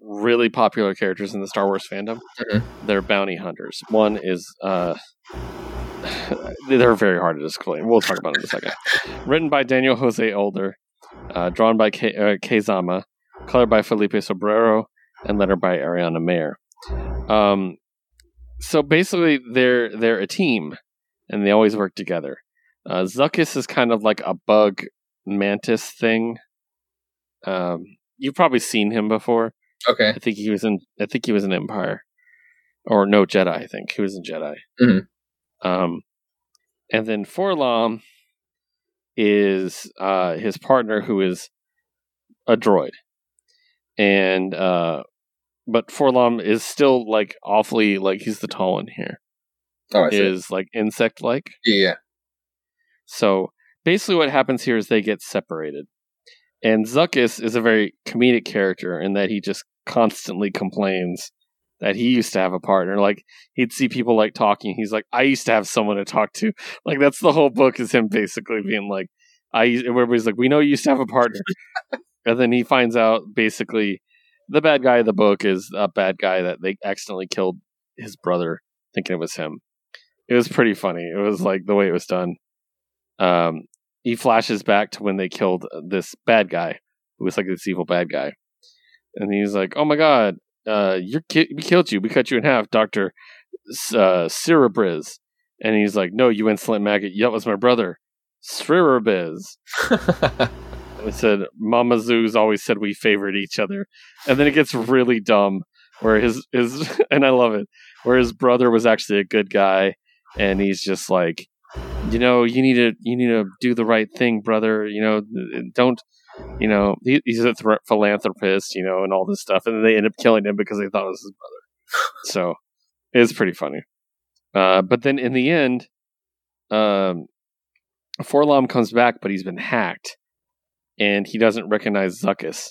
really popular characters in the Star Wars fandom. Mhm. They're bounty hunters. One is uh, they're very hard to explain. We'll talk about it in a second. Written by Daniel Jose Older, uh, drawn by K- uh, Kei Zama, colored by Felipe Sobreiro, and lettered by Ariana Maher. Um, so basically, they're they're a team, and they always work together. Uh, Zuckuss is kind of like a bug mantis thing. Um, you've probably seen him before. Okay. I think he was in. I think he was in Empire, or no Jedi. I think he was in Jedi. Mhm. Um, and then 4-LOM is uh his partner, who is a droid, and uh, but 4-LOM is still like awfully like he's the tall one here. Oh, I see. Is like insect like. yeah. So basically, what happens here is they get separated. And Zuckuss is a very comedic character in that he just constantly complains that he used to have a partner. Like he'd see people like talking, he's like, "I used to have someone to talk to." Like that's the whole book is him basically being like, "I." Everybody's like, "We know you used to have a partner," and then he finds out basically the bad guy of the book is a bad guy that they accidentally killed his brother, thinking it was him. It was pretty funny. It was like the way it was done um, he flashes back to when they killed this bad guy who was like this evil bad guy, and he's like, "Oh my god, uh, you're ki- we killed you. We cut you in half, Doctor uh, Cerebriz." And he's like, "No, you insolent maggot. That was my brother, Cerebriz." I said, Mama Zoo's always said we favored each other. And then it gets really dumb where his, his, and I love it, where his brother was actually a good guy. And he's just like, you know, you need to, you need to do the right thing, brother. You know, don't, you know, he, he's a philanthropist, you know, and all this stuff. And then they end up killing him because they thought it was his brother. so it's pretty funny. Uh, but then in the end, um, 4-LOM comes back, but he's been hacked and he doesn't recognize Zuckuss,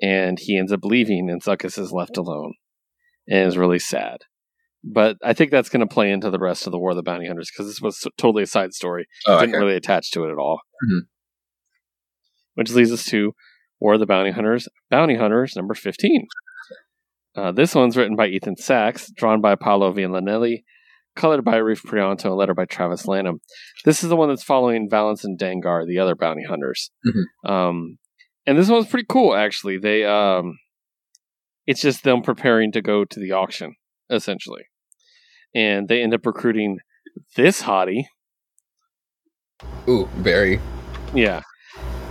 and he ends up leaving, and Zuckuss is left alone, and is really sad. But I think that's going to play into the rest of the War of the Bounty Hunters because this was totally a side story. Oh, Didn't okay. really attach to it at all. Mhm. Which leads us to War of the Bounty Hunters, Bounty Hunters number fifteen. Uh, this one's written by Ethan Sacks, drawn by Paolo Villanelli, colored by Reef Prianto, and lettered by Travis Lanham. This is the one that's following Valance and Dengar, the other bounty hunters. Um, and this one's pretty cool, actually. They, um, it's just them preparing to go to the auction, essentially, and they end up recruiting this hottie. Ooh, Barry. Yeah,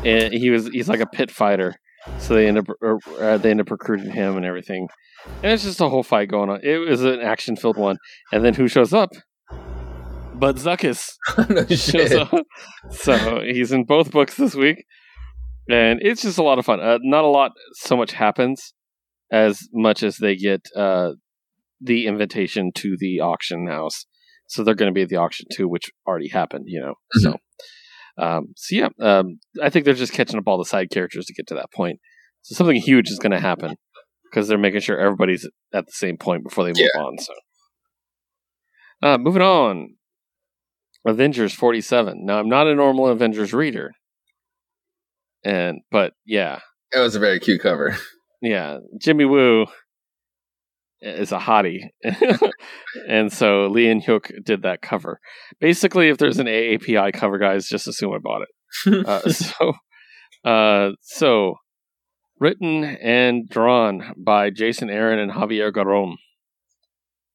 and he was he's like a pit fighter, so they end up or, uh, they end up recruiting him and everything, and it's just a whole fight going on. It was an action filled one, and then who shows up? But Zuckuss no shows up. So he's in both books this week, and it's just a lot of fun. Uh, not a lot, so much happens as much as they get uh, the invitation to the auction house. So they're going to be at the auction too, which already happened, you know. So, um, so yeah, um, I think they're just catching up all the side characters to get to that point. So something huge is going to happen because they're making sure everybody's at the same point before they move on. So, uh, moving on. Avengers 47. Now, I'm not a normal Avengers reader. And, but yeah, It was a very cute cover. yeah, Jimmy Woo is a hottie. and so Lee and Hyuk did that cover. Basically, if there's an AAPI cover, guys, just assume I bought it. Uh, so, uh, so written and drawn by Jason Aaron and Javier Garrón.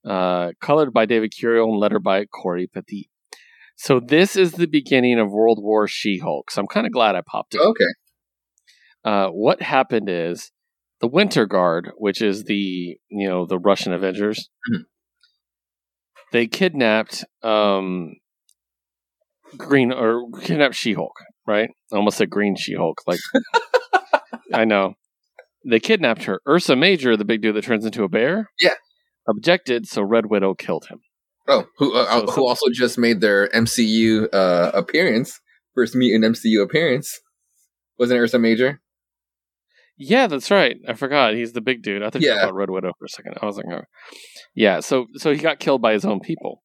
Uh, colored by David Curiel and lettered by Cory Petit. So this is the beginning of World War She-Hulk. So I'm kind of glad I popped it. okay. Uh, what happened is the Winter Guard, which is the you know the Russian Avengers, Mhm. they kidnapped um, Green or kidnapped She-Hulk, right? I almost said Green She-Hulk. Like I know they kidnapped her. Ursa Major, the big dude that turns into a bear, Yeah. objected, so Red Widow killed him. Oh, who uh, So- who also just made their MCU uh, appearance, first mutant MCU appearance? Wasn't Ursa Major? Yeah, that's right. I forgot. He's the big dude. I thought you Yeah. were about Red Widow for a second. I was like, oh. yeah. So, so he got killed by his own people,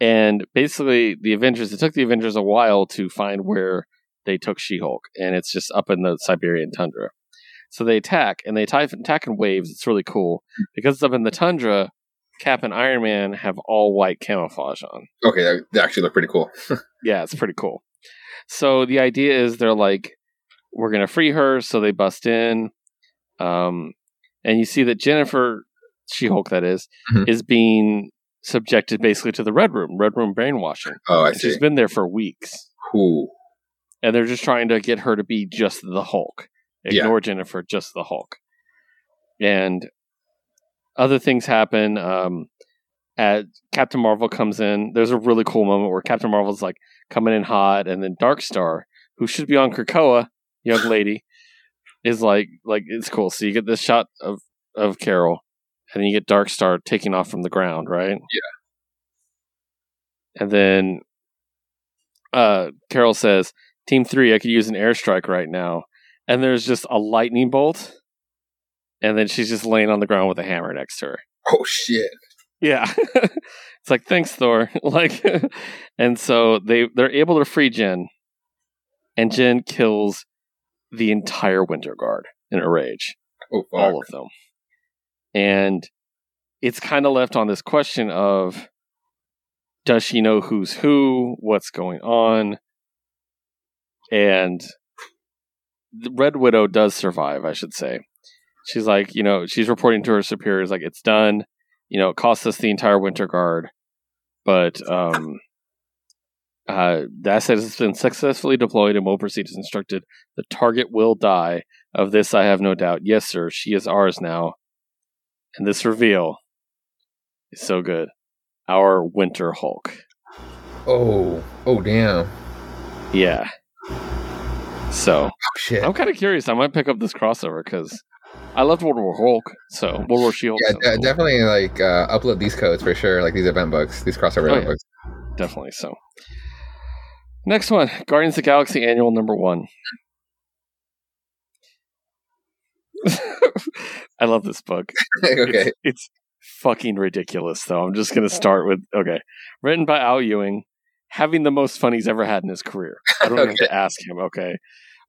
and basically, the Avengers. It took the Avengers a while to find where they took She-Hulk, and it's just up in the Siberian tundra. So they attack, and they attack, in waves. It's really cool hmm. because it's up in the tundra. Cap and Iron Man have all white camouflage on. Okay, that actually look pretty cool. Yeah, it's pretty cool. So the idea is they're like, we're gonna free her, so they bust in, um, and you see that Jennifer, She Hulk, that is, Mhm. is being subjected basically to the Red Room, Red Room brainwashing. Oh, I And see. she's been there for weeks, Ooh. and they're just trying to get her to be just the Hulk, Yeah. ignore Jennifer, just the Hulk, and other things happen. Um, at Captain Marvel comes in. There's a really cool moment where Captain Marvel's like coming in hot, and then Dark Star, who should be on Krakoa, young lady, is like like it's cool. So you get this shot of of Carol, and then you get Dark Star taking off from the ground, right? Yeah. And then uh Carol says, Team three, I could use an airstrike right now. And there's just a lightning bolt. And then she's just laying on the ground with a hammer next to her. Oh shit. Yeah. it's like thanks Thor. like and so they they're able to free Jen and Jen kills the entire Winter Guard in a rage. Oh. All of them. And it's kind of left on this question of does she know who's who, what's going on? And the Red Widow does survive, I should say. She's like, you know, she's reporting to her superiors like it's done you know, it cost us the entire Winter Guard, but um, uh, the asset has been successfully deployed and will proceed as instructed. The target will die. Of this, I have no doubt. Yes, sir, she is ours now. And this reveal is so good. Our Winter Hulk. Oh. Oh damn. Yeah. So, Oh shit. I'm kind of curious. I might pick up this crossover because I loved World War Hulk. So, World War She Hulk. Yeah, de- definitely like uh, upload these codes for sure. Like these event books, these crossover Oh, event yeah. books. definitely so. Next one, Guardians of the Galaxy Annual Number One. I love this book. okay. It's, it's fucking ridiculous, though. I'm just gonna start with okay, written by Al Ewing, having the most fun he's ever had in his career. I don't even have to ask him. Okay,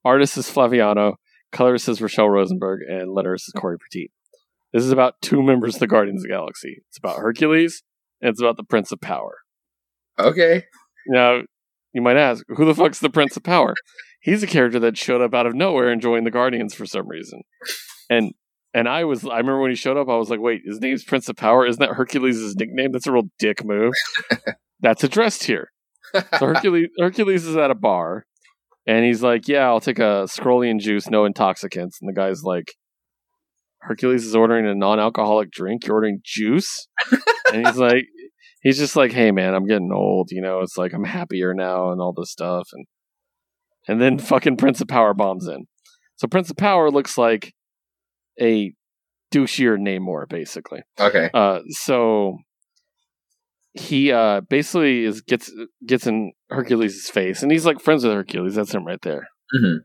artist is Flaviano, colorist is Rachelle Rosenberg, and letterist is Cory Petit. This is about two members of the Guardians of the Galaxy. It's about Hercules, and it's about the Prince of Power. Okay. Now, you might ask, who the fuck's the Prince of Power? He's a character that showed up out of nowhere and joined the Guardians for some reason. And and I was I remember when he showed up, I was like, wait, his name's Prince of Power? Isn't that Hercules' nickname? That's a real dick move. That's addressed here. So Hercules Hercules is at a bar and he's like, Yeah, I'll take a scrollian juice, no intoxicants. And the guy's like, Hercules is ordering a non alcoholic drink, you're ordering juice? and he's like he's just like, Hey man, I'm getting old, you know, it's like I'm happier now and all this stuff and and then fucking Prince of Power bombs in. So Prince of Power looks like a douchier Namor, basically. okay. Uh, so he uh basically is gets gets in Hercules' face, and he's like friends with Hercules. That's him right there. Mhm.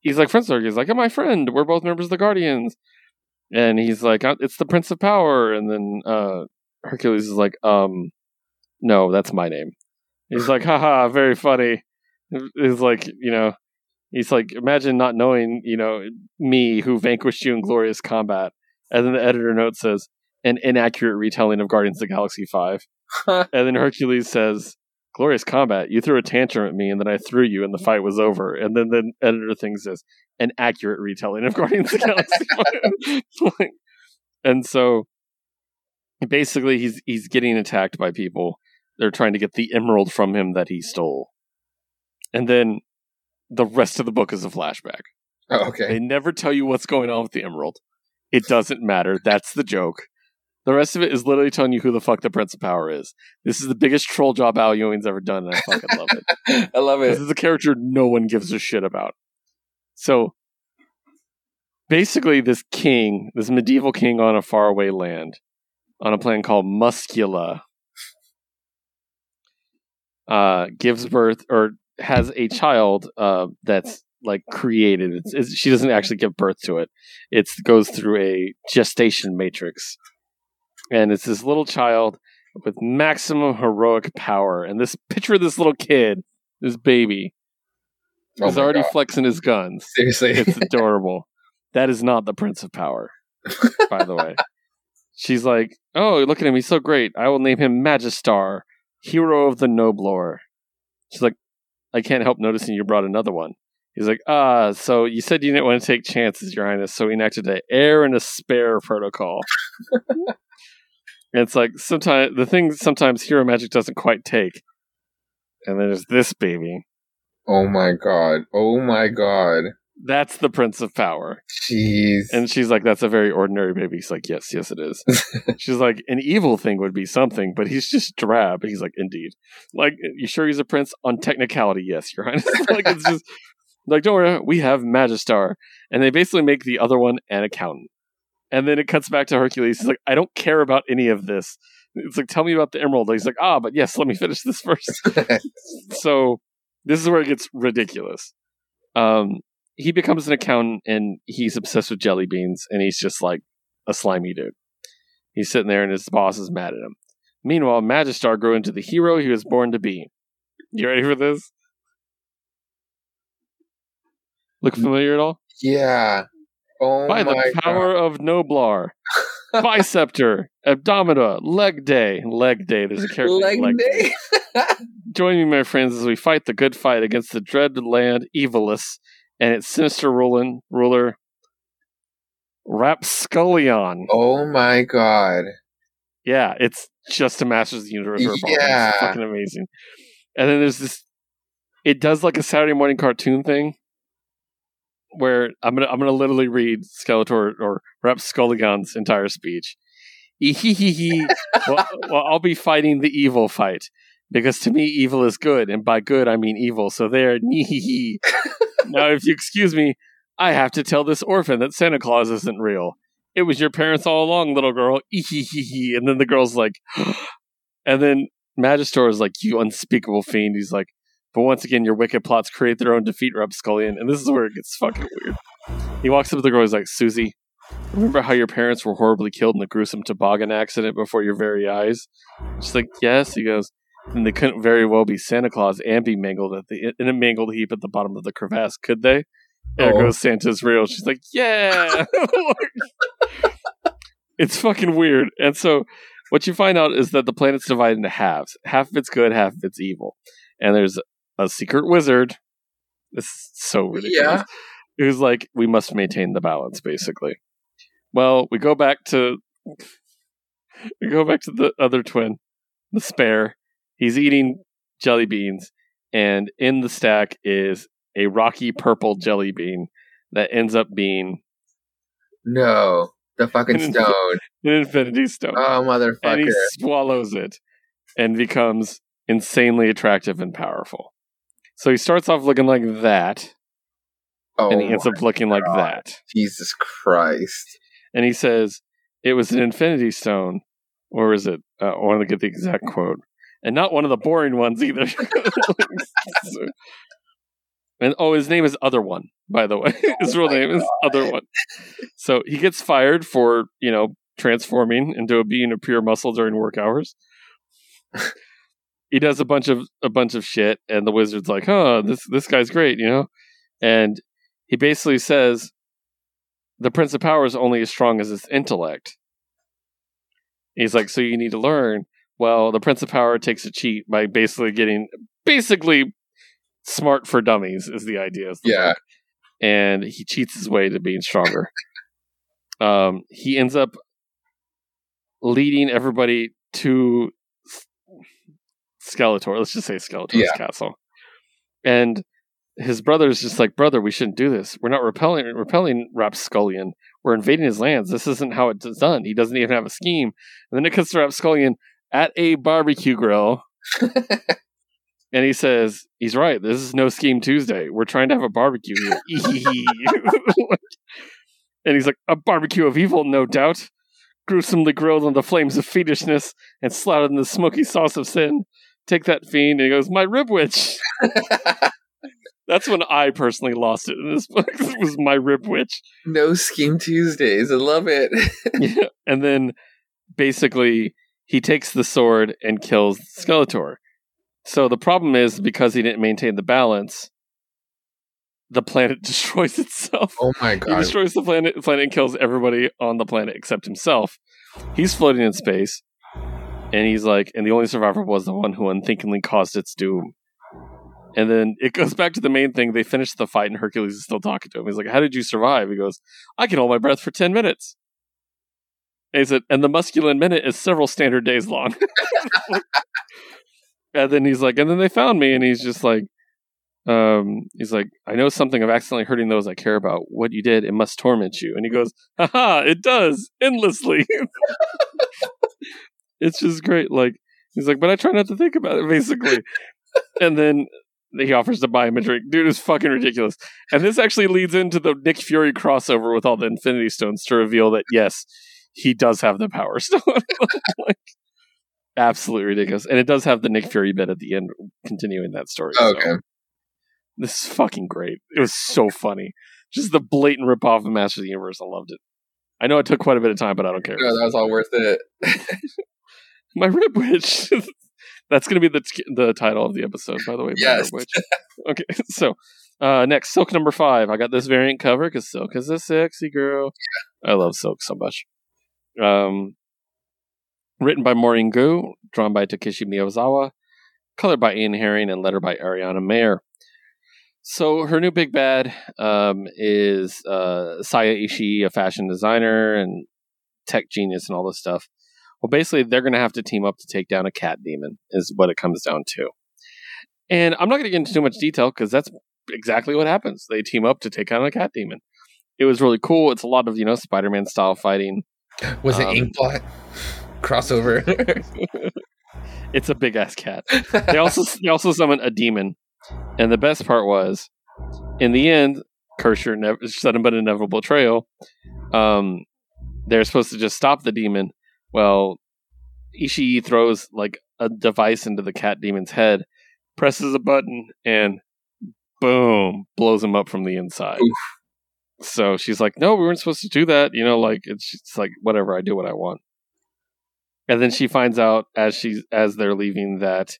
He's like friends with Hercules. Like, I'm my friend. We're both members of the Guardians. And he's like, "Uh, it's the Prince of Power. And then uh Hercules is like, um, no, that's my name. He's like, haha, very funny. He's like, you know, he's like, imagine not knowing, you know, me who vanquished you in glorious combat. And then the editor note says, an inaccurate retelling of Guardians of the Galaxy 5. and then Hercules says, glorious combat. You threw a tantrum at me and then I threw you and the fight was over. And then the editor thinks this, an accurate retelling of Guardians of the Galaxy 5. and so basically he's he's getting attacked by people. They're trying to get the emerald from him that he stole. And then the rest of the book is a flashback. Oh, okay. They never tell you what's going on with the emerald. It doesn't matter. That's the joke. The rest of it is literally telling you who the fuck the Prince of Power is. This is the biggest troll job Al Ewing's ever done, and I fucking love it. I love it. This is a character no one gives a shit about. So basically, this king, this medieval king on a faraway land, on a planet called Muscula, uh, gives birth or has a child uh, that's like created. It's, it's, she doesn't actually give birth to it. It goes through a gestation matrix, and it's this little child with maximum heroic power. And this picture of this little kid, this baby, Oh is already God. flexing his guns. Seriously. It's adorable. that is not the Prince of Power, by the way. She's like, "Oh, look at him! He's so great. I will name him Magistar, hero of the Noblor." She's like, "I can't help noticing you brought another one." He's like, "Ah, so you said you didn't want to take chances, Your Highness, so we enacted a heir and a spare protocol." and it's like sometimes the thing sometimes hero magic doesn't quite take, and then there's this baby. oh my god. Oh my god. That's the Prince of Power. Jeez. And she's like, that's a very ordinary baby. He's like, yes, yes, it is. she's like, an evil thing would be something, but he's just drab. He's like, indeed. Like, you sure he's a prince? On technicality, yes, Your Highness. like, it's just, like, don't worry, we have Magistar. And they basically make the other one an accountant. And then it cuts back to Hercules. He's like, I don't care about any of this. It's like, tell me about the emerald. He's like, ah, but yes, let me finish this first so this is where it gets ridiculous. Um, he becomes an accountant and he's obsessed with jelly beans and he's just like a slimy dude. He's sitting there and his boss is mad at him. Meanwhile, Magistar grew into the hero he was born to be. You ready for this? Look mm-hmm. familiar at all? yeah. Oh By my the power of Noblar, Biceptor, Abdomina, Leg Day, Leg Day. There's a character Leg named day. Join me, my friends, as we fight the good fight against the dreaded land Evilus and its sinister ruling, ruler Rapscullion. oh my god. Yeah, it's just a Masters of the Universe. Yeah. It's fucking amazing. And then there's this. It does like a Saturday morning cartoon thing, where I'm gonna I'm gonna literally read Skeletor or Rapscullion's entire speech. Ehehehe. well, well, I'll be fighting the evil fight because to me evil is good, and by good I mean evil. So there, hee Now, if you excuse me, I have to tell this orphan that Santa Claus isn't real. It was your parents all along, little girl. And then the girl's like, and then Magistor is like, you unspeakable fiend. He's like, but once again, your wicked plots create their own defeat, Rapscullion. And this is where it gets fucking weird. He walks up to the girl. He's like, Susie, remember how your parents were horribly killed in the gruesome toboggan accident before your very eyes? She's like, yes. He goes, and they couldn't very well be Santa Claus and be mangled at the in a mangled heap at the bottom of the crevasse, could they? There Oh. goes Santa's real. She's like, yeah. it's fucking weird. And so, what you find out is that the planet's divided into halves. Half of it's good, half of it's evil. And there's a secret wizard. This is so ridiculous. Yeah. Who's like, we must maintain the balance, basically. Well, we go back to we go back to the other twin, the spare. He's eating jelly beans, and in the stack is a rocky purple jelly bean that ends up being No. The fucking stone. an infinity stone. Oh motherfucker! and he swallows it and becomes insanely attractive and powerful. So he starts off looking like that, Oh and he ends up looking like that. Jesus Christ. And he says, It was an infinity stone. Or is it? Uh, I want to get the exact quote. And not one of the boring ones either. So- and oh, his name is Other One, by the way. his real name is Other One. So he gets fired for, you know, transforming into a being of pure muscle during work hours. he does a bunch of a bunch of shit, and the wizard's like, "Huh, this this guy's great," you know, and he basically says the Prince of Power is only as strong as his intellect. He's like, so you need to learn. Well, the Prince of Power takes a cheat by basically getting basically smart for dummies is the idea. The Yeah. book. and he cheats his way to being stronger. um, he ends up leading everybody to Skeletor. Let's just say Skeletor's Yeah. castle, and his brother's just like, brother, we shouldn't do this. We're not repelling repelling Rapscullion. We're invading his lands. This isn't how it's done. He doesn't even have a scheme. And then it cuts to Rapscullion at a barbecue grill, and he says, "He's right. This is no scheme Tuesday. We're trying to have a barbecue here." and he's like, "A barbecue of evil, no doubt." Gruesomely grilled on the flames of fiendishness and slathered in the smoky sauce of sin. Take that fiend, and he goes, "My rib witch." That's when I personally lost it in this book. It was my rib witch. no scheme Tuesdays. I love it. Yeah. And then basically he takes the sword and kills Skeletor. So the problem is because he didn't maintain the balance, the planet destroys itself. oh my god! He destroys the planet, planet and kills everybody on the planet except himself. He's floating in space, and he's like, and the only survivor was the one who unthinkingly caused its doom. And then it goes back to the main thing. They finish the fight, and Hercules is still talking to him. He's like, "How did you survive?" He goes, "I can hold my breath for ten minutes." He said, "And the musculine minute is several standard days long." and then he's like, "And then they found me," and he's just like, um, he's like, I know something of accidentally hurting those I care about. What you did, it must torment you. And he goes, haha, it does, endlessly. it's just great. Like, he's like, but I try not to think about it, basically. and then he offers to buy him a drink. Dude is fucking ridiculous. And this actually leads into the Nick Fury crossover with all the Infinity Stones to reveal that, yes, he does have the Power Stone. like, absolutely ridiculous. And it does have the Nick Fury bit at the end, continuing that story. so- okay. this is fucking great. It was so funny. Just the blatant ripoff of Master of the Universe. I loved it. I know it took quite a bit of time, but I don't care. No, that was all worth it. My rib witch. That's going to be the the title of the episode, by the way. Yes. Rib Witch. Okay, so uh, next, Silk number five. I got this variant cover because Silk is a sexy girl. I love Silk so much. Um, written by Maurene Goo, drawn by Takeshi Miyazawa, colored by Ian Herring, and letter by Ariana Maher. So her new big bad um, is uh, Saya Ishii, a fashion designer and tech genius and all this stuff. Well, basically, they're going to have to team up to take down a cat demon, is what it comes down to. And I'm not going to get into too much detail because that's exactly what happens. They team up to take down a cat demon. It was really cool. It's a lot of, you know, Spider Man style fighting. Was it Um, Inkblot crossover? It's a big ass cat. They also they also summon a demon. And the best part was, in the end, curse your nev- sudden but inevitable trail. Um, they're supposed to just stop the demon. Well, Ishii throws like a device into the cat demon's head, presses a button, and boom, blows him up from the inside. So she's like, "No, we weren't supposed to do that." You know, like it's just like whatever. I do what I want. And then she finds out as she's as they're leaving that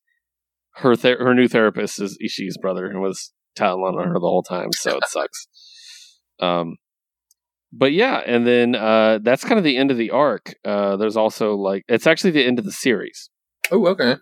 her ther- her new therapist is Ishii's brother and was telling on her the whole time. So it sucks. Um, but yeah, and then uh, that's kind of the end of the arc. Uh, there's also like it's actually the end of the series. oh, okay.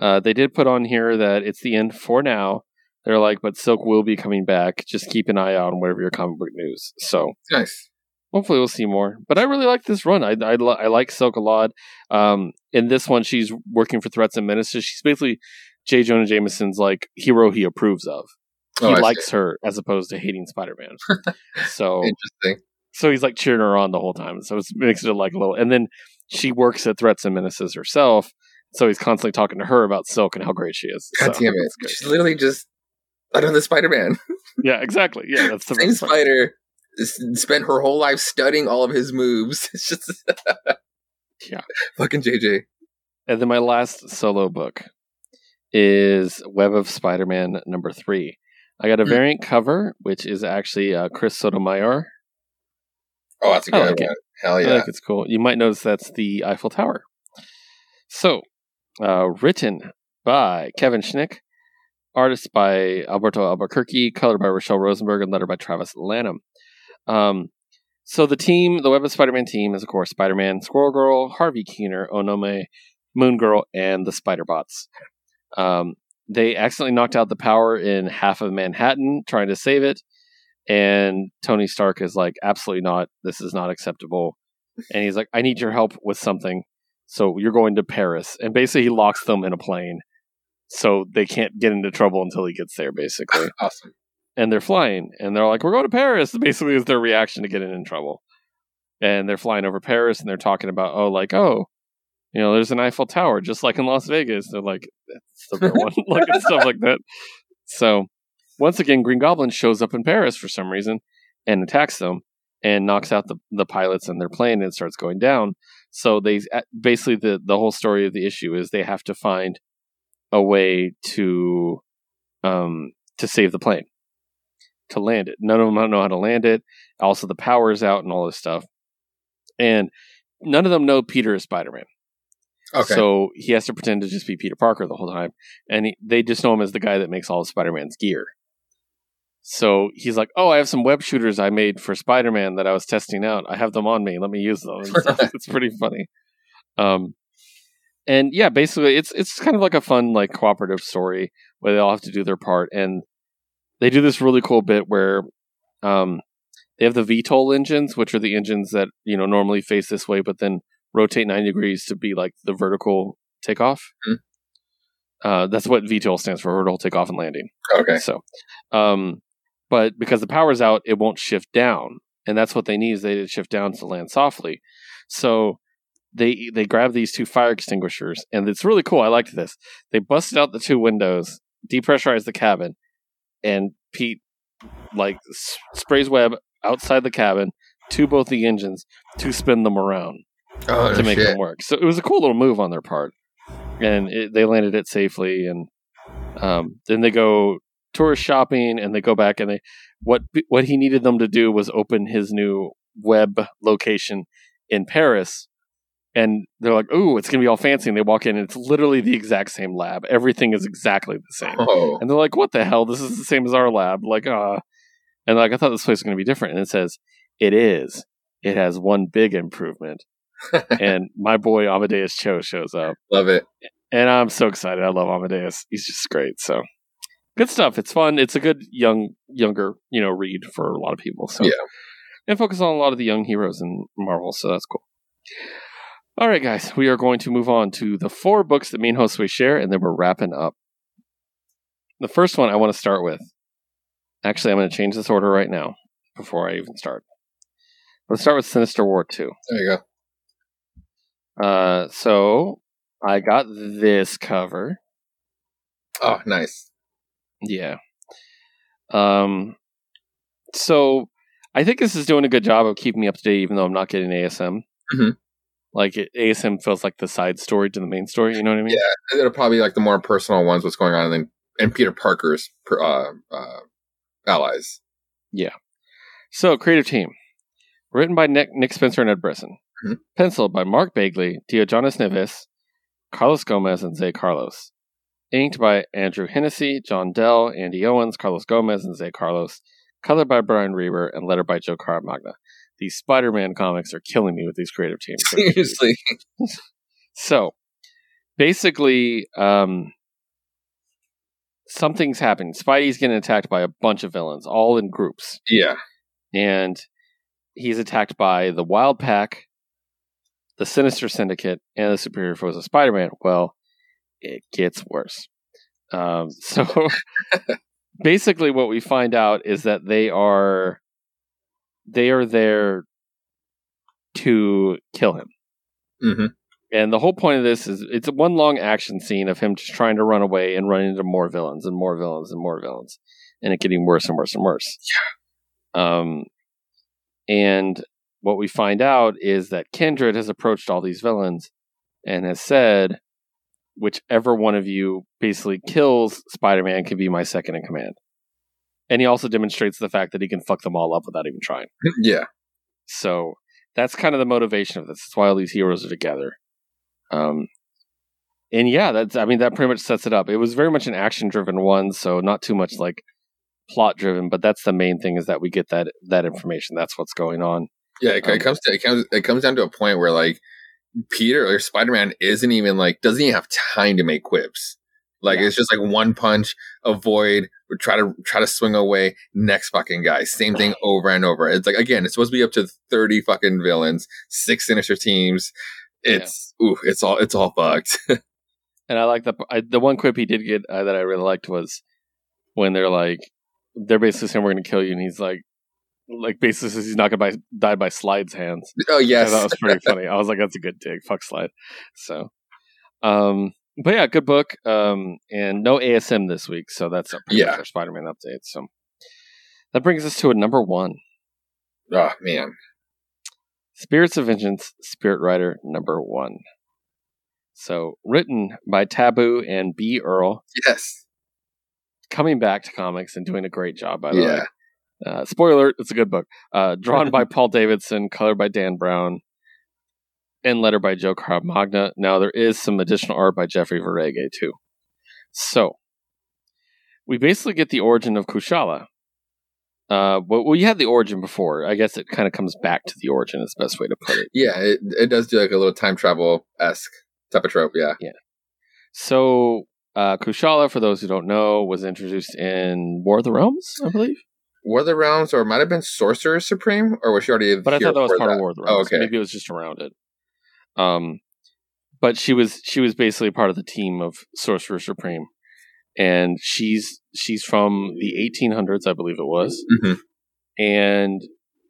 Uh, they did put on here that it's the end for now. They're like, but Silk will be coming back. Just keep an eye out on whatever your comic book news. So Nice. hopefully we'll see more. But I really like this run. I I, I like Silk a lot. Um, in this one, she's working for Threats and Menaces. She's basically J. Jonah Jameson's like hero he approves of. He Oh, I see. likes her as opposed to hating Spider Man. so Interesting. so he's like cheering her on the whole time. So it makes it like a little. And then she works at Threats and Menaces herself. So he's constantly talking to her about Silk and how great she is. God So damn it. She's literally just another Spider Man. Yeah, exactly. Yeah, that's the same Spider. spent her whole life studying all of his moves. It's just Yeah. fucking JJ. And then my last solo book is Web of Spider Man number three. I got a Hmm. variant cover, which is actually uh, Chris Sotomayor. Oh, that's a I good like it. one. Hell I yeah. think it's cool. You might notice that's the Eiffel Tower. So, uh, written by Kevin Shinick, artist by Alberto Albuquerque, colored by Rachelle Rosenberg, and letter by Travis Lanham. Um, so the team, the Web of Spider-Man team, is of course Spider-Man, Squirrel Girl, Harley Keener, Onome, Moon Girl, and the Spider Bots. Um, they accidentally knocked out the power in half of Manhattan, trying to save it. And Tony Stark is like, absolutely not. This is not acceptable. And he's like, I need your help with something. So you're going to Paris. And basically, he locks them in a plane. So they can't get into trouble until he gets there, basically. Awesome. and they're flying. And they're like, we're going to Paris. Basically, is their reaction to getting in trouble. And they're flying over Paris and they're talking about, oh, like, oh, you know, there's an Eiffel Tower, just like in Las Vegas. They're like, that's the real one, like and stuff like that. So once again, Green Goblin shows up in Paris for some reason and attacks them and knocks out the, the pilots and their plane and it starts going down. So they basically the the whole story of the issue is they have to find a way to um to save the plane to land it. None of them know how to land it. Also, the power's out and all this stuff, and none of them know Peter is Spider Man. Okay. So he has to pretend to just be Peter Parker the whole time, and he, they just know him as the guy that makes all of Spider Man's gear. So he's like, "Oh, I have some web shooters I made for Spider Man that I was testing out. I have them on me. Let me use them." it's pretty funny. Um, and yeah, basically, it's it's kind of like a fun like cooperative story where they all have to do their part, and they do this really cool bit where, um, they have the VTOL engines, which are the engines that you know normally face this way, but then rotate 90 degrees to be like the vertical takeoff. Mhm. Uh, that's what VTOL stands for, vertical takeoff and landing. okay. So, um, but because the power's out, it won't shift down, and that's what they need is they to shift down to land softly. So they they grab these two fire extinguishers, and it's really cool. I liked this. They busted out the two windows, depressurized the cabin, and Pete like s- sprays web outside the cabin to both the engines to spin them around Oh to make shit. them work. So it was a cool little move on their part, and it, they landed it safely. And um, then they go tourist shopping, and they go back and they what what he needed them to do was open his new web location in Paris. And they're like, "Ooh, it's gonna be all fancy." And they walk in, and it's literally the exact same lab. Everything is exactly the same. Oh. And they're like, "What the hell? This is the same as our lab." Like, uh and like I thought this place was going to be different. And it says, "It is. It has one big improvement." and my boy Amadeus Cho shows up, Love it. and I'm so excited. I love Amadeus. He's just great. So good stuff. It's fun. It's a good young, younger, you know, read for a lot of people. So Yeah. and focus on a lot of the young heroes in Marvel. So that's cool. All right, guys, we are going to move on to the four books that me and Josue share, and then we're wrapping up. The first one I want to start with. Actually, I'm going to change this order right now before I even start. Let's start with Sinister War 2. There you go. Uh, so I got this cover. Oh, nice. Yeah. Um. So I think this is doing a good job of keeping me up to date, even though I'm not getting ASM. Mhm. Like it, ASM feels like the side story to the main story. You know what I mean? Yeah. It'll probably be like the more personal ones, what's going on, and then and Peter Parker's uh, uh, allies. Yeah. So creative team, written by Nick, Nick Spencer and Ed Brisson, Mhm. penciled by Mark Bagley, Diogenes Neves, Carlos Gomez, and Zé Carlos. Inked by Andrew Hennessy, John Dell, Andy Owens, Carlos Gomez, and Zé Carlos. Colored by Brian Reber and lettered by Joe Caramagna. These Spider-Man comics are killing me with these creative teams. Seriously. So, basically, um, something's happening. Spidey's getting attacked by a bunch of villains, all in groups, Yeah. and he's attacked by the Wild Pack, the Sinister Syndicate, and the Superior Foes of Spider-Man. Well, it gets worse. Um, so, basically, what we find out is that they are they are there to kill him. hmm And the whole point of this is it's one long action scene of him just trying to run away and running into more villains and more villains and more villains, and it getting worse and worse and worse. Yeah. Um, and what we find out is that Kindred has approached all these villains and has said, whichever one of you basically kills Spider-Man can be my second in command. And he also demonstrates the fact that he can fuck them all up without even trying. Yeah. So that's kind of the motivation of this. That's why all these heroes are together. Um, and yeah, that's I mean that pretty much sets it up. It was very much an action driven one, so not too much like plot driven, but that's the main thing is that we get that that information. That's what's going on. Yeah, it, Um, it comes to it comes it comes down to a point where like Peter or Spider Man isn't even like doesn't even have time to make quips. Like Yeah. it's just like one punch, avoid, try to try to swing away, next fucking guy. Same thing over and over. It's like again, it's supposed to be up to thirty fucking villains, six sinister teams. It's ooh, it's all it's all fucked. And I like the I, the one quip he did get uh, that I really liked was when they're like they're basically saying we're going to kill you, and he's like like basically says he's not going to die by Slide's hands. oh Yeah, yes, that was pretty funny. I was like, that's a good dig. Fuck slide. So, um, but yeah, good book. Um, and no ASM this week, so that's a pretty Yeah. our Spider-Man update. So that brings us to a number one: oh man, Spirits of Vengeance, Spirit Rider number one. So written by Taboo and B. Earl, yes, coming back to comics and doing a great job. By the way, Uh, spoiler: It's a good book. Uh, drawn by Paul Davidson, colored by Dan Brown, and letter by Joe Caramagna. Now there is some additional art by Jeffrey Veregge too. So we basically get the origin of Kushala. Uh, well, we had the origin before. I guess it kind of comes back to the origin. Is the best way to put it. yeah. It it does do like a little time travel esque type of trope. Yeah, yeah. So uh, Kushala, for those who don't know, was introduced in War of the Realms, I believe. War of the Realms, or it might have been Sorcerer Supreme, or was she already? but I thought that was part of War of the Oh, Realms. okay. Maybe it was just around it. Um, but she was she was basically part of the team of Sorcerer Supreme, and she's she's from the 1800s, I believe it was, Mhm. and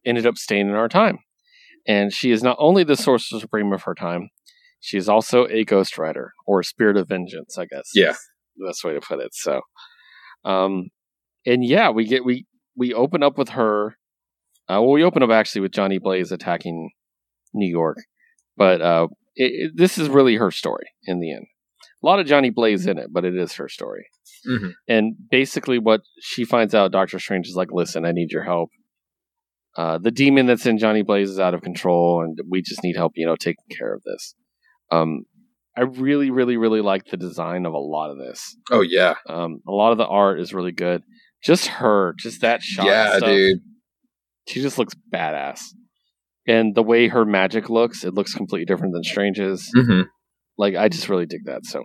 ended up staying in our time. And she is not only the Sorcerer Supreme of her time, she is also a Ghost Rider or Spirit of Vengeance, I guess. Yeah. the best way to put it. So, um, and yeah, we get we we open up with her. Uh, well, we open up actually with Johnny Blaze attacking New York, but uh, it, it- this is really her story in the end. A lot of Johnny Blaze in it, but it is her story. Mhm. And basically, what she finds out, Doctor Strange is like, "Listen, I need your help. Uh, the demon that's in Johnny Blaze is out of control, and we just need help, you know, taking care of this." Um, I really, really, really like the design of a lot of this. Oh yeah, Um, a lot of the art is really good. Just her, just that shot. yeah, stuff, dude. She just looks badass. And the way her magic looks, it looks completely different than Strange's. hmm Like, I just really dig that. So,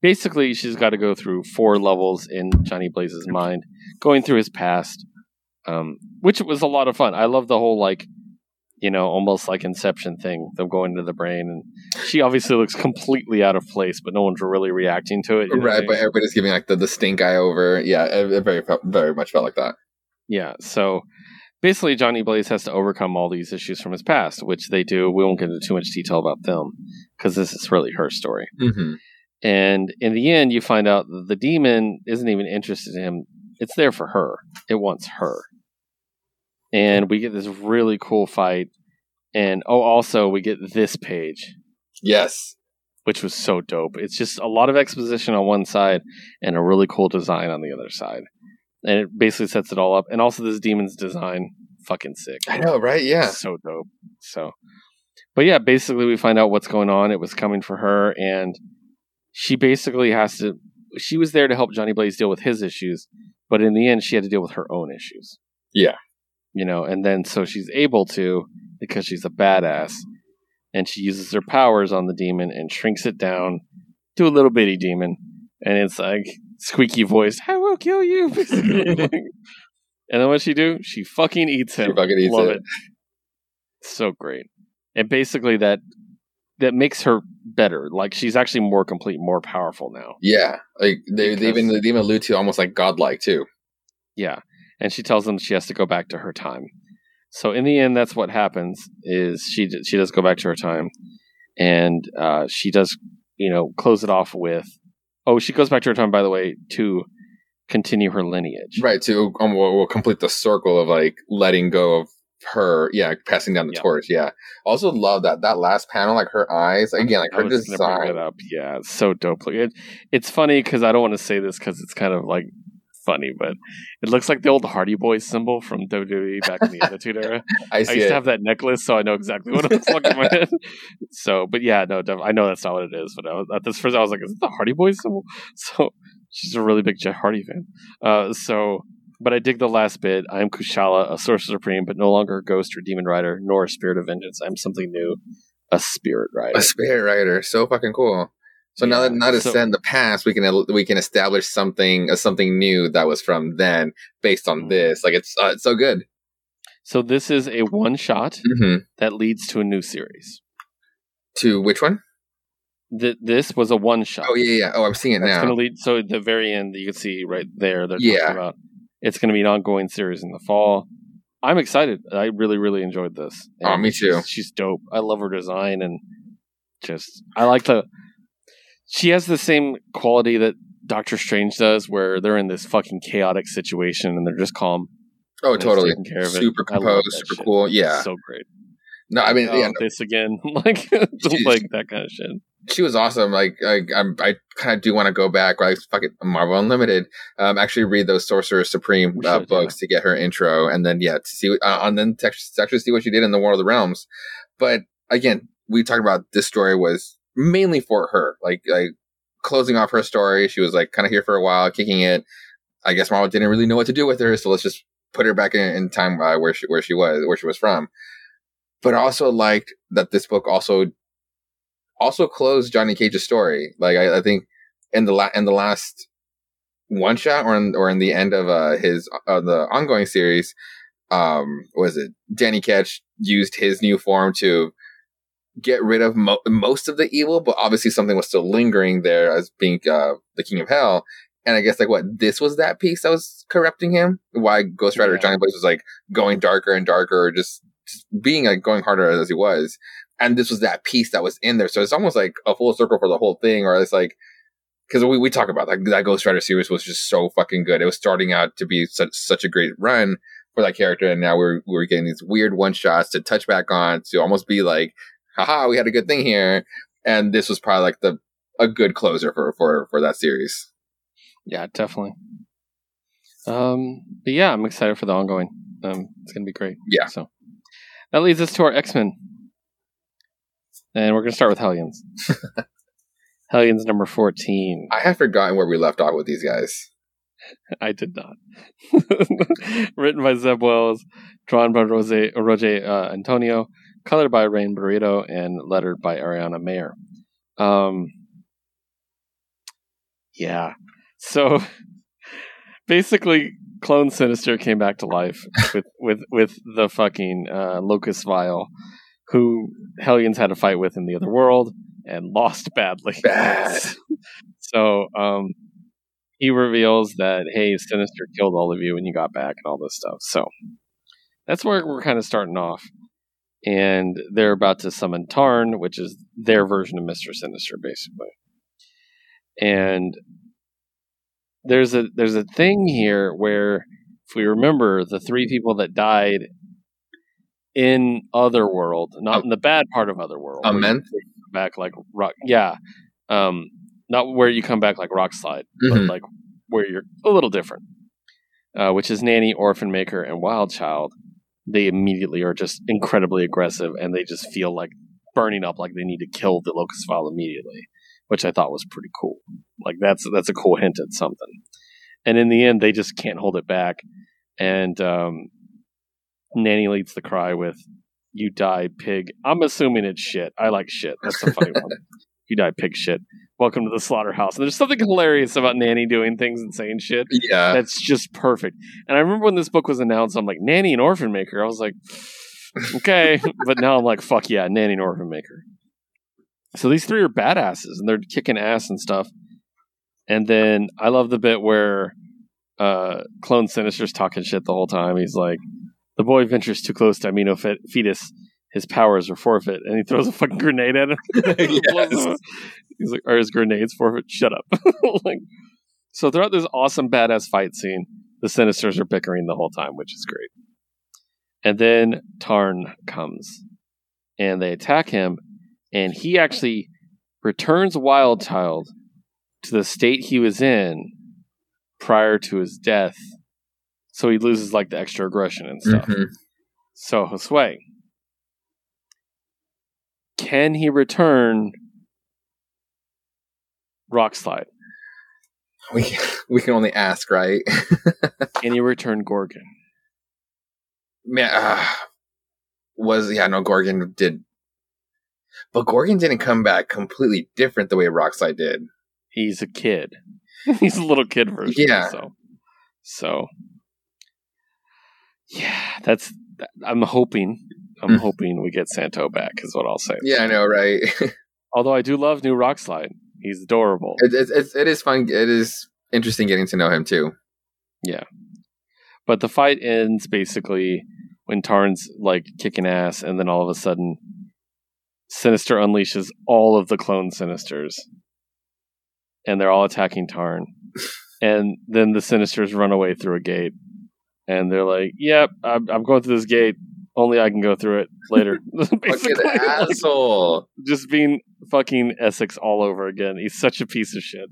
basically, she's got to go through four levels in Johnny Blaze's mind, going through his past, um, which was a lot of fun. I love the whole, like, you know, almost like Inception thing, them going into the brain. And she obviously looks completely out of place, but no one's really reacting to it. Right, but everybody's giving like the, the stink eye over. Yeah, it, it very very much felt like that. Yeah. So basically, Johnny Blaze has to overcome all these issues from his past, which they do. We won't get into too much detail about them because this is really her story. Mm-hmm. And in the end, you find out that the demon isn't even interested in him. It's there for her. It wants her. And we get this really cool fight. And oh, also, we get this page, Yes. which was so dope. It's just a lot of exposition on one side and a really cool design on the other side. And it basically sets it all up. And also, this demon's design, fucking sick. I know, right? Yeah. So dope. So, but yeah, basically, we find out what's going on. It was coming for her, and she basically has to. She was there to help Johnny Blaze deal with his issues, but in the end, she had to deal with her own issues. Yeah. You know, and then so she's able to because she's a badass, and she uses her powers on the demon and shrinks it down to a little bitty demon, and it's like squeaky voice, "I will kill you." and then what she do? She fucking eats him. She fucking eats Love it. it. So great. And basically that that makes her better. Like she's actually more complete, more powerful now. Yeah. Like they, they even Because- they even allude to almost like godlike too. Yeah. And she tells them she has to go back to her time. So in the end, that's what happens. Is she she does go back to her time, and uh, she does you know close it off with oh she goes back to her time by the way to continue her lineage. Right. To um, will, will complete the circle of like letting go of her. Yeah, passing down the Yeah. torch. Yeah. Also love that that last panel, like her eyes again, like I her was just gonna bring design. up. Yeah, it's so dope. It, it's funny because I don't want to say this because it's kind of like funny, but it looks like the old Hardy Boys symbol from WWE back in the Attitude Era. I I used it. to have that necklace, so I know exactly what it looks like in. So, but yeah, no, I know that's not what it is. But I was, at this first, I was like, "Is it the Hardy Boys symbol?" So she's a really big Jeff Hardy fan. Uh, so, but I dig the last bit. I am Kushala, a sorcerer supreme, but no longer a ghost or demon rider, nor a spirit of vengeance. I'm something new, a spirit rider. a spirit rider, so fucking cool. So now that Yeah, now to so- send the past, we can we can establish something uh, something new that was from then based on Mhm. this. Like it's uh, it's so good. So this is a one shot hmm that leads to a new series. To which one? Th- this was a one shot. Oh yeah, yeah. Oh, I'm seeing it That's now. going to lead. So at the very end, you can see right there. They're Yeah. talking about it's going to be an ongoing series in the fall. I'm excited. I really, really enjoyed this. Oh, me too. She's, she's dope. I love her design and just I like the. She has the same quality that Doctor Strange does, where they're in this fucking chaotic situation and they're just calm. oh, totally. taking care of it. Super composed, super shit. cool. Yeah. so great. No, I mean, oh, yeah, no, this again, like like that kind of shit. she was awesome. Like, I, I'm, I kind of do want to go back. Like, fuck it, Marvel Unlimited. Um, actually read those Sorcerer Supreme uh, books to get her intro, and then yeah, to see, uh, and then to actually, to actually see what she did in the War of the Realms. But again, we talked about this story was mainly for her, like, like closing off her story. She was like kind of here for a while, kicking it. I guess Marvel didn't really know what to do with her, so let's just put her back in, in time uh, where she where she was where she was from. But I also liked that this book also also closed Johnny Cage's story. Like I, I think in the la- in the last one shot or in, or in the end of uh, his uh, the ongoing series, um, was it Danny Ketch used his new form to get rid of mo- most of the evil, but obviously something was still lingering there as being uh, the King of Hell. And I guess like what this was that piece that was corrupting him. Why Ghost Rider Yeah. Johnny Blaze was like going darker and darker, or just, just being like going harder as he was and this was that piece that was in there. So it's almost like a full circle for the whole thing, or it's like because we, we talk about like that Ghost Rider series was just so fucking good. It was starting out to be such such a great run for that character, and now we're we're getting these weird one shots to touch back on to almost be like, haha, we had a good thing here. And this was probably like the a good closer for for for that series. Yeah, definitely. Um, but yeah, I'm excited for the ongoing. Um, it's gonna be great. Yeah. So that leads us to our X Men, and we're gonna start with Hellions. Hellions number fourteen. I have forgotten where we left off with these guys. I did not. Written by Zeb Wells, drawn by Rose, Roger uh, Antonio, colored by Rain Beredo, and lettered by Ariana Maher. Um, yeah. So basically, Clone Sinister came back to life with with with the fucking uh, Locus Vitae, who Hellions had a fight with in the other world and lost badly. Bad. So um, he reveals that hey, Sinister killed all of you when you got back and all this stuff. So that's where we're kind of starting off. And they're about to summon Tarn, which is their version of Mister Sinister, basically. And there's a there's a thing here where if we remember the three people that died in Otherworld, not Um, in the bad part of Otherworld, A men? back like rock, yeah, um, not where you come back like Rock Slide, Mhm. but like where you're a little different, uh, which is Nanny, Orphan Maker, and Wild Child. They immediately are just incredibly aggressive, and they just feel like burning up, like they need to kill the Locus Vitae immediately, which I thought was pretty cool. Like that's that's a cool hint at something. And in the end, they just can't hold it back, and um, Nanny leads the cry with "You die, pig." I'm assuming it's shit. I like shit. That's a funny one. You die, pig. Shit. Welcome to the slaughterhouse. And there's something hilarious about Nanny doing things and saying shit. Yeah. That's just perfect. And I remember when this book was announced, I'm like, Nanny and Orphan Maker. I was like, okay. but now I'm like, fuck yeah, Nanny and Orphan Maker. So these three are badasses and they're kicking ass and stuff. And then I love the bit where uh, Clone Sinister's talking shit the whole time. He's like, the boy ventures too close to Amino fe- fetus. His powers are forfeit. And he throws a fucking grenade at him. Up. He's like, are his grenades forfeit? Shut up. like, so throughout this awesome badass fight scene, the Sinisters are bickering the whole time, which is great. And then Tarn comes, and they attack him, and he actually returns Wild Child to the state he was in prior to his death, so he loses like the extra aggression and stuff. Mhm. So Josue, can he return Rock Slide? We we can only ask, right? Can he return Gorgon? Man, uh, was yeah, no, Gorgon did, but Gorgon didn't come back completely different the way Rockslide did. He's a kid. He's a little kid version. Yeah. So, so yeah, that's. I'm hoping. I'm Hmm. hoping we get Santo back. Is what I'll say. Yeah, I know, right? Although I do love new Rock Slide. He's adorable. it, it, it's it is fun. It is interesting getting to know him too. Yeah, but the fight ends basically when Tarn's like kicking ass, and then all of a sudden, Sinister unleashes all of the clone Sinisters, and they're all attacking Tarn. and then the Sinisters run away through a gate, and they're like, "Yep, I'm, I'm going through this gate. Only I can go through it later." basically, Fucking like, asshole. just being fucking Essex all over again. He's such a piece of shit.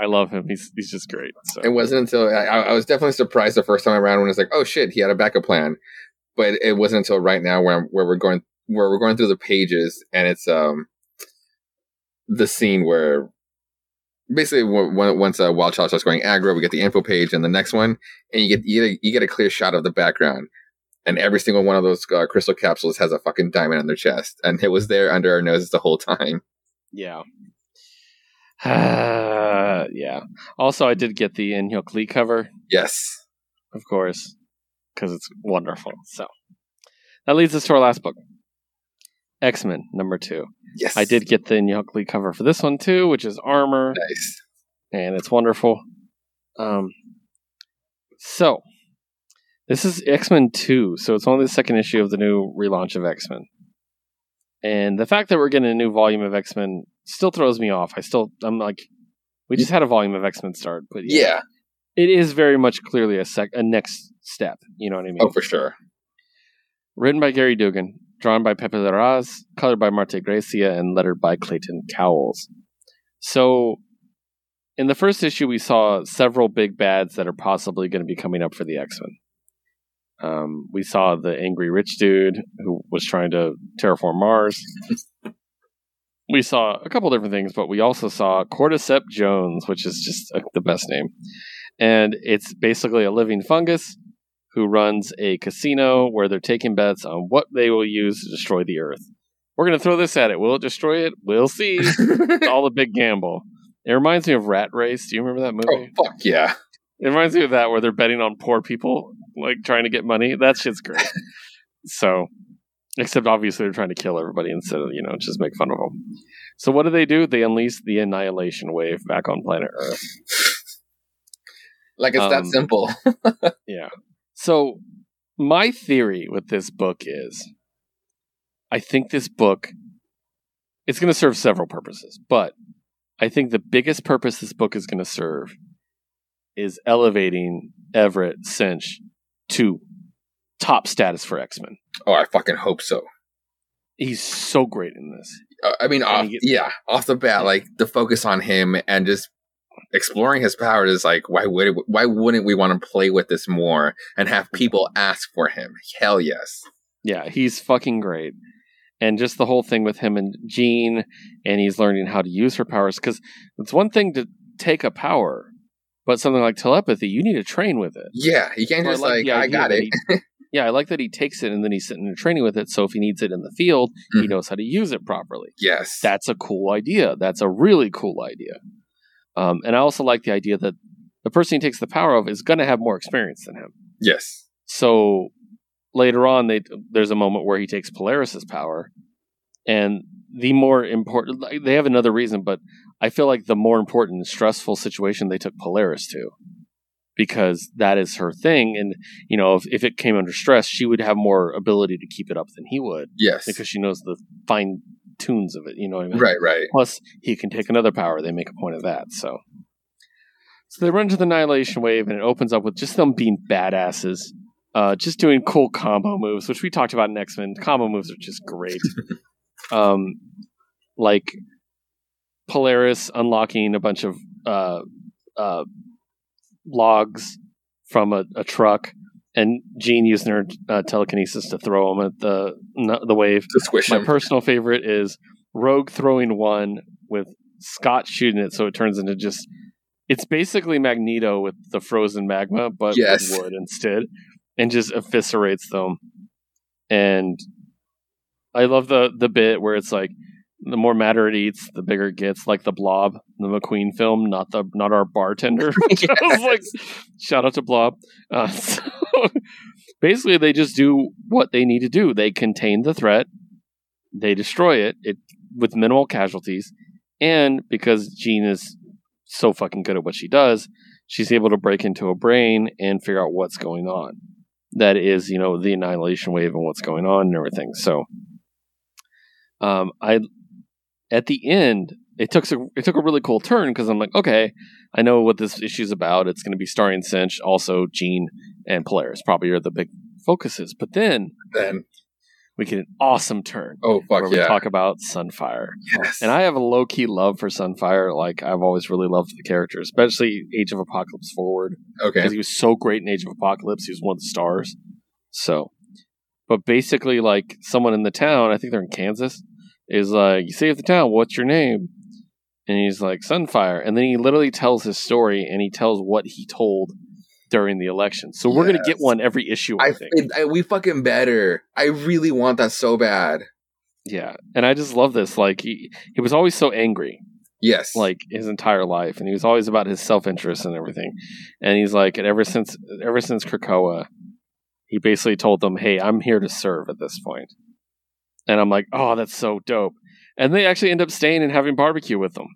I love him. He's he's just great. So It wasn't until I, I was definitely surprised the first time around when it's like, oh shit, he had a backup plan. But it wasn't until right now where where we're going where we're going through the pages and it's um the scene where basically once uh, Wild Child starts going aggro, we get the info page and the next one, and you get you get a, you get a clear shot of the background. And every single one of those uh, crystal capsules has a fucking diamond on their chest, and it was there under our noses the whole time. Yeah. yeah. Also, I did get the In Hyuk Lee cover, Yes, of course, because it's wonderful. So that leads us to our last book, X Men number two. yes, I did get the In Hyuk Lee cover for this one too, which is Armor, Nice. and it's wonderful. Um, so this is X Men two, so it's only the second issue of the new relaunch of X Men. And the fact that we're getting a new volume of X Men still throws me off. I still, I'm like, we just had a volume of X Men start, but Yeah. it is very much clearly a sec, a next step. You know what I mean? Oh, for sure. Written by Gerry Duggan, drawn by Pepe Larraz, colored by Marte Gracia, and lettered by Clayton Cowles. So, in the first issue, we saw several big bads that are possibly going to be coming up for the X Men. Um, we saw the angry rich dude who was trying to terraform Mars. we saw a couple different things, but we also saw Cordyceps Jones, which is just uh, the best name. And it's basically a living fungus who runs a casino where they're taking bets on what they will use to destroy the Earth. We're going to throw this at it. Will it destroy it? We'll see. it's all a big gamble. It reminds me of Rat Race. Do you remember that movie? oh, fuck yeah. It reminds me of that where they're betting on poor people, like trying to get money. That shit's great. so, except obviously they're trying to kill everybody instead of, you know, just make fun of them. So, what do they do? They unleash the annihilation wave back on planet Earth. Like it's that Um, simple. Yeah. So my theory with this book is I think this book it's going to serve several purposes, but I think the biggest purpose this book is going to serve is elevating Everett Synch to top status for X-Men. Oh, I fucking hope so. He's so great in this. Uh, I mean, off, gets- yeah, off the bat, like the focus on him and just exploring his powers is like, why would why wouldn't we want to play with this more and have people ask for him? Hell yes. Yeah, he's fucking great. And just the whole thing with him and Jean, and he's learning how to use her powers. Because it's one thing to take a power, but something like telepathy, you need to train with it. Yeah, you can't So I just like like, the I got it. he- yeah, I like that he takes it and then he's sitting there training with it. So if he needs it in the field, he Mhm. knows how to use it properly. yes. That's a cool idea. That's a really cool idea. Um, and I also like the idea that the person he takes the power of is going to have more experience than him. yes. So later on, they there's a moment where he takes Polaris's power, and the more important like, they have another reason, but I feel like the more important and stressful situation they took Polaris to, because that is her thing, and you know if, if it came under stress, she would have more ability to keep it up than he would Yes. because she knows the fine tunes of it. You know what I mean? right, right. Plus, he can take another power. They make a point of that. So, so they run to the annihilation wave, and it opens up with just them being badasses, uh, just doing cool combo moves, which we talked about in X Men. Combo moves are just great. um, like Polaris unlocking a bunch of uh, uh, logs from a, a truck, and Jean using her uh, telekinesis to throw them at the the wave. To squish My him. personal favorite is Rogue throwing one with Scott shooting it, so it turns into just. It's basically Magneto with the frozen magma, but Yes. with wood instead, and just eviscerates them. And I love the the bit where it's like the more matter it eats, the bigger it gets, like the Blob, the McQueen film, not the not our bartender. Like, shout out to Blob. Uh, so basically, they just do what they need to do. They contain the threat, they destroy it, it with minimal casualties, and because Jean is so fucking good at what she does, she's able to break into a brain and figure out what's going on. That is, you know, the annihilation wave and what's going on and everything. So, um, I at the end it took a, it took a really cool turn because I'm like, okay, I know what this issue's about. It's going to be starring Synch, also Jean and Polaris probably are the big focuses. But then Then, we get an awesome turn oh where fuck we talk about Sunfire. yes. And I have a low key love for Sunfire. Like I've always really loved the character, especially Age of Apocalypse Forward, okay. because he was so great in Age of Apocalypse. He was one of the stars. So, but basically, like someone in the town, I think they're in Kansas, is like, "You save the town. What's your name?" And he's like, "Sunfire." And then he literally tells his story, and he tells what he told during the election. So we're gonna get one every issue. I, I, think. it- I we fucking better. I really want that so bad. yeah, and I just love this. Like he, he was always so angry. Yes. like his entire life, and he was always about his self interest and everything. And he's like, and ever since ever since Krakoa, he basically told them, "Hey, I'm here to serve." At this point, and I'm like, "Oh, that's so dope." And they actually end up staying and having barbecue with them,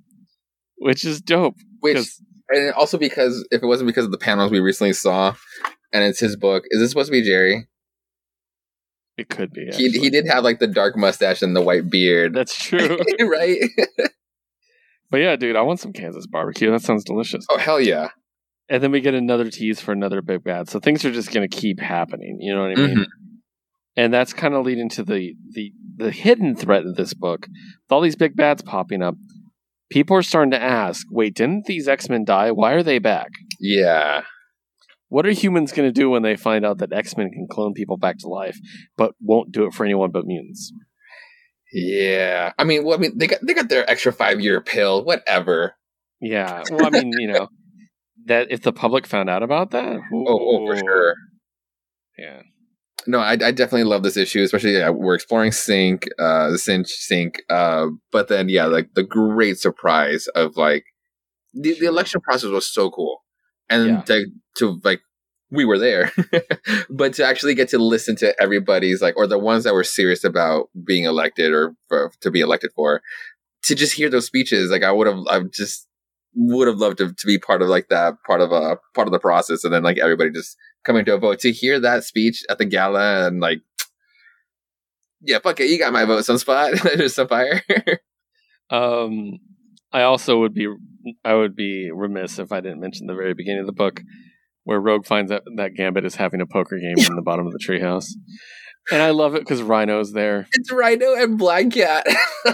which is dope. which and also because if it wasn't because of the panels we recently saw, and it's his book, is this supposed to be Jerry? it could be. He actually. he did have like the dark mustache and the white beard, That's true. right? but yeah, dude, I want some Kansas barbecue. That sounds delicious. oh hell yeah! And then we get another tease for another big bad. So things are just going to keep happening. You know what I mean? Mhm. And that's kind of leading to the, the the hidden threat of this book. With all these big bads popping up, people are starting to ask, wait, didn't these X Men die? Why are they back? Yeah, What are humans going to do when they find out that X Men can clone people back to life, but won't do it for anyone but mutants? yeah. I mean, well, I mean, they got they got their extra five year pill, whatever. Yeah. Well, I mean, you know, that if the public found out about that, Oh, oh, for sure. Yeah. No, I, I definitely love this issue, especially yeah, we're exploring Synch, uh, the Synch Synch, uh, but then yeah, like the great surprise of like the, the election process was so cool, and Yeah. to, to like we were there, but to actually get to listen to everybody's like or the ones that were serious about being elected or for, to be elected for, to just hear those speeches, like I would have, I just would have loved to, to be part of like that part of a part of the process, and then like everybody just coming to a vote. To hear that speech at the gala and like yeah fuck it you got my vote sunspot sunfire Um, I also would be I would be remiss if I didn't mention the very beginning of the book where Rogue finds out that Gambit is having a poker game in the bottom of the treehouse, and I love it because Rhino's there. it's rhino and black cat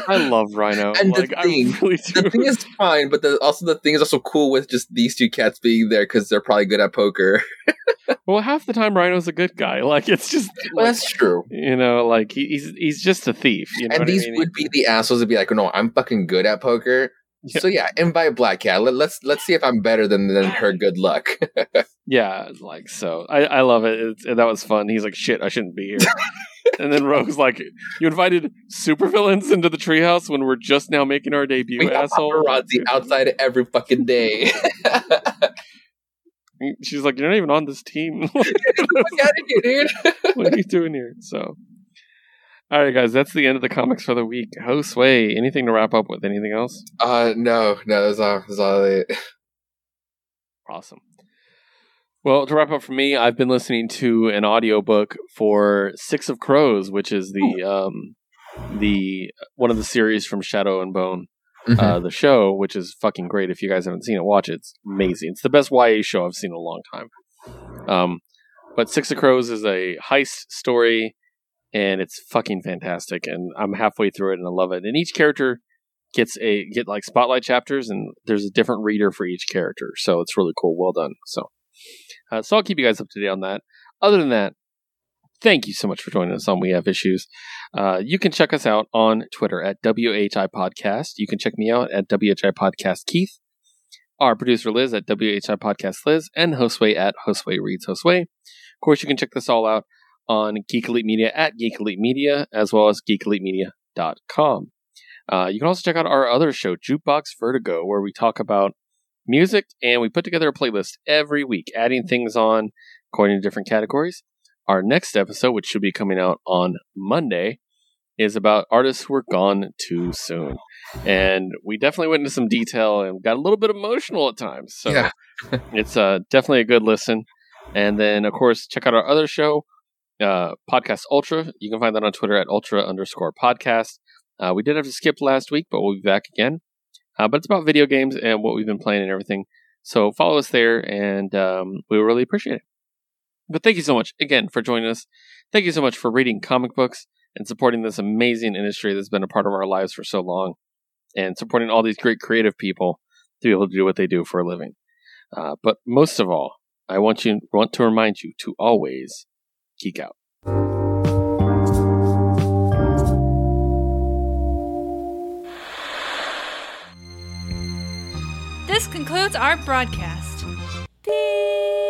I love Rhino. And the like, I thing, really the thing is fine but the, also the thing is also cool with just these two cats being there because they're probably good at poker well, half the time Rhino's a good guy. Like it's just well, like, that's true you know, like he, he's he's just a thief. You know and what I these mean? would be the assholes to be like no i'm fucking good at poker Yeah. so yeah invite black cat Let, let's let's see if i'm better than than her good luck Yeah, like so. I, I love it. It's, that was fun. He's like, shit, I shouldn't be here. and then Rogue's like, you invited supervillains into the treehouse when we're just now making our debut, we asshole. paparazzi outside every fucking day She's like, you're not even on this team. Fuck out of here, dude. what are you doing here? So, all right, guys, that's the end of the comics for the week. Josue, anything to wrap up with? Anything else? Uh, no, no, that's all. That's all it. Awesome. Well, to wrap up for me, I've been listening to an audiobook for Six of Crows, which is the um the one of the series from Shadow and Bone, uh, the show, which is fucking great. If you guys haven't seen it, watch it. It's amazing. It's the best YA show I've seen in a long time. Um, but Six of Crows is a heist story, and it's fucking fantastic. And I'm halfway through it, and I love it. And each character gets a get like spotlight chapters, and there's a different reader for each character. So it's really cool. Well done. So, uh, so I'll keep you guys up to date on that. Other than that, thank you so much for joining us on We Have Issues. Uh, you can check us out on Twitter at WHI Podcast. You can check me out at WHI Podcast Keith. Our producer Liz at WHI Podcast Liz, and Hostway at Hostway Reads Hostway. Of course, you can check this all out on Geek Elite Media at Geek Elite Media, as well as geekelitemedia.com. Uh, you can also check out our other show, Jukebox Vertigo, where we talk about music and we put together a playlist every week, adding things on according to different categories. Our next episode, which should be coming out on Monday, is about artists who were gone too soon. And we definitely went into some detail and got a little bit emotional at times. So Yeah. it's uh, definitely a good listen. And then, of course, check out our other show, uh, Podcast Ultra. You can find that on Twitter at ultra underscore podcast. Uh, we did have to skip last week, but we'll be back again. Uh, but it's about video games and what we've been playing and everything. So follow us there, and um, we really appreciate it. But thank you so much again for joining us. Thank you so much for reading comic books and supporting this amazing industry that's been a part of our lives for so long, and supporting all these great creative people to be able to do what they do for a living. Uh, but most of all, I want you want to remind you to always Geek out. This concludes our broadcast. Beep.